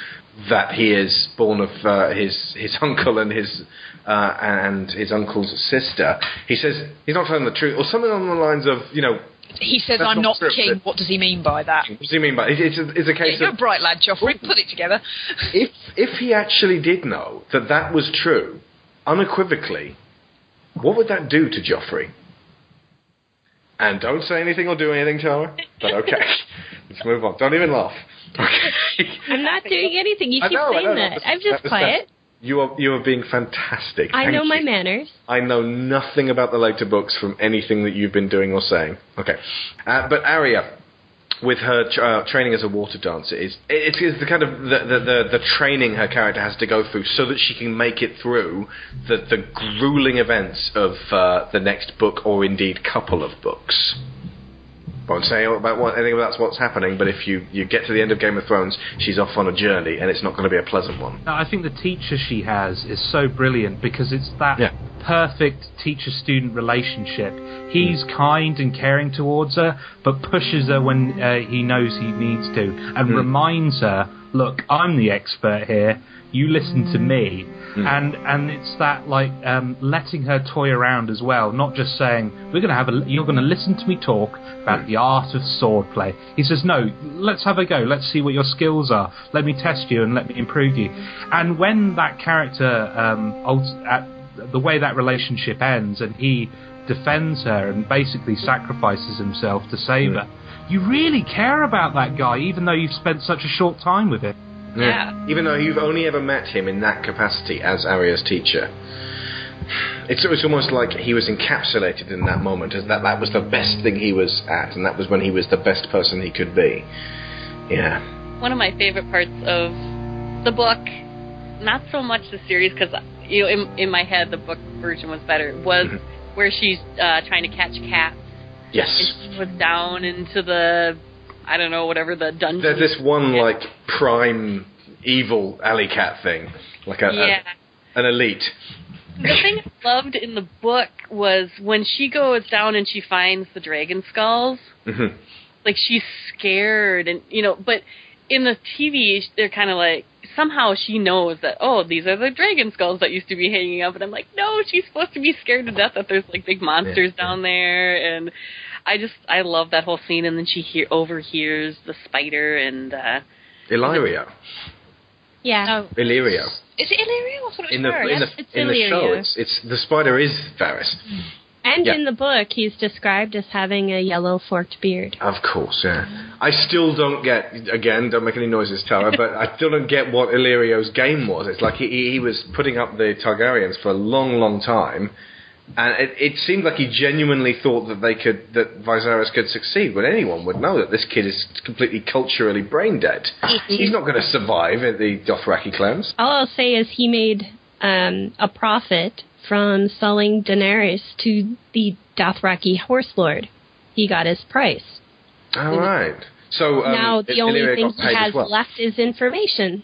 that he is born of uh, his his *laughs* uncle and his uh, and his uncle's sister. He says he's not telling the truth, or something along the lines of, you know, He says, That's "I'm not not the king." What does he mean by that? what does he mean by it? It's a, it's a Yeah, case you're of a bright lad, Joffrey. Put it together. *laughs* if if he actually did know that that was true, unequivocally, what would that do to Joffrey? And don't say anything or do anything, Tara. But okay, *laughs* let's move on. Don't even laugh. *laughs* Okay. I'm not doing anything. You keep know, saying know, that. I'm just that quiet. You are you are being fantastic. I Thank know my manners. I know nothing about the later books from anything that you've been doing or saying. Okay, uh, but Arya, with her uh, training as a water dancer, is it is the kind of the, the, the, the training her character has to go through so that she can make it through the, the grueling events of uh, the next book or indeed couple of books. Won't say about what, anything about what's happening, but if you, you get to the end of Game of Thrones, she's off on a journey, and it's not going to be a pleasant one. I think the teacher she has is so brilliant because it's that Yeah. perfect teacher student relationship. He's kind and caring towards her, but pushes her when uh, he knows he needs to, and Mm. reminds her, "Look, I'm the expert here. You listen to me." And and it's that like um, letting her toy around as well, not just saying we're going to have a you're going to listen to me talk about the art of swordplay. He says, "No, let's have a go. Let's see what your skills are. Let me test you and let me improve you." And when that character um, at the way that relationship ends, and he defends her and basically sacrifices himself to save her. You really care about that guy, even though you've spent such a short time with him. Even though you've only ever met him in that capacity as Arya's teacher. It's, it's almost like he was encapsulated in that moment, as that that was the best thing he was at, and that was when he was the best person he could be. Yeah. One of my favorite parts of the book, not so much the series, because you know, in, in my head the book version was better. Was where she's uh, trying to catch cats. Yes. And she was down into the, I don't know, whatever the dungeon. There's this one like prime evil alley cat thing, like a, a- an elite. the thing I loved in the book was when she goes down and she finds the dragon skulls. Mhm. Like she's scared, and you know, but in the TV, they're kind of like somehow she knows that oh, these are the dragon skulls that used to be hanging up, and I'm like, no, she's supposed to be scared to death that there's like big monsters down there, and I just I love that whole scene, and then she hear overhears the spider and. uh Illyrio. Yeah. Illyrio. Is it Illyrio? I thought it was In the Varys. in the in the show, it's it's the spider is Varys. And Yeah. in the book, he's described as having a yellow forked beard. Of course, yeah. I still don't get again. Don't make any noises, Tara. but I still don't get what Illyrio's game was. It's like he he was putting up the Targaryens for a long, long time, and it, it seemed like he genuinely thought that they could that Viserys could succeed. But anyone would know that this kid is completely culturally brain dead. *laughs* He's not going to survive at the Dothraki clans. All I'll say is he made um, a profit from selling Daenerys to the Dothraki horse lord. He got his price. All right. So um, now the only Illyrio thing he has well. left is information.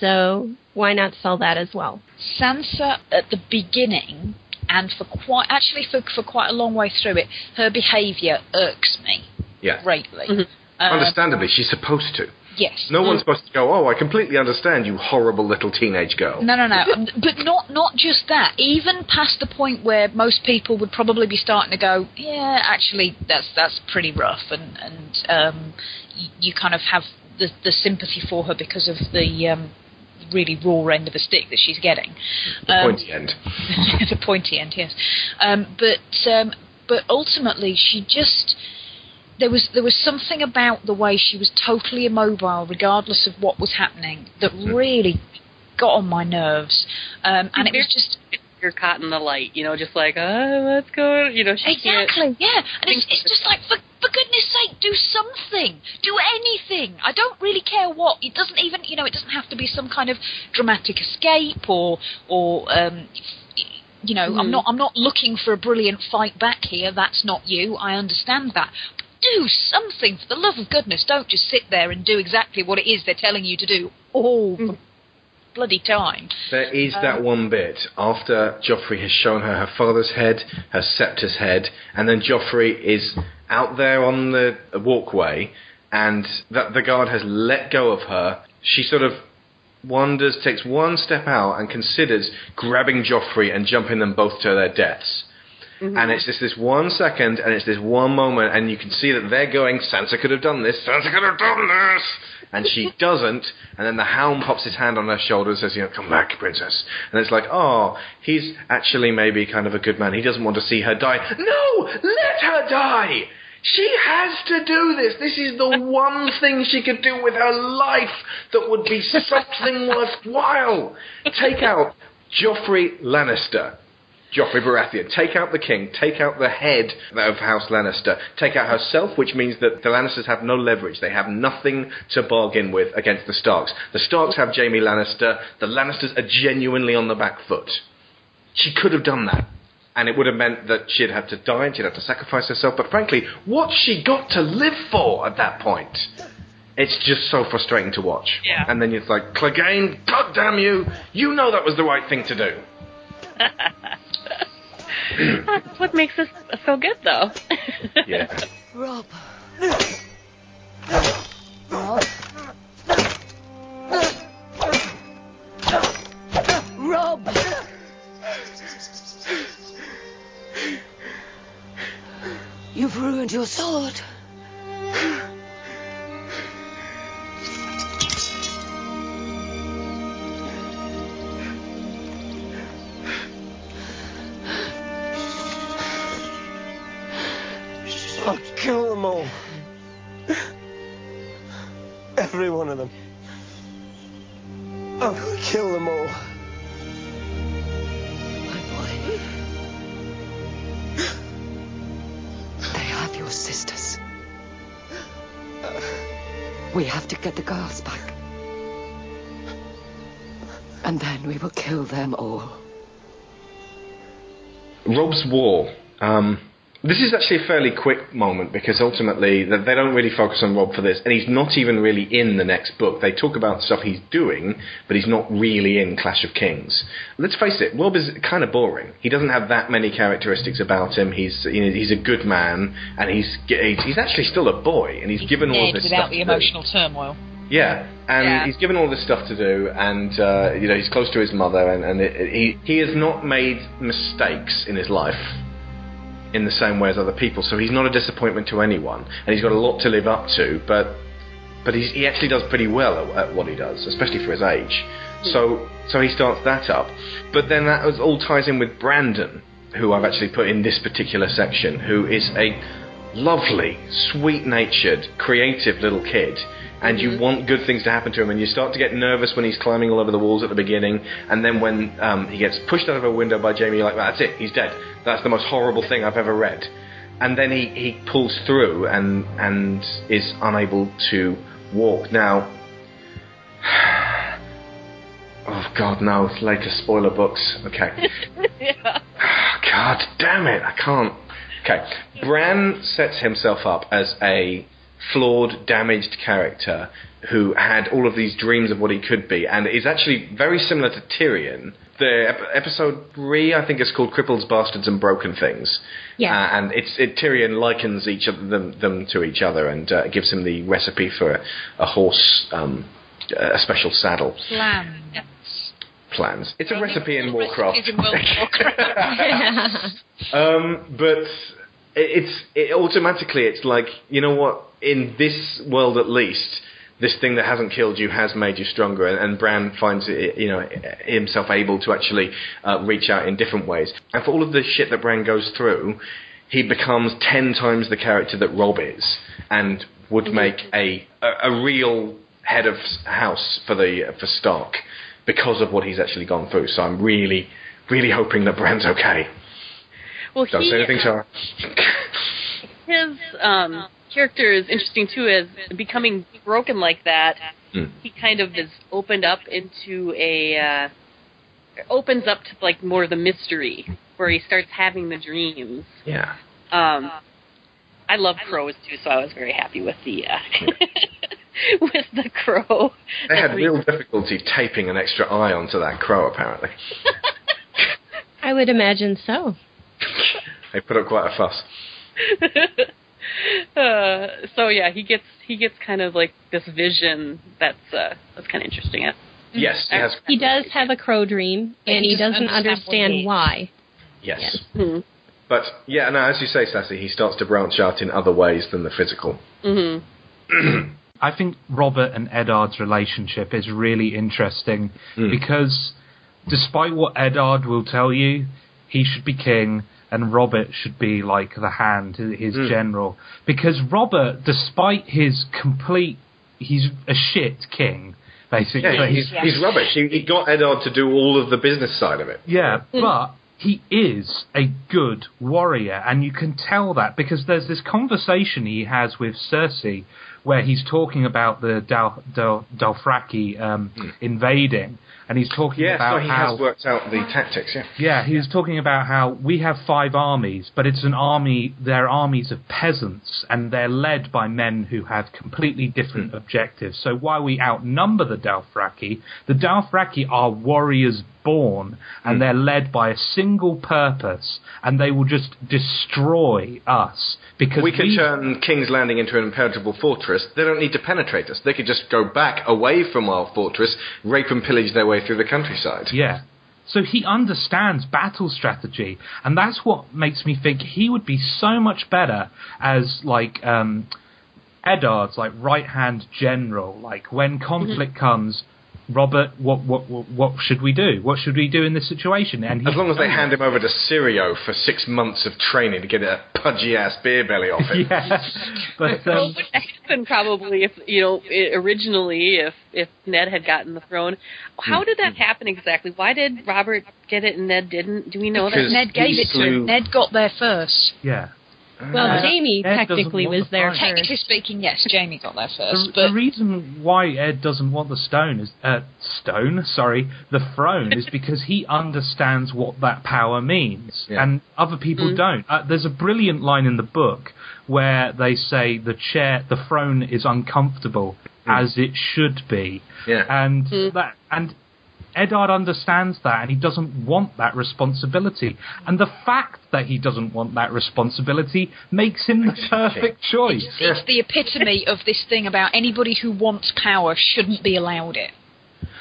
So why not sell that as well? Sansa at the beginning, and for quite actually for for quite a long way through it, her behaviour irks me Yeah. greatly. Mm-hmm. Um, Understandably, she's supposed to. Yes. No one's supposed to go. Oh, I completely understand, you horrible little teenage girl. No, no, no. *laughs* Um, but not not just that. Even past the point where most people would probably be starting to go, yeah, actually, that's that's pretty rough, and and um, you, you kind of have the the sympathy for her because of the um, really raw end of the stick that she's getting. The Um, pointy end. *laughs* the pointy end, yes. Um, but um, but ultimately, she just there was there was something about the way she was totally immobile, regardless of what was happening, that really got on my nerves. Um, and it was just you're caught in the light, you know, just like, oh, let's go, you know, she exactly, can't. yeah. And it's, it's just like, for, for goodness sake, do something, do anything. I don't really care what. It doesn't even, you know, it doesn't have to be some kind of dramatic escape or or um, you know, I'm Mhm. not I'm not looking for a brilliant fight back here. That's not you. I understand that. But do something for the love of goodness. Don't just sit there and do exactly what it is they're telling you to do all the bloody time. There is Um, that one bit after Joffrey has shown her her father's head, her septa's head, and then Joffrey is out there on the walkway, and that the guard has let go of her. She sort of wanders, takes one step out, and considers grabbing Joffrey and jumping them both to their deaths. Mm-hmm. And it's just this one second, and it's this one moment, and you can see that they're going, Sansa could have done this, Sansa could have done this! And she doesn't, and then the hound pops his hand on her shoulder and says, you know, come back, princess. And it's like, oh, he's actually maybe kind of a good man. He doesn't want to see her die. No! Let her die! She has to do this. This is the one thing she could do with her life that would be something worthwhile. Take out Joffrey Lannister. Joffrey Baratheon. Take out the king. Take out the head of House Lannister. Take out herself, which means that the Lannisters have no leverage. They have nothing to bargain with against the Starks. The Starks have Jaime Lannister. The Lannisters are genuinely on the back foot. She could have done that. And it would have meant that she'd have to die and she'd have to sacrifice herself. But frankly, what she got to live for at that point? It's just so frustrating to watch. Yeah. And then it's like, Clegane, God damn you! You know that was the right thing to do. *laughs* That's what makes this so good, though. *laughs* Yeah. Robb. Robb. Robb. You've ruined your sword. I'll kill them all. Every one of them. I'm gonna kill them all. My boy. They have your sisters. We have to get the girls back. And then we will kill them all. Robb's War. Um, this is actually a fairly quick moment because ultimately they don't really focus on Robb for this, and he's not even really in the next book. They talk about stuff he's doing, but he's not really in Clash of Kings. Let's face it, Robb is kind of boring. He doesn't have that many characteristics about him. He's you know, he's a good man, and he's he's he's actually still a boy, and he's, given all Ned this without stuff the to do. emotional turmoil. Yeah, and Yeah. he's given all this stuff to do, and uh, you know he's close to his mother, and, and it, he he has not made mistakes in his life in the same way as other people. So he's not a disappointment to anyone, and he's got a lot to live up to. But but he's, he actually does pretty well at, at what he does, especially for his age. So so he starts that up, but then that was- all ties in with Brandon, who I've actually put in this particular section, who is a lovely, sweet-natured, creative little kid. And you want good things to happen to him, and you start to get nervous when he's climbing all over the walls at the beginning, and then when um, he gets pushed out of a window by Jaime, you're like, that's it, he's dead. That's the most horrible thing I've ever read. And then he, he pulls through and and is unable to walk. Now, *sighs* oh god, no, it's later spoiler books. Okay. yeah. *laughs* *sighs* God damn it, I can't. Okay. Bran sets himself up as a flawed, damaged character who had all of these dreams of what he could be, and is actually very similar to Tyrion. The ep- episode three, I think, is called "Cripples, Bastards, and Broken Things." Yes. Uh, and it's it, Tyrion likens each of them, them to each other and uh, gives him the recipe for a, a horse, um, a special saddle Plans. plans. It's a recipe in Warcraft. In Warcraft. *laughs* Um, but it's it automatically it's like you know what in this world at least this thing that hasn't killed you has made you stronger. And, and Bran finds it, you know himself able to actually uh, reach out in different ways. And for all of the shit that Bran goes through he becomes ten times the character that Robb is and would make a, a a real head of house for the for Stark because of what he's actually gone through. So I'm really really hoping that Bran's okay. Well, don't he, say anything, uh, Sarah. his um, character is interesting too, as becoming broken like that. Hmm. He kind of is opened up into a uh, opens up to like more of the mystery, where he starts having the dreams. Yeah. Um, I love crows too, so I was very happy with the uh, *laughs* with the crow. They had real difficulty taping an extra eye onto that crow, apparently. I would imagine so. They put up quite a fuss. *laughs* *laughs* uh, so yeah, he gets he gets kind of like this vision that's uh, that's kind of interesting. Uh, Yes, he has. He does have a crow dream, But and he he doesn't doesn't understand understand why. Yes. Mm-hmm. But, yeah, no, as you say, Sassy, he starts to branch out in other ways than the physical. Mm-hmm. *clears throat* I think Robert and Eddard's relationship is really interesting Mm. because despite what Eddard will tell you, he should be king and Robert should be like the hand, his Mm. general. Because Robert, despite his complete, he's a shit king, basically. Yeah, he's, he's rubbish. He, he got Eddard to do all of the business side of it. Yeah, but he is a good warrior, and you can tell that because there's this conversation he has with Cersei where he's talking about the Dal, Dal, Dothraki um, invading, and he's talking Yeah, about so he how has worked out the tactics, yeah. yeah, he was talking about how we have five armies, but it's an army, they're armies of peasants, and they're led by men who have completely different objectives. So while we outnumber the Dothraki, the Dothraki are warriors born, and Mm. they're led by a single purpose, and they will just destroy us. Because we could we- turn King's Landing into an impenetrable fortress. They don't need to penetrate us. They could just go back away from our fortress, rape and pillage their way through the countryside. Yeah. So he understands battle strategy, and that's what makes me think he would be so much better as like um, Eddard's like right hand general. Like when conflict comes, Robert, what, what what what should we do? What should we do in this situation? And As long as they hand him over to Syrio for six months of training to get a pudgy ass beer belly off him. *laughs* yeah, but well, um, what would happen probably if you know i originally if if Ned had gotten the throne? How did that happen exactly? Why did Robert get it and Ned didn't? Do we know that? Ned gave it to him. Ned got there first. yeah. Well, Uh, Jaime Ed technically was the there throne. Technically speaking, yes, Jaime got there first. The, but the reason why Ed doesn't want the stone is uh, stone, sorry, the throne is because he understands what that power means, Yeah. and other people Mm. don't. Uh, there's a brilliant line in the book where they say the chair, the throne is uncomfortable as it should be, Yeah. and that and. Eddard understands that and he doesn't want that responsibility. And the fact that he doesn't want that responsibility makes him the perfect choice. it's the epitome of this thing about anybody who wants power shouldn't be allowed it.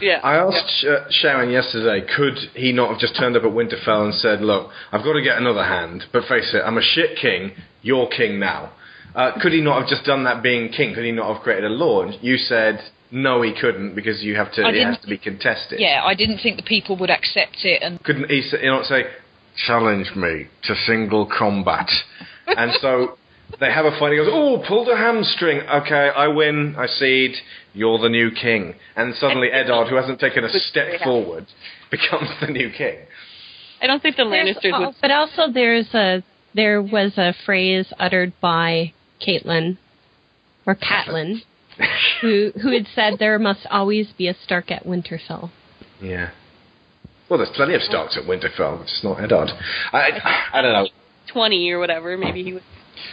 Yeah. I asked Sh- Sharon yesterday, could he not have just turned up at Winterfell and said, "Look, I've got to get another hand, but face it, I'm a shit king. You're king now." Uh, could he not have just done that being king? Could he not have created a law? And you said no, he couldn't because you have to. I It has to be contested. Yeah, I didn't think the people would accept it, and Couldn't he say, you know, say, challenge me to single combat? *laughs* and so they have a fight. He goes, oh, pulled a hamstring. Okay, I win. I cede. You're the new king. And suddenly Eddard, who hasn't taken a step forward, *laughs* becomes the new king. I don't think the Lannisters al- would. but also there's a there was a phrase uttered by Caitlin or Catelyn who who had said there must always be a Stark at Winterfell. Yeah. Well, there's plenty of Starks at Winterfell, but it's not Eddard. I, I don't know. Twenty or whatever, maybe he would.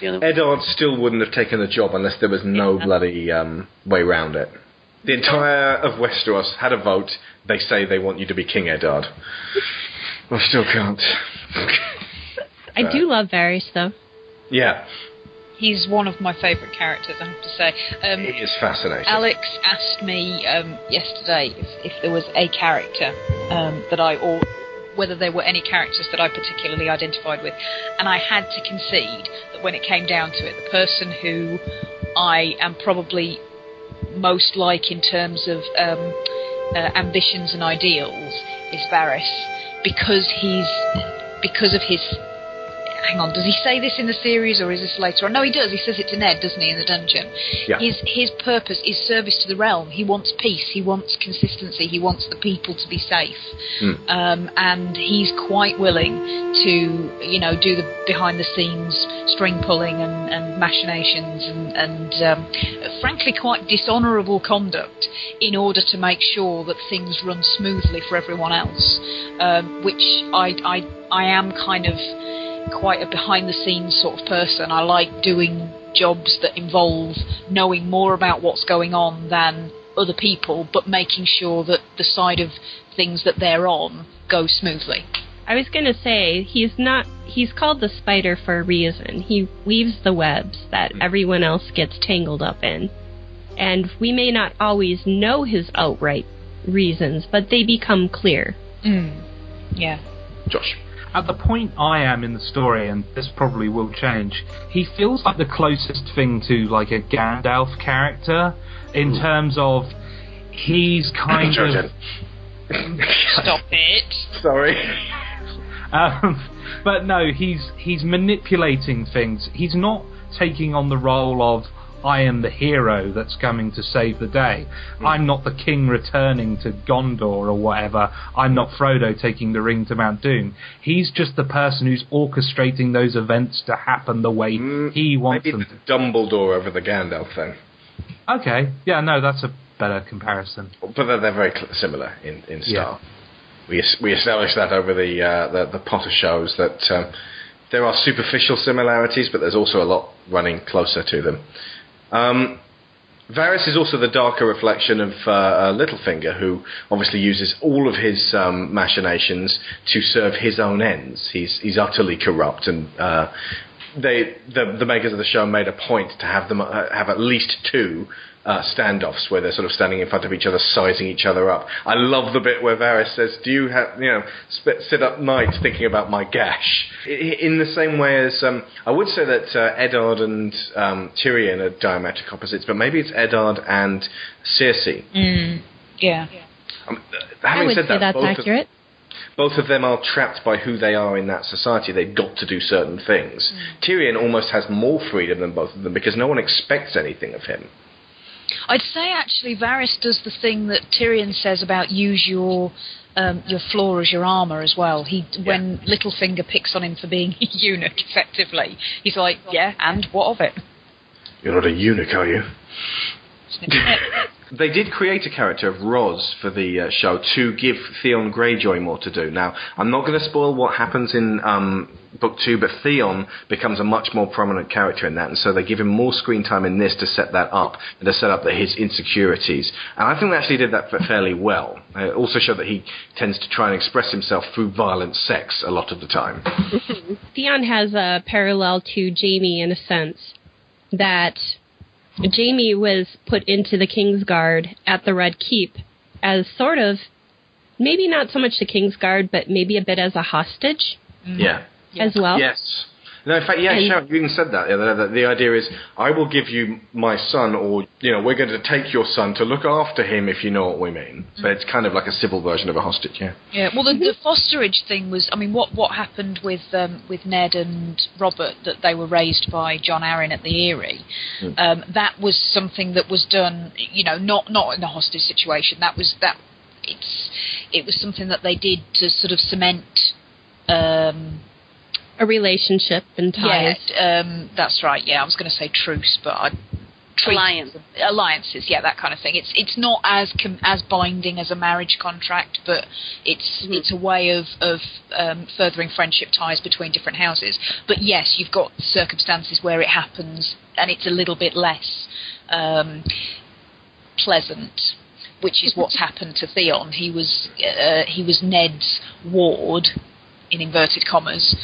You Eddard still wouldn't have taken the job unless there was no bloody um, way round it. The entire of Westeros had a vote. They say they want you to be King Eddard. I still can't. *laughs* I do love Varys though. Yeah, he's one of my favourite characters, I have to say. Um, he is fascinating. Alex asked me um, yesterday if, if there was a character um, that I, or whether there were any characters that I particularly identified with, and I had to concede that when it came down to it, the person who I am probably most like in terms of um, uh, ambitions and ideals is Varys because he's because of his hang on, does he say this in the series or is this later on? No, he does. He says it to Ned, doesn't he, in the dungeon? Yeah. His his purpose is service to the realm. He wants peace. He wants consistency. He wants the people to be safe. Hmm. Um, and he's quite willing to, you know, do the behind the scenes string pulling and, and machinations and, and um, frankly quite dishonourable conduct in order to make sure that things run smoothly for everyone else. Um, which I, I I am kind of quite a behind the scenes sort of person. I like doing jobs that involve knowing more about what's going on than other people, but making sure that the side of things that they're on goes smoothly. I was going to say he's not he's called the spider for a reason. He weaves the webs that everyone else gets tangled up in. And we may not always know his outright reasons, but they become clear. Mm. Yeah. Josh. At the point I am in the story, and this probably will change, he feels like the closest thing to like a Gandalf character in terms of he's kind of. Stop it. Sorry. *laughs* Um, but no, he's he's manipulating things. He's not taking on the role of I am the hero that's coming to save the day. I'm not the king returning to Gondor or whatever. I'm not Frodo taking the ring to Mount Doom. He's just the person who's orchestrating those events to happen the way he wants Maybe them. the Dumbledore over the Gandalf thing. Okay, yeah, no, that's a better comparison. But they're, they're very similar in, in style. We, we established that over the, uh, the, the Potter shows that um, there are superficial similarities, but there's also a lot running closer to them. Um, Varys is also the darker reflection of uh, uh, Littlefinger, who obviously uses all of his um, machinations to serve his own ends. He's he's utterly corrupt, and uh, they the the makers of the show made a point to have them uh, have at least two. Uh, standoffs where they're sort of standing in front of each other, sizing each other up. I love the bit where Varys says, "Do you have, you know, sp- sit up nights thinking about my gash?" In the same way as um, I would say that uh, Eddard and um, Tyrion are diametric opposites, but maybe it's Eddard and Cersei. Mm. Yeah. Um, I having would said say that, that's both accurate. Of, both of them are trapped by who they are in that society. They've got to do certain things. Tyrion almost has more freedom than both of them because no one expects anything of him. I'd say actually Varys does the thing that Tyrion says about use your um, your flaw as your armor as well. He when Littlefinger picks on him for being *laughs* a eunuch, effectively, he's like, yeah, and what of it? You're not a eunuch, are you? *laughs* they did create a character of Ros for the uh, show to give Theon Greyjoy more to do. Now, I'm not going to spoil what happens in um, book two, but Theon becomes a much more prominent character in that, and so they give him more screen time in this to set that up and to set up the, his insecurities. And I think they actually did that fairly well. It also showed that he tends to try and express himself through violent sex a lot of the time. *laughs* Theon has a parallel to Jaime in a sense that Jaime was put into the King's Guard at the Red Keep as sort of maybe not so much the King's Guard, but maybe a bit as a hostage Yeah. As well. Yes. No, in fact, yeah, And- Sharon, you even said that. Yeah, the, the, the idea is, I will give you my son, or you know, we're going to take your son to look after him, if you know what we mean. But it's kind of like a civil version of a hostage. Yeah. Yeah, well, the, the fosterage thing was, I mean, what what happened with um, with Ned and Robert that they were raised by Jon Arryn at the Eyrie. Mm. Um, that was something that was done, you know, not not in a hostage situation. That was that. It's it was something that they did to sort of cement. Um, a relationship and ties. Yeah, um, that's right. Yeah, I was going to say truce, but I Alliance. alliances, yeah, that kind of thing. It's it's not as com- as binding as a marriage contract, but it's it's a way of of um, furthering friendship ties between different houses. But yes, you've got circumstances where it happens, and it's a little bit less um, pleasant. Which is what's *laughs* happened to Theon. He was uh, he was Ned's ward, in inverted commas,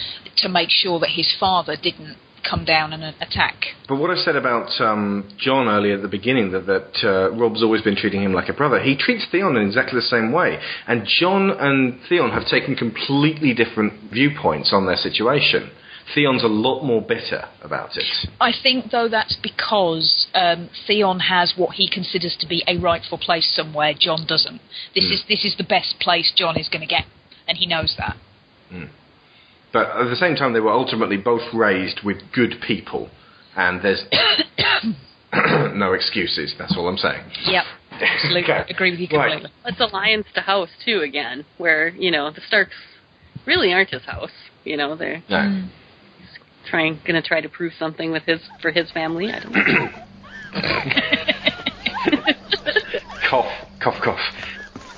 to make sure that his father didn't come down and attack. But what I said about um, Jon earlier at the beginning, that, that uh, Robb's always been treating him like a brother, he treats Theon in exactly the same way. And Jon and Theon have taken completely different viewpoints on their situation. Theon's a lot more bitter about it. I think, though, that's because um, Theon has what he considers to be a rightful place somewhere. Jon doesn't. This Hmm. is this is the best place Jon is going to get, and he knows that. Mm. But at the same time, they were ultimately both raised with good people, and there's *coughs* no excuses. That's all I'm saying. Yep, absolutely. Okay. Agree with you Right. completely. It's alliance to house too again, where you know the Starks really aren't his house. You know they're No. Hmm. trying, gonna try to prove something with his for his family. I don't know. *coughs* Cough, cough, cough.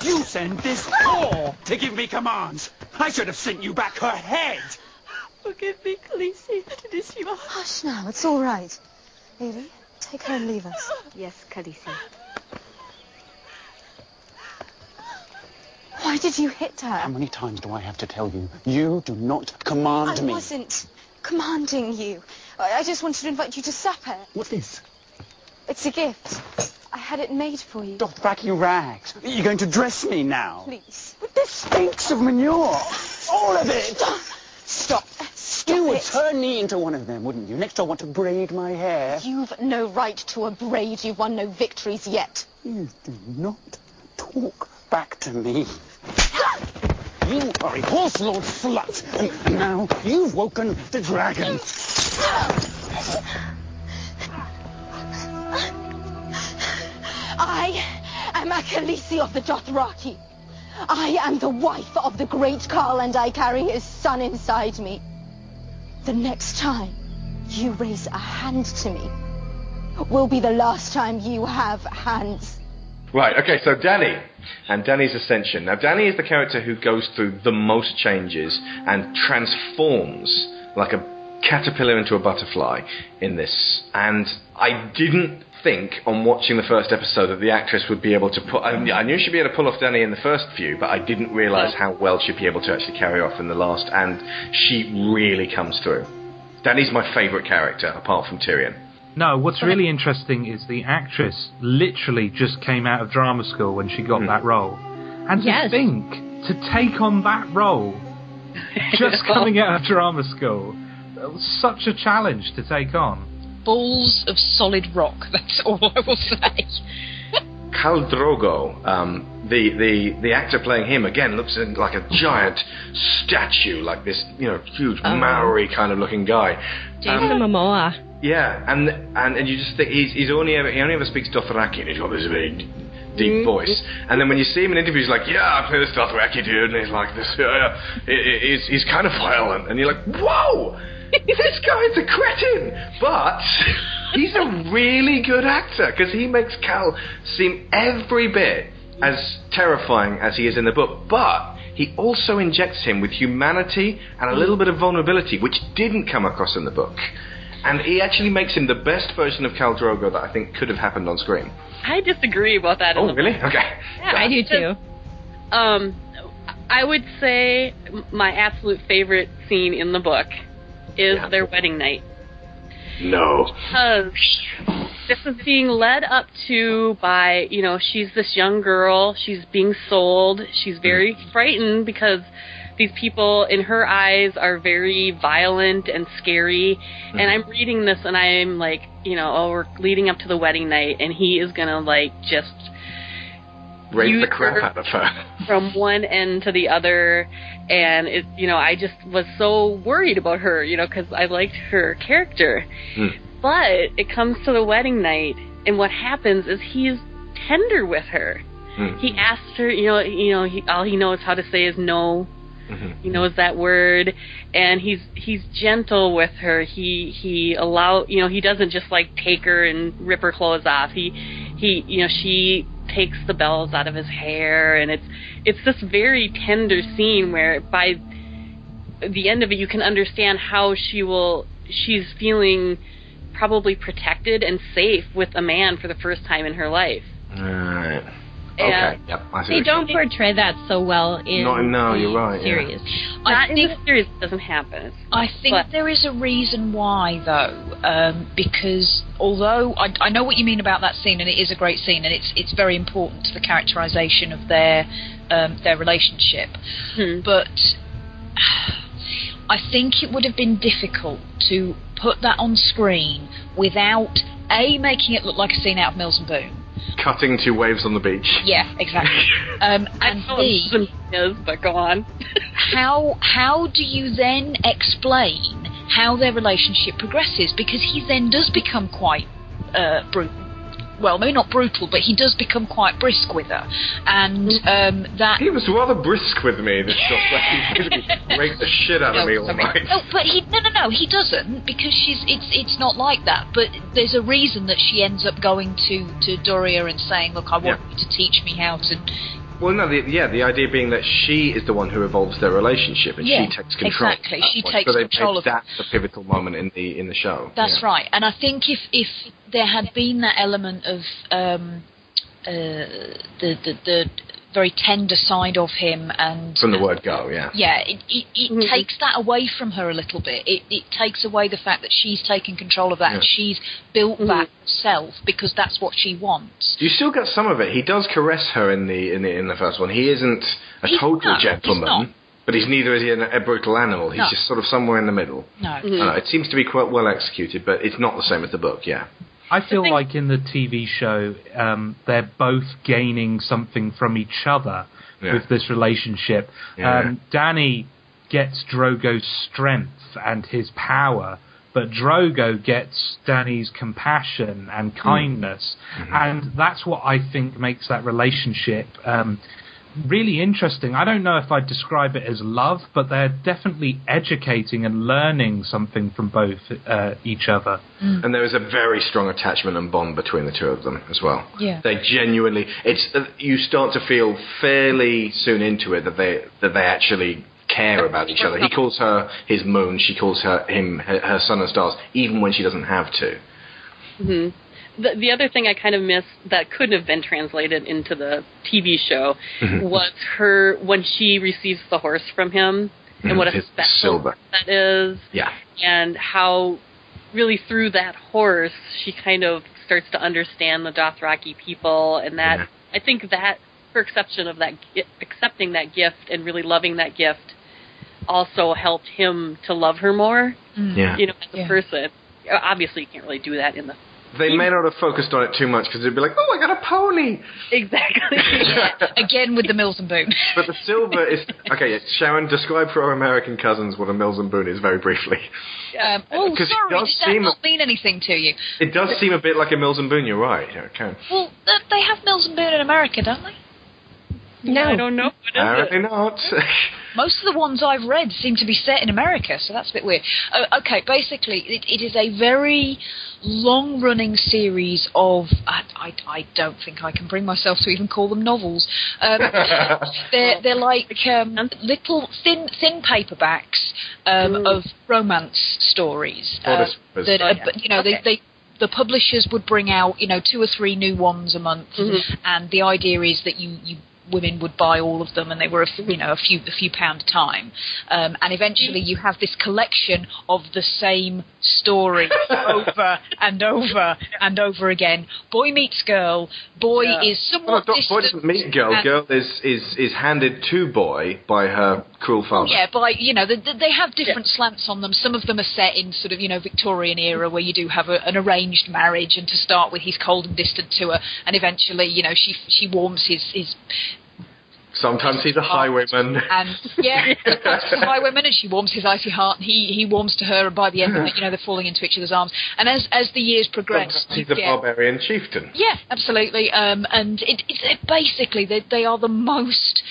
You send this whore to give me commands. I should have sent you back her head. Forgive me, Khaleesi. It is you. Hush now, it's all right. Lily, take her and leave us. Yes, Khaleesi. Why did you hit her? How many times do I have to tell you? You do not command I me. I wasn't commanding you. I, I just wanted to invite you to supper. What's this? It's a gift. I had it made for you. Dothraki rags. You're going to dress me now. Please. But this stinks of manure. All of it. Stop. Stop you would it. turn me into one of them, wouldn't you? Next, I want to braid my hair. You've no right to a braid. You've won no victories yet. You do not talk back to me. You are a horse lord slut, and now you've woken the dragon. I am a Khaleesi of the Dothraki. I am the wife of the great Khal, and I carry his son inside me. The next time you raise a hand to me will be the last time you have hands. Right, okay, so Dany and Dany's ascension. Now, Dany is the character who goes through the most changes and transforms like a caterpillar into a butterfly in this. And I didn't think on watching the first episode that the actress would be able to put. I, I knew she'd be able to pull off Dany in the first few, but I didn't realise how well she'd be able to actually carry off in the last. And she really comes through. Dany's my favourite character, apart from Tyrion. No, what's really interesting is the actress literally just came out of drama school when she got hmm. that role. And to think, to take on that role, *laughs* just coming out of drama school, that was such a challenge to take on. Balls of solid rock. *laughs* That's all I will say. Khal Drogo, um, the, the the actor playing him again looks in- like a giant statue, like this you know huge Oh. Maori kind of looking guy. Jason Um, Momoa. yeah, and and and you just think he's he's only ever he only ever speaks Dothraki, and he's got this very deep voice. And then when you see him in interviews, like, yeah, I play this Dothraki dude, and he's like this, uh, he- he- he's he's kind of violent, and you're like, whoa, this guy's a cretin, but he's a really good actor because he makes Khal seem every bit as terrifying as he is in the book, but. He also injects him with humanity and a little bit of vulnerability, which didn't come across in the book. And he actually makes him the best version of Khal Drogo that I think could have happened on screen. I disagree about that. Oh, really? book. Okay. Yeah, I do too. Um, I would say my absolute favorite scene in the book is their wedding night. No. because this is being led up to by you know she's this young girl. She's being sold. She's very mm-hmm. frightened because these people in her eyes are very violent and scary. And mm-hmm. i'm reading this and i'm like you know oh we're leading up to the wedding night and he is gonna like just Rape You the crap out of her. *laughs* from one end to the other and it you know i just was so worried about her you know because i liked her character Hmm. but it comes to the wedding night and what happens is he's tender with her Hmm. he asks her you know you know he, all he knows how to say is no Mm-hmm. he knows that word and he's he's gentle with her he he allow you know he doesn't just like take her and rip her clothes off he he you know she takes the bells out of his hair and it's it's this very tender scene where by the end of it you can understand how she will she's feeling probably protected and safe with a man for the first time in her life Right. And- Okay. Yep. See. They don't you're portray that so well in No, no, the you're right, yeah. series. not I in think the series doesn't happen I think But- there is a reason why, though, um, because although I, I know what you mean about that scene, and it is a great scene, and it's it's very important to the characterization of their um, their relationship, Hmm. but I think it would have been difficult to put that on screen without a making it look like a scene out of Mills and Boon. Cutting to waves on the beach. Yeah, exactly. *laughs* um, and B, is, but go on. *laughs* how how do you then explain how their relationship progresses? Because he then does become quite uh, brutal. Well, maybe not brutal, but he does become quite brisk with her, and um, that. He was rather brisk with me. This *laughs* stuff. Rake the shit out of me all sorry. night. No, but he no no no he doesn't because she's it's it's not like that. But there's a reason that she ends up going to to Doreah and saying, "Look, I want Yeah. you to teach me how to." Well, no, the, yeah, the idea being that she is the one who evolves their relationship, and Yeah, she takes control. exactly. She point. takes so control of- That's the pivotal moment in the in the show. That's yeah. right. And I think if if there had been that element of um, uh, the, the the very tender side of him and From the word go, yeah. yeah, it, it, it mm-hmm. takes that away from her a little bit. It, it takes away the fact that she's taken control of that and she's built mm-hmm. that self because that's what she wants. You still get some of it. He does caress her in the in the in the first one. He isn't a He's total not, he's gentleman, not. but he's neither is he a, a brutal animal. He's No. just sort of somewhere in the middle. No. Mm-hmm. I don't it seems to be quite well executed, but it's not the same as the book. Yeah. I feel like in the TV show, um, they're both gaining something from each other Yeah. with this relationship. Yeah. Um, Dany gets Drogo's strength and his power, but Drogo gets Dany's compassion and kindness, and that's what I think makes that relationship. Um, Really interesting. I don't know if I'd describe it as love, but they're definitely educating and learning something from both uh, each other. And there is a very strong attachment and bond between the two of them as well. Yeah. They genuinely, it's uh, you start to feel fairly soon into it that they that they actually care about each other. He calls her his moon. She calls her him her, her sun and stars, even when she doesn't have to. hmm The, the other thing I kind of missed that couldn't have been translated into the TV show Mhm. was her when she receives the horse from him and what a mm-hmm. his special silver. that is, Yeah. and how really through that horse she kind of starts to understand the Dothraki people, and that Yeah. I think that her acceptance of that gi- accepting that gift and really loving that gift also helped him to love her more. Mm. Yeah. You know, as a Yeah. person. Obviously, you can't really do that in the They may not have focused on it too much because they'd be like, "Oh, I got a pony." Exactly. *laughs* Again with the Mills and Boon. But the silver is okay. Sharon, describe for our American cousins what a Mills and Boon is very briefly. Um, oh, 'Cause it sorry, does did that seem- not mean anything to you? It does seem a bit like a Mills and Boon. You're right. Yeah, Okay. Well, they have Mills and Boon in America, don't they? No. I don't know. What is Apparently it? not. *laughs* Most of the ones I've read seem to be set in America, so that's a bit weird. Uh, okay, basically, it, it is a very long-running series of. I, I, I don't think I can bring myself to even call them novels. Um, *laughs* they're they're like um, little thin thin paperbacks um, of romance stories. uh, that, Oh, uh, yeah. but, you know, Okay. they, they the publishers would bring out, you know, two or three new ones a month, Mhm. and the idea is that you, you women would buy all of them, and they were a, f- you know a few a few pound a time, um, and eventually you have this collection of the same story *laughs* over and over and over again. Boy meets girl. Boy Yeah. is Well, somewhat no, boy doesn't meet girl. Girl is, is, is handed to boy by her cruel father. Yeah, by you know, the, the, they have different slants on them. Some of them are set in sort of you know Victorian era, where you do have a, an arranged marriage, and to start with, he's cold and distant to her, and eventually, you know, she she warms his his Sometimes he's a highwayman. and yeah, *laughs* sometimes a highwayman, and she warms his icy heart, and he he warms to her, and by the end of it, you know, they're falling into each other's arms. And as as the years progress, Sometimes he's a get- barbarian chieftain. yeah, absolutely. Um, and it, it, it basically they, they are the most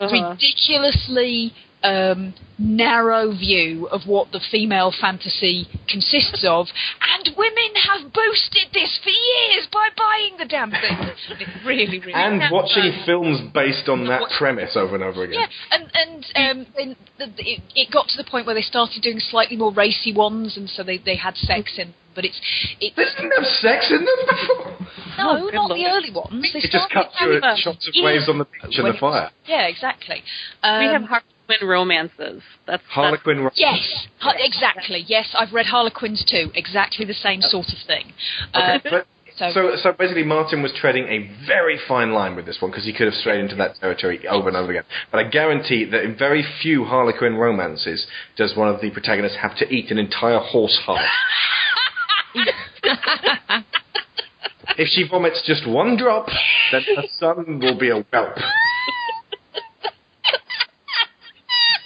Uh-huh. ridiculously um, narrow view of what the female fantasy consists of, and women have boosted this for years by buying the damn thing. It really, really. And have, watching films based on that premise over and over again. yeah, and and um, then it, it got to the point where they started doing slightly more racy ones, and so they, they had sex in. But it's it's They didn't have sex in them before. no, Oh, not lord. the early ones. They It just started cut through shots of Yeah. waves on the beach and the fire. Yeah, exactly. we Um, have Harlequin romances. That's Harlequin. ro- Yes, ha- exactly. Yes, I've read Harlequins too. Exactly the same sort of thing. Okay, Um, so, So, so basically, Martin was treading a very fine line with this one because he could have strayed into that territory over and over again. But I guarantee that in very few Harlequin romances does one of the protagonists have to eat an entire horse heart. *laughs* if she vomits just one drop, then her son will be a whelp.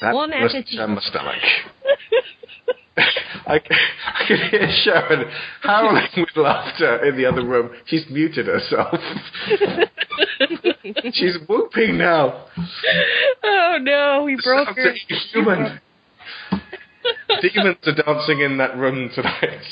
That One must at a turn my stomach. *laughs* I, c- I can hear Sharon howling with laughter in the other room. She's muted herself. *laughs* She's whooping now. oh no, we broke Sounds her. human. Demons are dancing in that room tonight.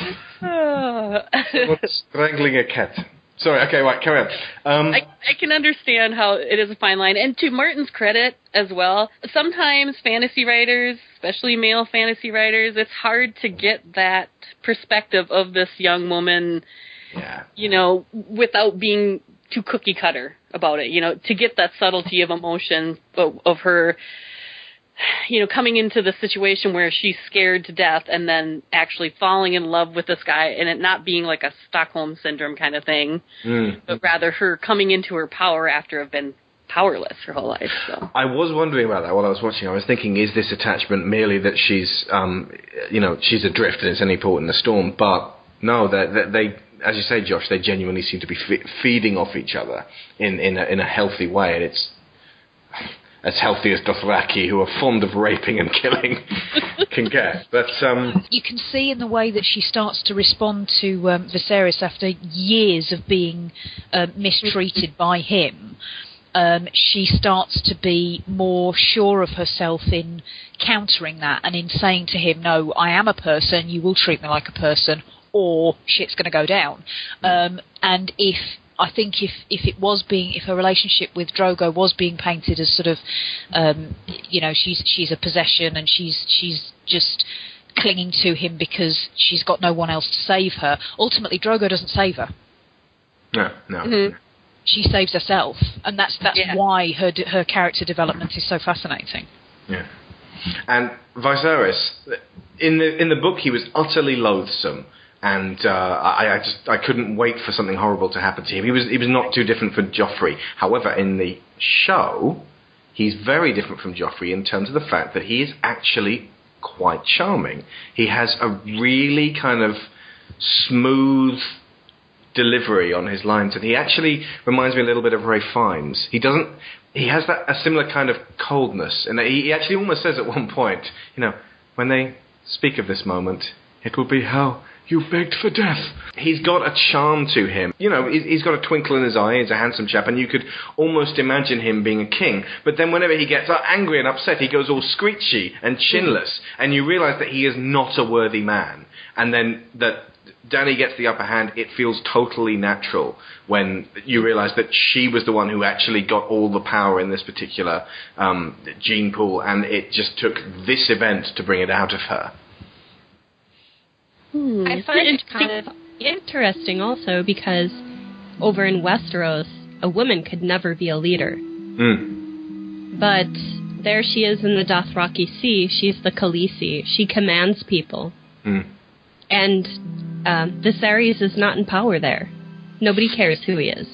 *laughs* Oh. Someone's strangling a cat. Sorry, okay, right, carry on. Um, I, I can understand how it is a fine line. And to Martin's credit as well, sometimes fantasy writers, especially male fantasy writers, it's hard to get that perspective of this young woman, yeah. you know, without being too cookie cutter about it. You know, to get that subtlety of emotion of, of her, *sighs* you know, coming into the situation where she's scared to death and then actually falling in love with this guy and it not being like a Stockholm syndrome kind of thing Mm. but rather her coming into her power after have been powerless her whole life. So I was wondering about that while I was watching. I was thinking, is this attachment merely that she's, um, you know, she's adrift and it's any port in the storm? But no, they, they, they as you say, Josh, they genuinely seem to be fe- feeding off each other in in a, in a healthy way, and it's as healthy as Dothraki, who are fond of raping and killing, *laughs* can get. But um, you can see in the way that she starts to respond to um, Viserys after years of being uh, mistreated by him. Um, she starts to be more sure of herself in countering that and in saying to him, "No, I am a person. You will treat me like a person, or shit's going to go down." Um, and if I think if if it was being if her relationship with Drogo was being painted as sort of um, you know she's she's a possession and she's she's just clinging to him because she's got no one else to save her. Ultimately, Drogo doesn't save her. no, no. Mhm. She saves herself, and that's that's Yeah. why her her character development is so fascinating. Yeah. And Viserys, in the in the book, he was utterly loathsome, and uh, I, I just I couldn't wait for something horrible to happen to him. He was he was not too different from Joffrey. However, in the show, he's very different from Joffrey in terms of the fact that he is actually quite charming. He has a really kind of smooth delivery on his lines, and he actually reminds me a little bit of Ralph Fiennes. He doesn't. He has that a similar kind of coldness, and he, he actually almost says at one point, you know, when they speak of this moment, it will be how you begged for death. He's got a charm to him. You know, he- he's got a twinkle in his eye. He's a handsome chap, and you could almost imagine him being a king. But then, whenever he gets angry and upset, he goes all screechy and chinless, and you realise that he is not a worthy man. And then that Dany gets the upper hand. It feels totally natural when you realise that she was the one who actually got all the power in this particular um, gene pool, and it just took this event to bring it out of her. I find it kind of interesting also because over in Westeros, a woman could never be a leader. Mm. But there she is in the Dothraki Sea. She's the Khaleesi. She commands people. Mm. And uh, Viserys is not in power there. Nobody cares who he is.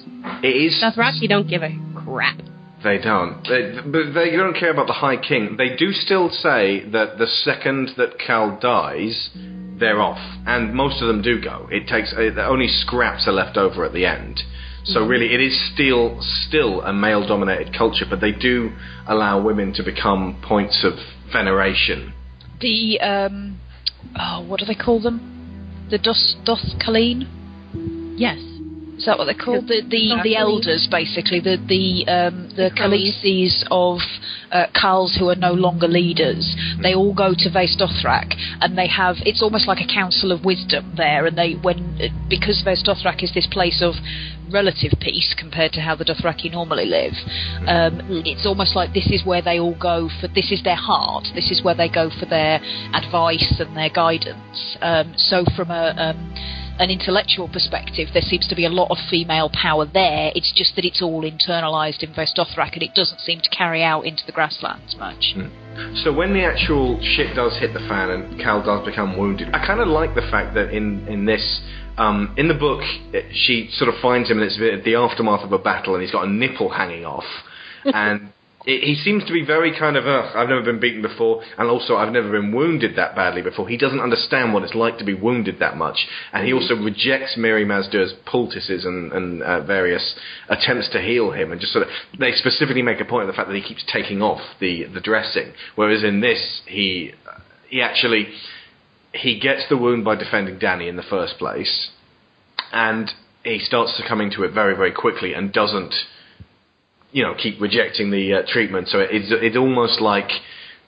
It is. Dothraki don't give a crap. They don't. They, but they don't care about the High King. They do still say that the second that Khal dies, they're off, and most of them do go. It takes uh, only scraps are left over at the end. So really, it is still still a male-dominated culture, but they do allow women to become points of veneration. The um, oh, what do they call them? The Dosh Dosh Khaleen. Yes. Is that what they're called? The the, the elders, basically, the the um, the Khaleesi's of uh, Khals who are no longer leaders. They all go to Dothrak, and they have it's almost like a council of wisdom there. And they when because Dothrak is this place of relative peace compared to how the Dothraki normally live. Um, it's almost like this is where they all go for. This is their heart. This is where they go for their advice and their guidance. Um, so from a um, an intellectual perspective, there seems to be a lot of female power there. It's just that it's all internalized in Vaes and it doesn't seem to carry out into the grasslands much. So when the actual shit does hit the fan and Khal does become wounded, I kind of like the fact that in in this. Um, in the book, she sort of finds him, and it's the aftermath of a battle, and he's got a nipple hanging off, *laughs* and he seems to be very kind of, Ugh, I've never been beaten before, and also I've never been wounded that badly before. He doesn't understand what it's like to be wounded that much, and he also rejects Mirri Maz Duur's poultices and, and uh, various attempts to heal him, and just sort of, they specifically make a point of the fact that he keeps taking off the the dressing, whereas in this he he actually he gets the wound by defending Dany in the first place, and he starts succumbing to it very, very quickly and doesn't, you know, keep rejecting the uh, treatment. So it's it's almost like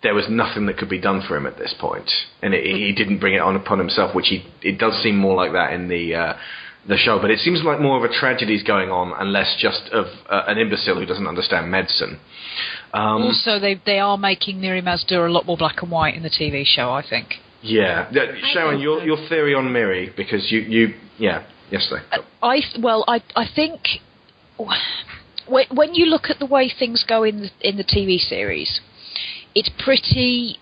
there was nothing that could be done for him at this point, and it, he didn't bring it on upon himself, which he it does seem more like that in the. Uh, the show, but it seems like more of a tragedy's going on, and less just of uh, an imbecile who doesn't understand medicine. Um, also, they they are making Mirri Maz Duur a lot more black and white in the TV show. I think. yeah, Yeah, Sharon, your your theory on Mirri, because you you yeah yesterday. I well, I I think when when you look at the way things go in the, in the TV series, it's pretty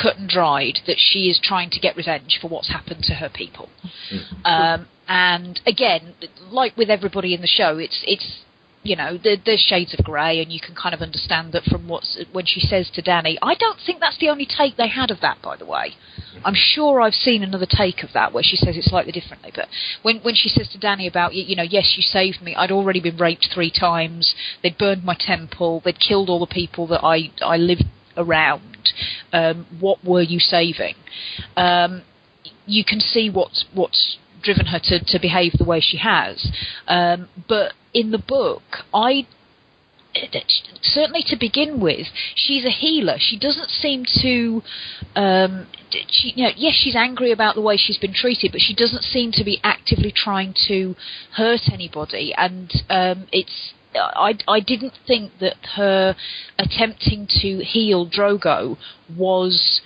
cut and dried that she is trying to get revenge for what's happened to her people. Um, and again, like with everybody in the show, it's it's you know there, there's shades of grey, and you can kind of understand that from what's when she says to Dany. I don't think that's the only take they had of that, by the way. I'm sure I've seen another take of that where she says it slightly differently. But when when she says to Dany about you, know, yes, you saved me. I'd already been raped three times. They'd burned my temple. They'd killed all the people that I I lived around. Um, what were you saving? Um, you can see what's what's driven her to, to behave the way she has. Um, but in the book, I certainly to begin with, she's a healer. She doesn't seem to. Um, she, you know, yes, she's angry about the way she's been treated, but she doesn't seem to be actively trying to hurt anybody. And um, it's. I, I didn't think that her attempting to heal Drogo was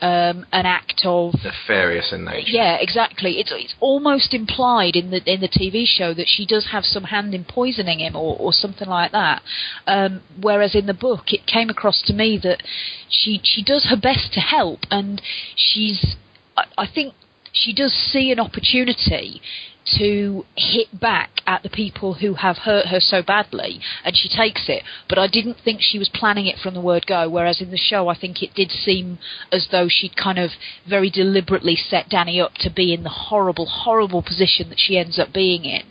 um, an act of Nefarious in nature. yeah, exactly. It's it's almost implied in the in the TV show that she does have some hand in poisoning him or, or something like that. Um, whereas in the book, it came across to me that she she does her best to help, and she's I, I think she does see an opportunity to hit back at the people who have hurt her so badly, and she takes it. But I didn't think she was planning it from the word go. Whereas in the show, I think it did seem as though she'd kind of very deliberately set Dany up to be in the horrible, horrible position that she ends up being in.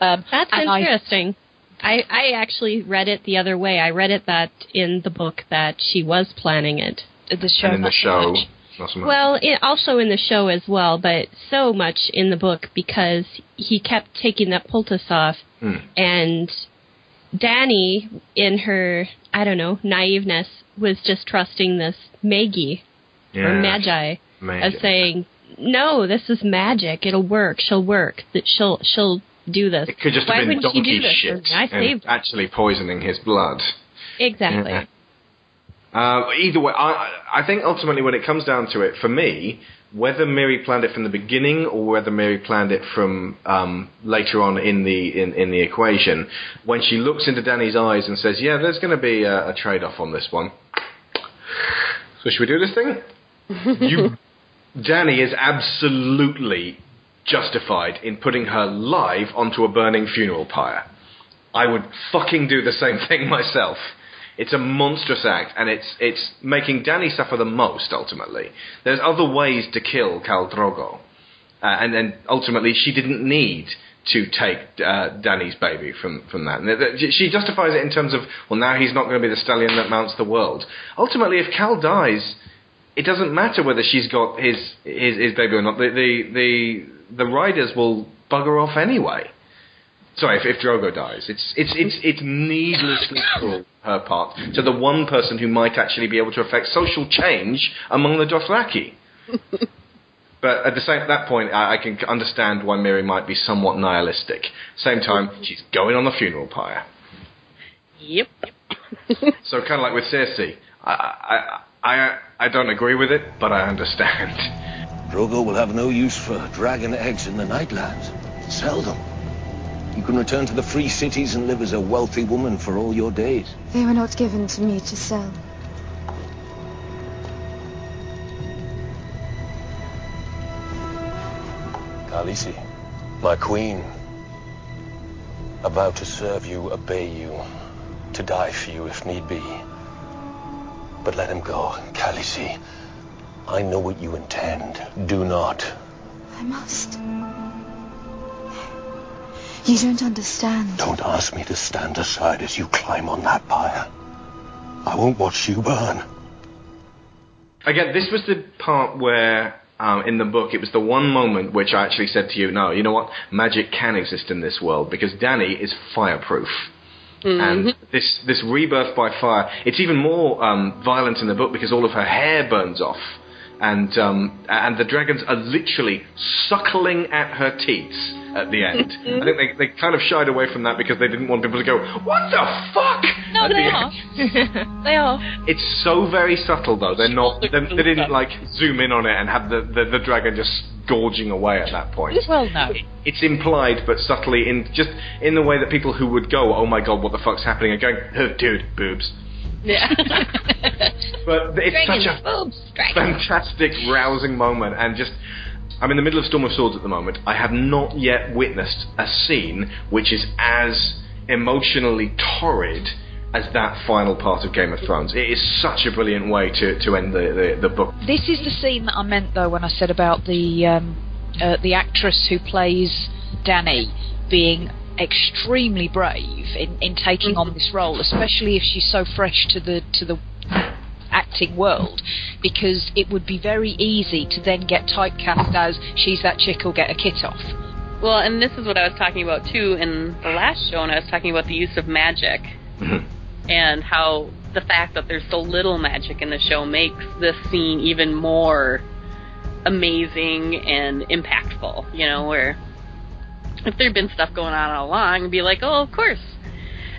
Um, That's and I- interesting. I, I actually read it the other way. I read it that in the book that she was planning it. The show and in the show, much. Well, it, also in the show as well, but so much in the book because he kept taking that poultice off, Hmm. and Dany, in her I don't know naiveness, was just trusting this Maggie or Magi Magi. as saying, "No, this is magic. It'll work. She'll work. That she'll she'll do this." It could just Why have been wouldn't she donkey do this? shit? I saved actually poisoning his blood. exactly. Yeah. Uh, either way, I, I think ultimately when it comes down to it, for me, whether Mirri planned it from the beginning or whether Mirri planned it from um, later on in the in, in the equation, when she looks into Dany's eyes and says, "Yeah, there's going to be a, a trade-off on this one." So should we do this thing? *laughs* you, Dany is absolutely justified in putting her live onto a burning funeral pyre. I would fucking do the same thing *laughs* myself. It's a monstrous act, and it's it's making Dany suffer the most. Ultimately, there's other ways to kill Khal Drogo, uh, and then ultimately she didn't need to take uh, Dany's baby from from that. And she justifies it in terms of well, now he's not going to be the stallion that mounts the world. Ultimately, if Khal dies, it doesn't matter whether she's got his his, his baby or not. The, the the the riders will bugger off anyway. Sorry, if, if Drogo dies, it's it's it's it's needlessly cruel her part to the one person who might actually be able to affect social change among the Dothraki. *laughs* but at the same that point, I, I can understand why Mirri might be somewhat nihilistic. Same time, she's going on the funeral pyre. Yep. So kind of like with Cersei, I I I I don't agree with it, but I understand. Drogo will have no use for dragon eggs in the Nightlands. Sell them. You can return to the free cities and live as a wealthy woman for all your days. They were not given to me to sell. Khaleesi, my queen, about to serve you, obey you, to die for you if need be. But let him go, Khaleesi. I know what you intend. Do not. I must. You don't understand. Don't ask me to stand aside as you climb on that pyre. I won't watch you burn. Again, this was the part where, um, in the book, it was the one moment which I actually said to you, no, you know what? Magic can exist in this world because Dany is fireproof. And this, this rebirth by fire, it's even more um, violent in the book because all of her hair burns off. And, um, and the dragons are literally suckling at her teats at the end. *laughs* I think they, they kind of shied away from that because they didn't want people to go, what the fuck? No, they the are. *laughs* they are. It's so very subtle, though. They're not. They, they didn't like zoom in on it and have the, the, the dragon just gorging away at that point. *laughs* Well, no. It's implied, but subtly in just in the way that people who would go, "Oh my god, what the fuck's happening?" are going, oh, "Dude, boobs." Yeah. *laughs* But it's Dragons, such a boobs, fantastic, rousing moment, and just. I'm in the middle of Storm of Swords at the moment. I have not yet witnessed a scene which is as emotionally torrid as that final part of Game of Thrones. It is such a brilliant way to, to end the, the, the book. This is the scene that I meant, though, when I said about the um, uh, the actress who plays Dany being extremely brave in, in taking on mm-hmm. this role, especially if she's so fresh to the to the acting world, because it would be very easy to then get typecast as she's that chick who'll get a kit off. Well, and this is what I was talking about too in the last show, and I was talking about the use of magic mm-hmm. and how the fact that there's so little magic in the show makes this scene even more amazing and impactful. You know, where if there'd been stuff going on all along, it'd be like, oh, of course.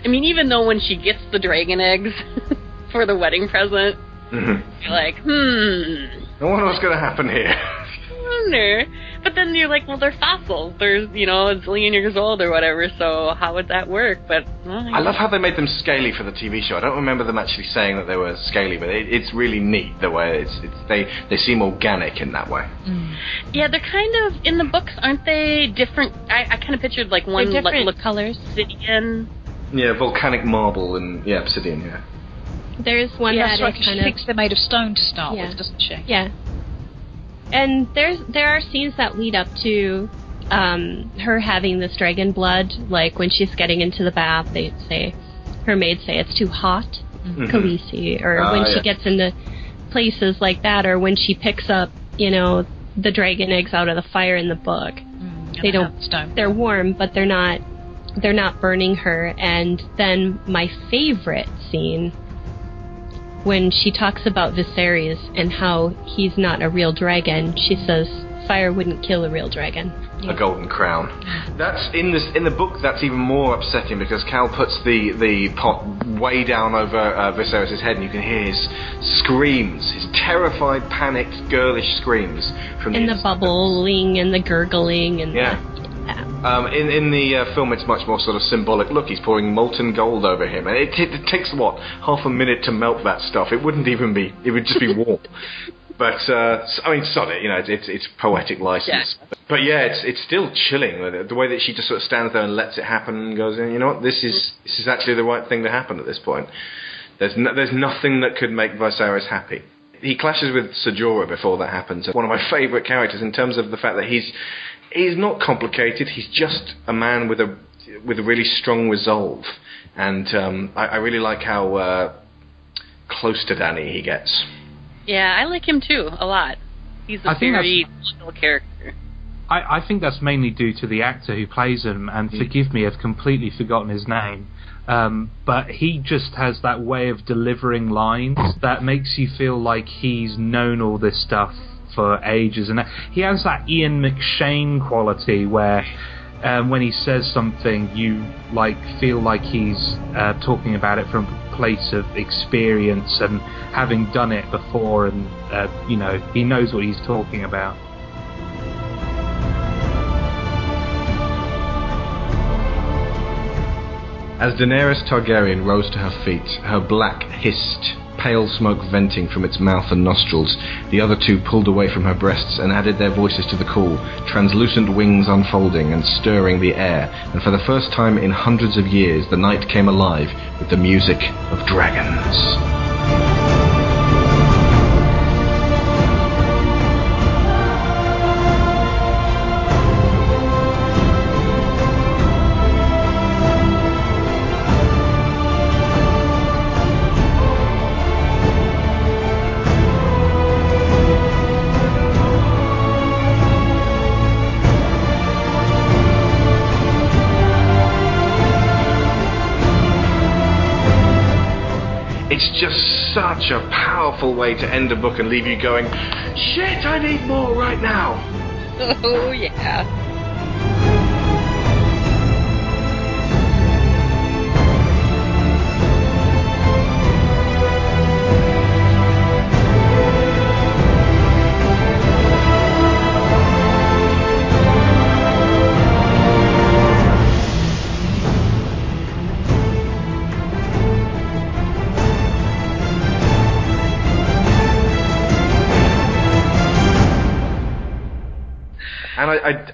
I mean, even though when she gets the dragon eggs *laughs* for the wedding present, Mhm. you're like, hmm, I wonder what's going to happen here. I wonder. But then you're like, well, they're fossils. They're you know a zillion years old or whatever. So how would that work? But well, I love how they made them scaly for the TV show. I don't remember them actually saying that they were scaly, but it, it's really neat the way it's, it's they they seem organic in that way. Mm. Yeah, they're kind of in the books, aren't they? Different. I, I kind of pictured like one They're like different look colors. obsidian. Yeah, volcanic marble and yeah, obsidian. Yeah. There's one yeah, that that's right, is 'cause she of thinks they're made of stone to start Yeah. with, doesn't she? Yeah. And there's there are scenes that lead up to um, her having this dragon blood, like when she's getting into the bath, they say her maids say it's too hot, Mhm. Khaleesi, or Ah, when yeah. she gets into places like that, or when she picks up, you know, the dragon eggs out of the fire in the book. Mm, they don't. They're warm, but they're not. They're not burning her. And then my favorite scene when she talks about Viserys and how he's not a real dragon, she says fire wouldn't kill a real dragon. a golden crown. That's in this in the book. That's even more upsetting because Khal puts the the pot way down over uh, Viserys' head, and you can hear his screams, his terrified, panicked, girlish screams from And the. the bubbling and the gurgling and Yeah. Um, in in the uh, film, it's much more sort of symbolic. Look, he's pouring molten gold over him, and it, it, it takes what half a minute to melt that stuff. It wouldn't even be. It would just be warm. *laughs* but uh, I mean, sod it. You know, it's it's, it's poetic license. But yeah, it's it's still chilling. The way that she just sort of stands there and lets it happen and goes, you know what, this is this is actually the right thing to happen at this point. There's no, there's nothing that could make Viserys happy. He clashes with Ser Jorah before that happens. One of my favourite characters in terms of the fact that he's he's not complicated. He's just a man with a with a really strong resolve, and um, I, I really like how uh, close to Dany he gets. Yeah, I like him too a lot. He's a I very little character. I, I think that's mainly due to the actor who plays him, and forgive me, I've completely forgotten his name. Um, but he just has that way of delivering lines that makes you feel like he's known all this stuff for ages, and he has that Ian McShane quality where. Um, when he says something, you like feel like he's uh, talking about it from a place of experience and having done it before, and uh, you know he knows what he's talking about. As Daenerys Targaryen rose to her feet, her black hissed, pale smoke venting from its mouth and nostrils, the other two pulled away from her breasts and added their voices to the call, translucent wings unfolding and stirring the air, and for the first time in hundreds of years the night came alive with the music of dragons. It's just such a powerful way to end a book and leave you going, shit, I need more right now. *laughs* Oh yeah.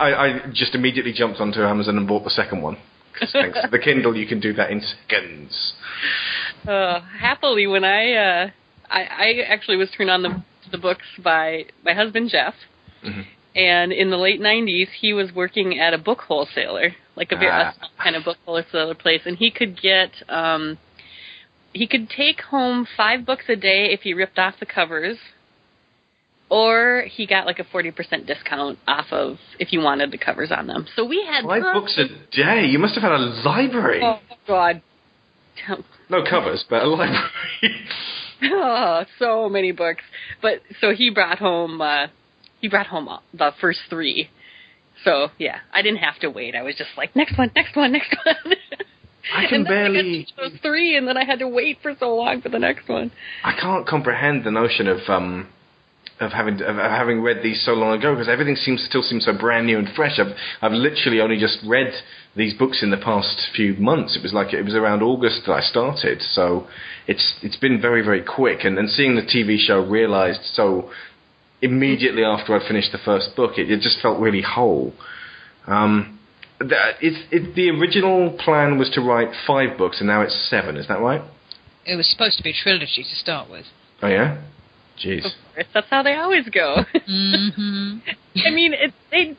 I, I, just immediately jumped onto Amazon and bought the second one. thanks to the Kindle, you can do that in seconds. Uh, happily, when I, uh, I I actually was turned on the the books by my husband Jeff, Mhm. and in the late '90s he was working at a book wholesaler, like a very Ah. a kind of book wholesaler place, and he could get um he could take home five books a day if he ripped off the covers. Or he got like a forty percent discount off of if you wanted the covers on them. So we had Five books a day. You must have had a library. Oh God. No covers, but a library. *laughs* oh, so many books. But so he brought home uh he brought home the first 3. So, yeah, I didn't have to wait. I was just like next one, next one, next one. *laughs* I can barely. those 3 and then I had to wait for so long for the next one. I can't comprehend the notion of um, of having of having read these so long ago because everything seems still seems so brand new and fresh. I've I've literally only just read these books in the past few months. It was like it was around August that I started, so it's it's been very very quick. And and seeing the TV show realized so immediately after I'd finished the first book, it, it just felt really whole. Um, that, it's, it, the original plan was to write five books, and now it's seven. Is that right? It was supposed to be a trilogy to start with. Oh yeah. Jeez. Of course, that's how they always go. *laughs* mm-hmm. I mean, it, they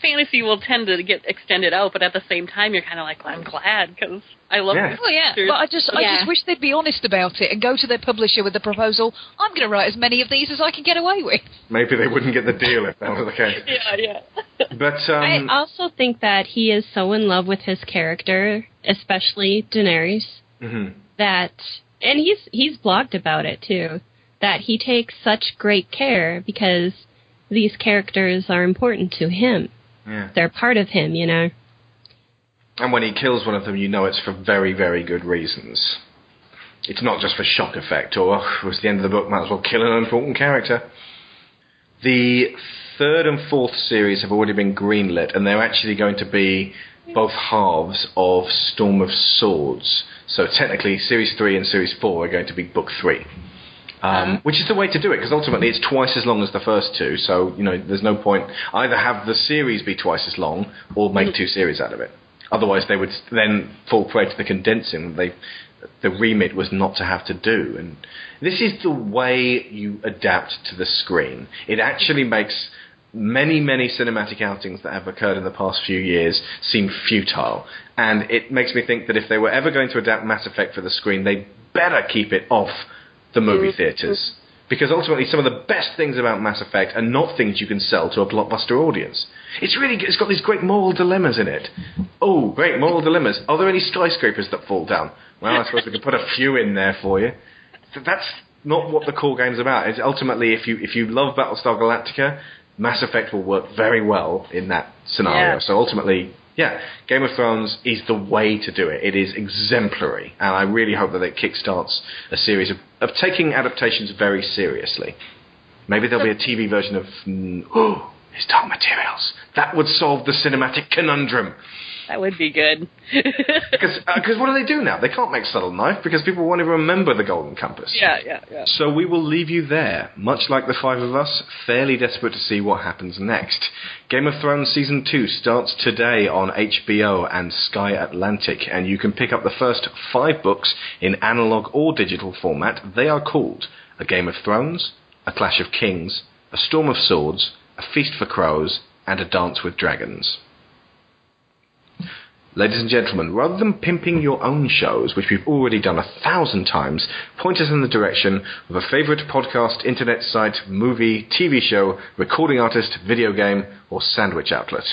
fantasy will tend to get extended out, but at the same time, you're kind of like, well, I'm glad because I love. Yeah. Oh yeah, but I just I just wish they'd be honest about it and go to their publisher with the proposal. I'm going to write as many of these as I can get away with. Maybe they wouldn't get the deal if that was the case. *laughs* yeah, yeah. *laughs* But um, I also think that he is so in love with his character, especially Daenerys, mhm. that and he's he's blogged about it too, that he takes such great care because these characters are important to him. yeah. They're part of him, you know. And when he kills one of them, you know it's for very, very good reasons. It's not just for shock effect or, oh, it was the end of the book, might as well kill an important character. The third and fourth series have already been greenlit, and they're actually going to be both halves of Storm of Swords. So technically, Series 3 and Series 4 are going to be Book 3. Um, which is the way to do it because ultimately it's twice as long as the first two. So you know, there's no point either have the series be twice as long or make two series out of it. Otherwise, they would then fall prey to the condensing. They the remit was not to have to do, and this is the way you adapt to the screen. It actually makes many, many cinematic outings that have occurred in the past few years seem futile. And it makes me think that if they were ever going to adapt Mass Effect for the screen, they better keep it off the movie mm-hmm. theatres. Because ultimately, some of the best things about Mass Effect are not things you can sell to a blockbuster audience. It's really, it's got these great moral dilemmas in it. Oh, great moral dilemmas. Are there any skyscrapers that fall down? Well, I suppose we could put a few in there for you. So that's not what the core game's about. It's ultimately, if you if you love Battlestar Galactica, Mass Effect will work very well in that scenario. Yeah. So ultimately, yeah, Game of Thrones is the way to do it. It is exemplary, and I really hope that it kickstarts a series of, of taking adaptations very seriously. Maybe there'll be a TV version of mm, *gasps* oh, *gasps* his Dark Materials. That would solve the cinematic conundrum. That would be good. *laughs* Because uh, what do they do now? They can't make subtle knife because people won't even remember the Golden Compass. yeah, yeah, yeah. So we will leave you there, much like the five of us, fairly desperate to see what happens next. Game of Thrones Season 2 starts today on HBO and Sky Atlantic, and you can pick up the first five books in analog or digital format. They are called A Game of Thrones, A Clash of Kings, A Storm of Swords, A Feast for Crows, and A Dance with Dragons. Ladies and gentlemen, rather than pimping your own shows, which we've already done a thousand times, point us in the direction of a favourite podcast, internet site, movie, TV show, recording artist, video game, or sandwich outlet.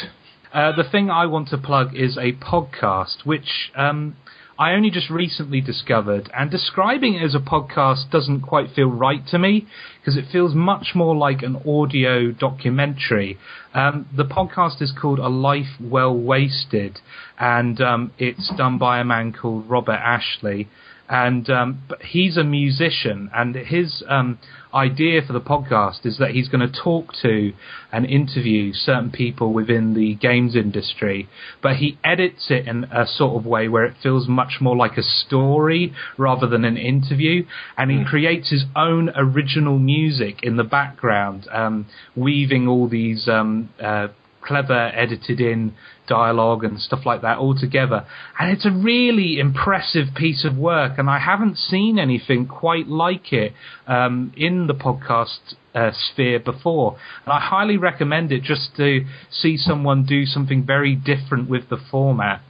Uh, the thing I want to plug is a podcast, which um, I only just recently discovered, and describing it as a podcast doesn't quite feel right to me because it feels much more like an audio documentary. Um, the podcast is called A Life Well Wasted, and um, it's done by a man called Robert Ashley. And um, but he's a musician, and his um, idea for the podcast is that he's going to talk to and interview certain people within the games industry, but he edits it in a sort of way where it feels much more like a story rather than an interview, and he creates his own original music in the background, um, weaving all these um, uh, clever edited in dialogue and stuff like that all together. And it's a really impressive piece of work, and I haven't seen anything quite like it um, in the podcast uh, sphere before. And I highly recommend it just to see someone do something very different with the format.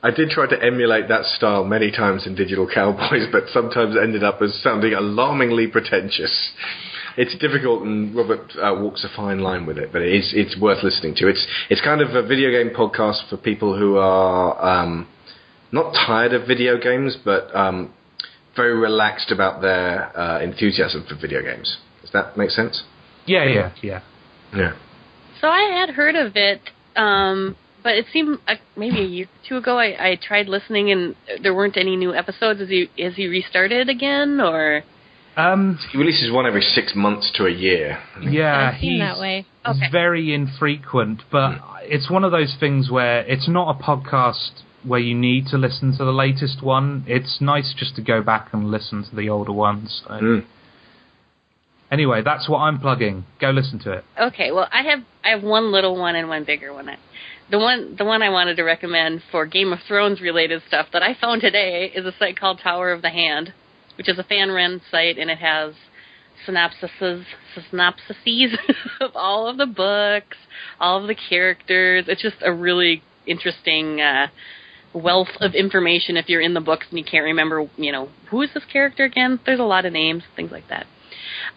I did try to emulate that style many times in Digital Cowboys, but sometimes ended up as sounding alarmingly pretentious. It's difficult, and Robert uh, walks a fine line with it, but it is it's worth listening to. It's it's kind of a video game podcast for people who are um, not tired of video games, but um, very relaxed about their uh, enthusiasm for video games. Does that make sense? Yeah, yeah, yeah. Yeah. So I had heard of it, um, but it seemed uh, maybe a year or two ago. I, I tried listening, and there weren't any new episodes. Has he has he restarted again, or? Um, he releases one every six months to a year. Yeah, he's, that way. he's very infrequent, but it's one of those things where it's not a podcast where you need to listen to the latest one. It's nice just to go back and listen to the older ones. So. Mm. Anyway, that's what I'm plugging. Go listen to it. Okay, well, I have I have one little one and one bigger one. The one the one I wanted to recommend for Game of Thrones related stuff that I found today is a site called Tower of the Hand, which is a fan run site and it has synopsises synopsises *laughs* of all of the books, all of the characters. It's just a really interesting uh wealth of information if you're in the books and you can't remember, you know, who is this character again? There's a lot of names, things like that.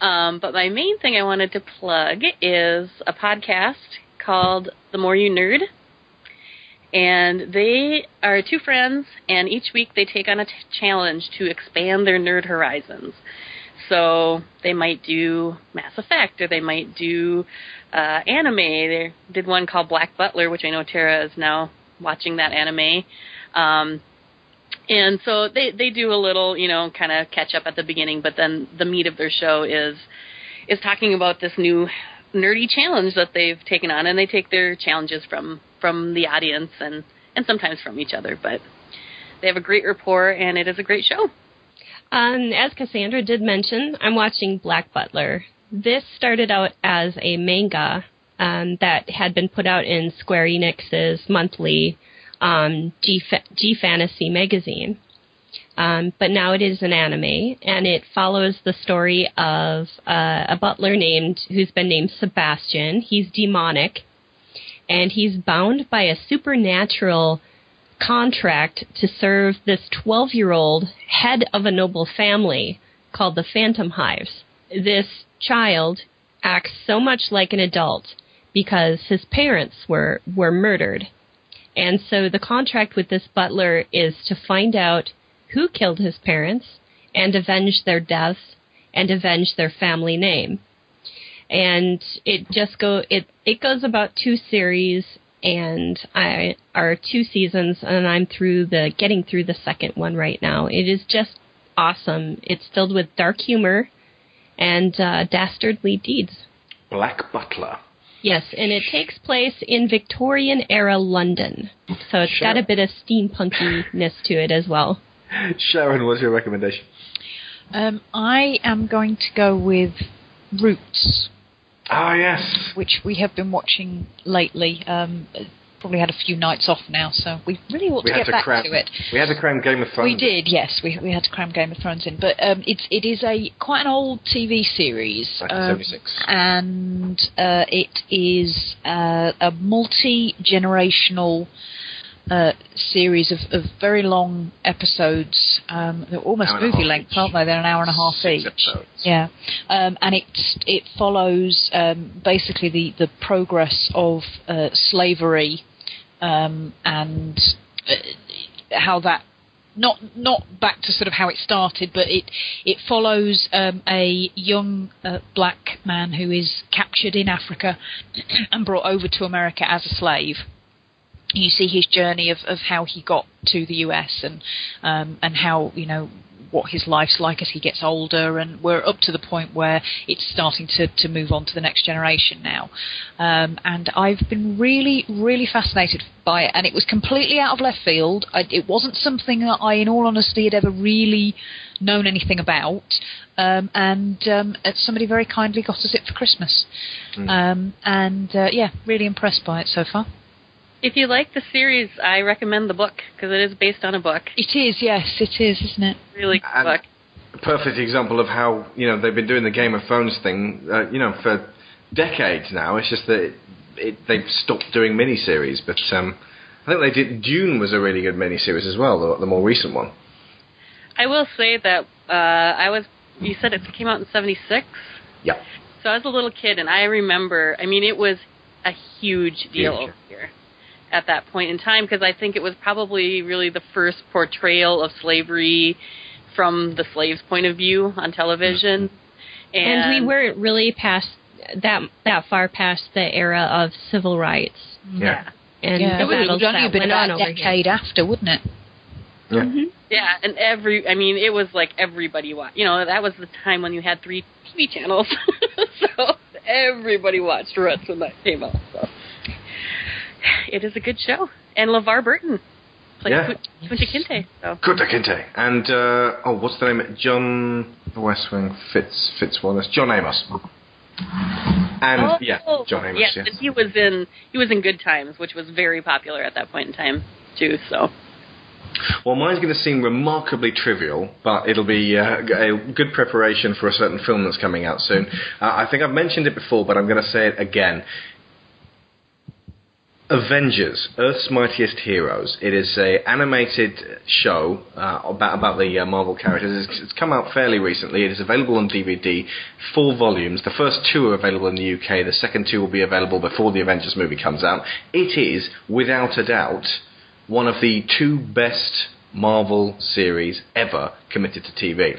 Um, but my main thing I wanted to plug is a podcast called The More You Nerd. And they are two friends, and each week they take on a t- challenge to expand their nerd horizons. So they might do Mass Effect, or they might do uh, anime. They did one called Black Butler, which I know Tara is now watching that anime. Um, and so they they do a little you know kind of catch up at the beginning but then the meat of their show is is talking about this new nerdy challenge that they've taken on and they take their challenges from from the audience and and sometimes from each other but they have a great rapport and it is a great show Um, as Cassandra did mention, I'm watching Black Butler. This started out as a manga um, that had been put out in Square Enix's monthly um, G, Fantasy magazine. Um, but now it is an anime, and it follows the story of uh, a butler named who's been named Sebastian. He's demonic, and he's bound by a supernatural contract to serve this 12 year old head of a noble family called the Phantomhives. This child acts so much like an adult because his parents were, were murdered. And so the contract with this butler is to find out who killed his parents and avenge their deaths and avenge their family name. And it just go it it goes about two series and I are two seasons and I'm through the getting through the second one right now. It is just awesome. It's filled with dark humor and uh, dastardly deeds. Black Butler. Yes, and it takes place in Victorian era London. So it's got a bit of steampunkiness to it as well. Sharon, what's your recommendation? Um, I am going to go with Roots. Ah, yes. Which we have been watching lately. Um, probably had a few nights off now, so we really ought we to get to back cram. to it. We had to cram Game of Thrones. We did, yes. We we had to cram Game of Thrones in, but um, it's it is a quite an old TV series, um, and uh, it is uh, a multi generational. Uh, series of, of very long episodes. Um, they're almost Hour and a movie length, each. aren't they? They're an hour and a half Six each. episodes. Yeah, um, and it it follows um, basically the the progress of uh, slavery um, and uh, how that not not back to sort of how it started, but it it follows um, a young uh, black man who is captured in Africa *clears throat* and brought over to America as a slave. You see his journey of, of how he got to the US and um, and how you know what his life's like as he gets older, and we're up to the point where it's starting to, to move on to the next generation now. Um, and I've been really, really fascinated by it, and it was completely out of left field. I, it wasn't something that I, in all honesty, had ever really known anything about. Um, and um, uh, somebody very kindly got us it for Christmas. Um, and uh, yeah, really impressed by it so far. If you like the series, I recommend the book because it is based on a book. It is, yes, it is, isn't it? Really good And- book. Perfect example of how you know they've been doing the Game of Thrones thing, uh, you know, for decades now. It's just that it, it, they've stopped doing miniseries, but um, I think they did. Dune was a really good miniseries as well, the, the more recent one. I will say that uh, I was. You said it came out in '76. Yeah. So I was a little kid, and I remember. I mean, it was a huge deal Huge. over here at that point in time because I think it was probably really the first portrayal of slavery from the slave's point of view on television. And, And we weren't really past that that far past the era of civil rights. Yeah. And yeah, it would battles only have been went on about over a decade after, wouldn't it? Yeah. Mm-hmm. Yeah, and every I mean, it was like everybody watched. You know, that was the time when you had three TV channels, *laughs* so everybody watched Roots when that came out. So it is a good show, and LeVar Burton played Yeah. Kunta Kinte. So Kunta Kinte. And, uh, oh, what's the name? John, the West Wing, Fitz, Fitzwallace. John Amos. And, Oh, yeah, John Amos, yes, yes. and he was in he was in Good Times, which was very popular at that point in time too. So Well, mine's going to seem remarkably trivial, but it'll be uh, a good preparation for a certain film that's coming out soon. Uh, I think I've mentioned it before, but I'm going to say it again. Avengers: Earth's Mightiest Heroes. It is a animated show uh, about about the uh, Marvel characters. It's, it's come out fairly recently. It is available on DVD, four volumes. The first two are available in the UK. The second two will be available before the Avengers movie comes out. It is, without a doubt, one of the two best Marvel series ever committed to TV.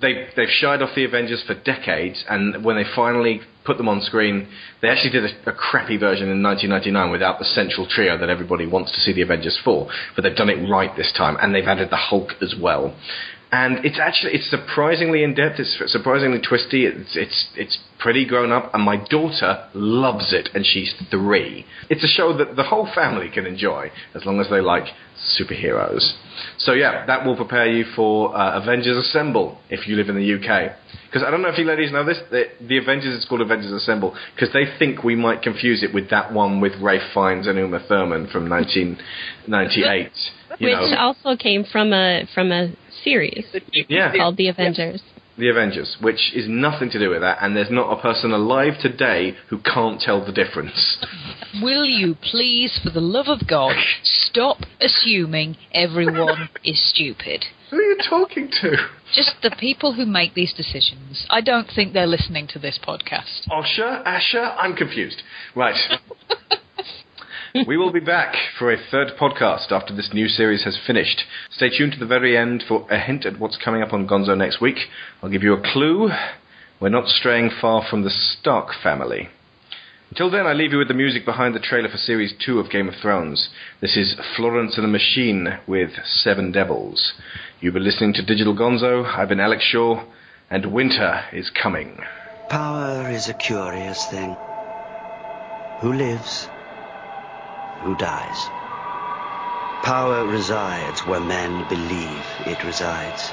They, they've shied off the Avengers for decades, and when they finally put them on screen, they actually did a, a crappy version in 1999 without the central trio that everybody wants to see the Avengers for. But they've done it right this time, and they've added the Hulk as well. And it's actually it's surprisingly in depth. It's surprisingly twisty. It's it's it's pretty grown up, and my daughter loves it, and she's three. It's a show that the whole family can enjoy as long as they like superheroes. So yeah, that will prepare you for uh, Avengers Assemble if you live in the UK. Because I don't know if you ladies know this, the, the Avengers is called Avengers Assemble because they think we might confuse it with that one with Ralph Fiennes and Uma Thurman from 1998. Which know. also came from a from a series Yeah. called The Avengers. The Avengers, which is nothing to do with that, and there's not a person alive today who can't tell the difference. Will you please, for the love of God, stop assuming everyone is stupid? Who are you talking to? Just the people who make these decisions. I don't think they're listening to this podcast. Osher, Asher, I'm confused. Right. *laughs* we will be back for a third podcast after this new series has finished. Stay tuned to the very end for a hint at what's coming up on Gonzo next week. I'll give you a clue. We're not straying far from the Stark family. Until then, I leave you with the music behind the trailer for Series 2 of Game of Thrones. This is Florence and the Machine with Seven Devils. You've been listening to Digital Gonzo. I've been Alex Shaw, and winter is coming. Power is a curious thing. Who lives? Who dies? Power resides where men believe it resides.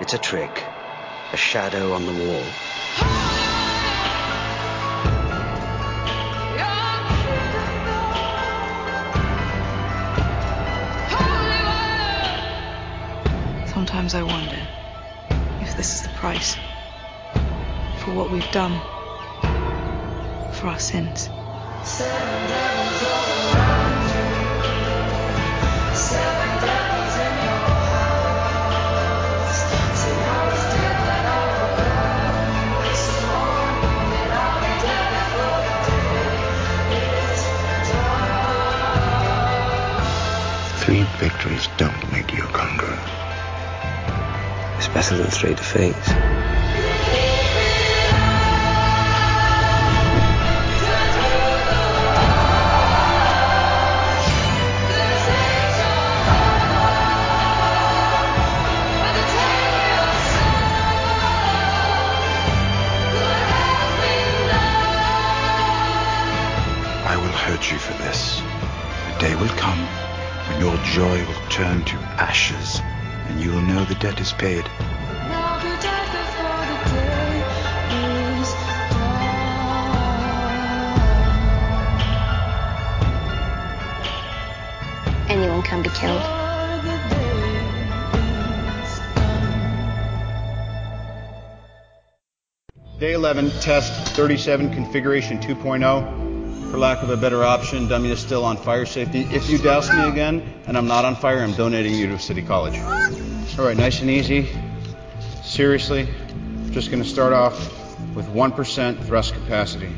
It's a trick, a shadow on the wall. Sometimes I wonder if this is the price for what we've done, for our sins. Three victories don't make you a conqueror. It's better than three defeats. I will hurt you for this. A day will come when your joy will turn to ashes, and you will know the debt is paid. Anyone can be killed. Day 11, test 37, configuration 2.0. For lack of a better option, dummy is still on fire safety. If you douse me again and I'm not on fire, I'm donating you to City College. All right, nice and easy. Seriously, just going to start off with 1% thrust capacity.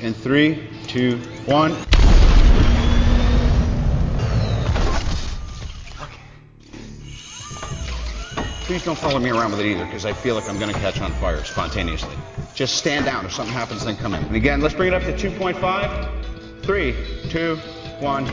In three, two, one. Please don't follow me around with it either, because I feel like I'm going to catch on fire spontaneously. Just stand down. If something happens, then come in. And again, let's bring it up to 2.5. Three, two, one.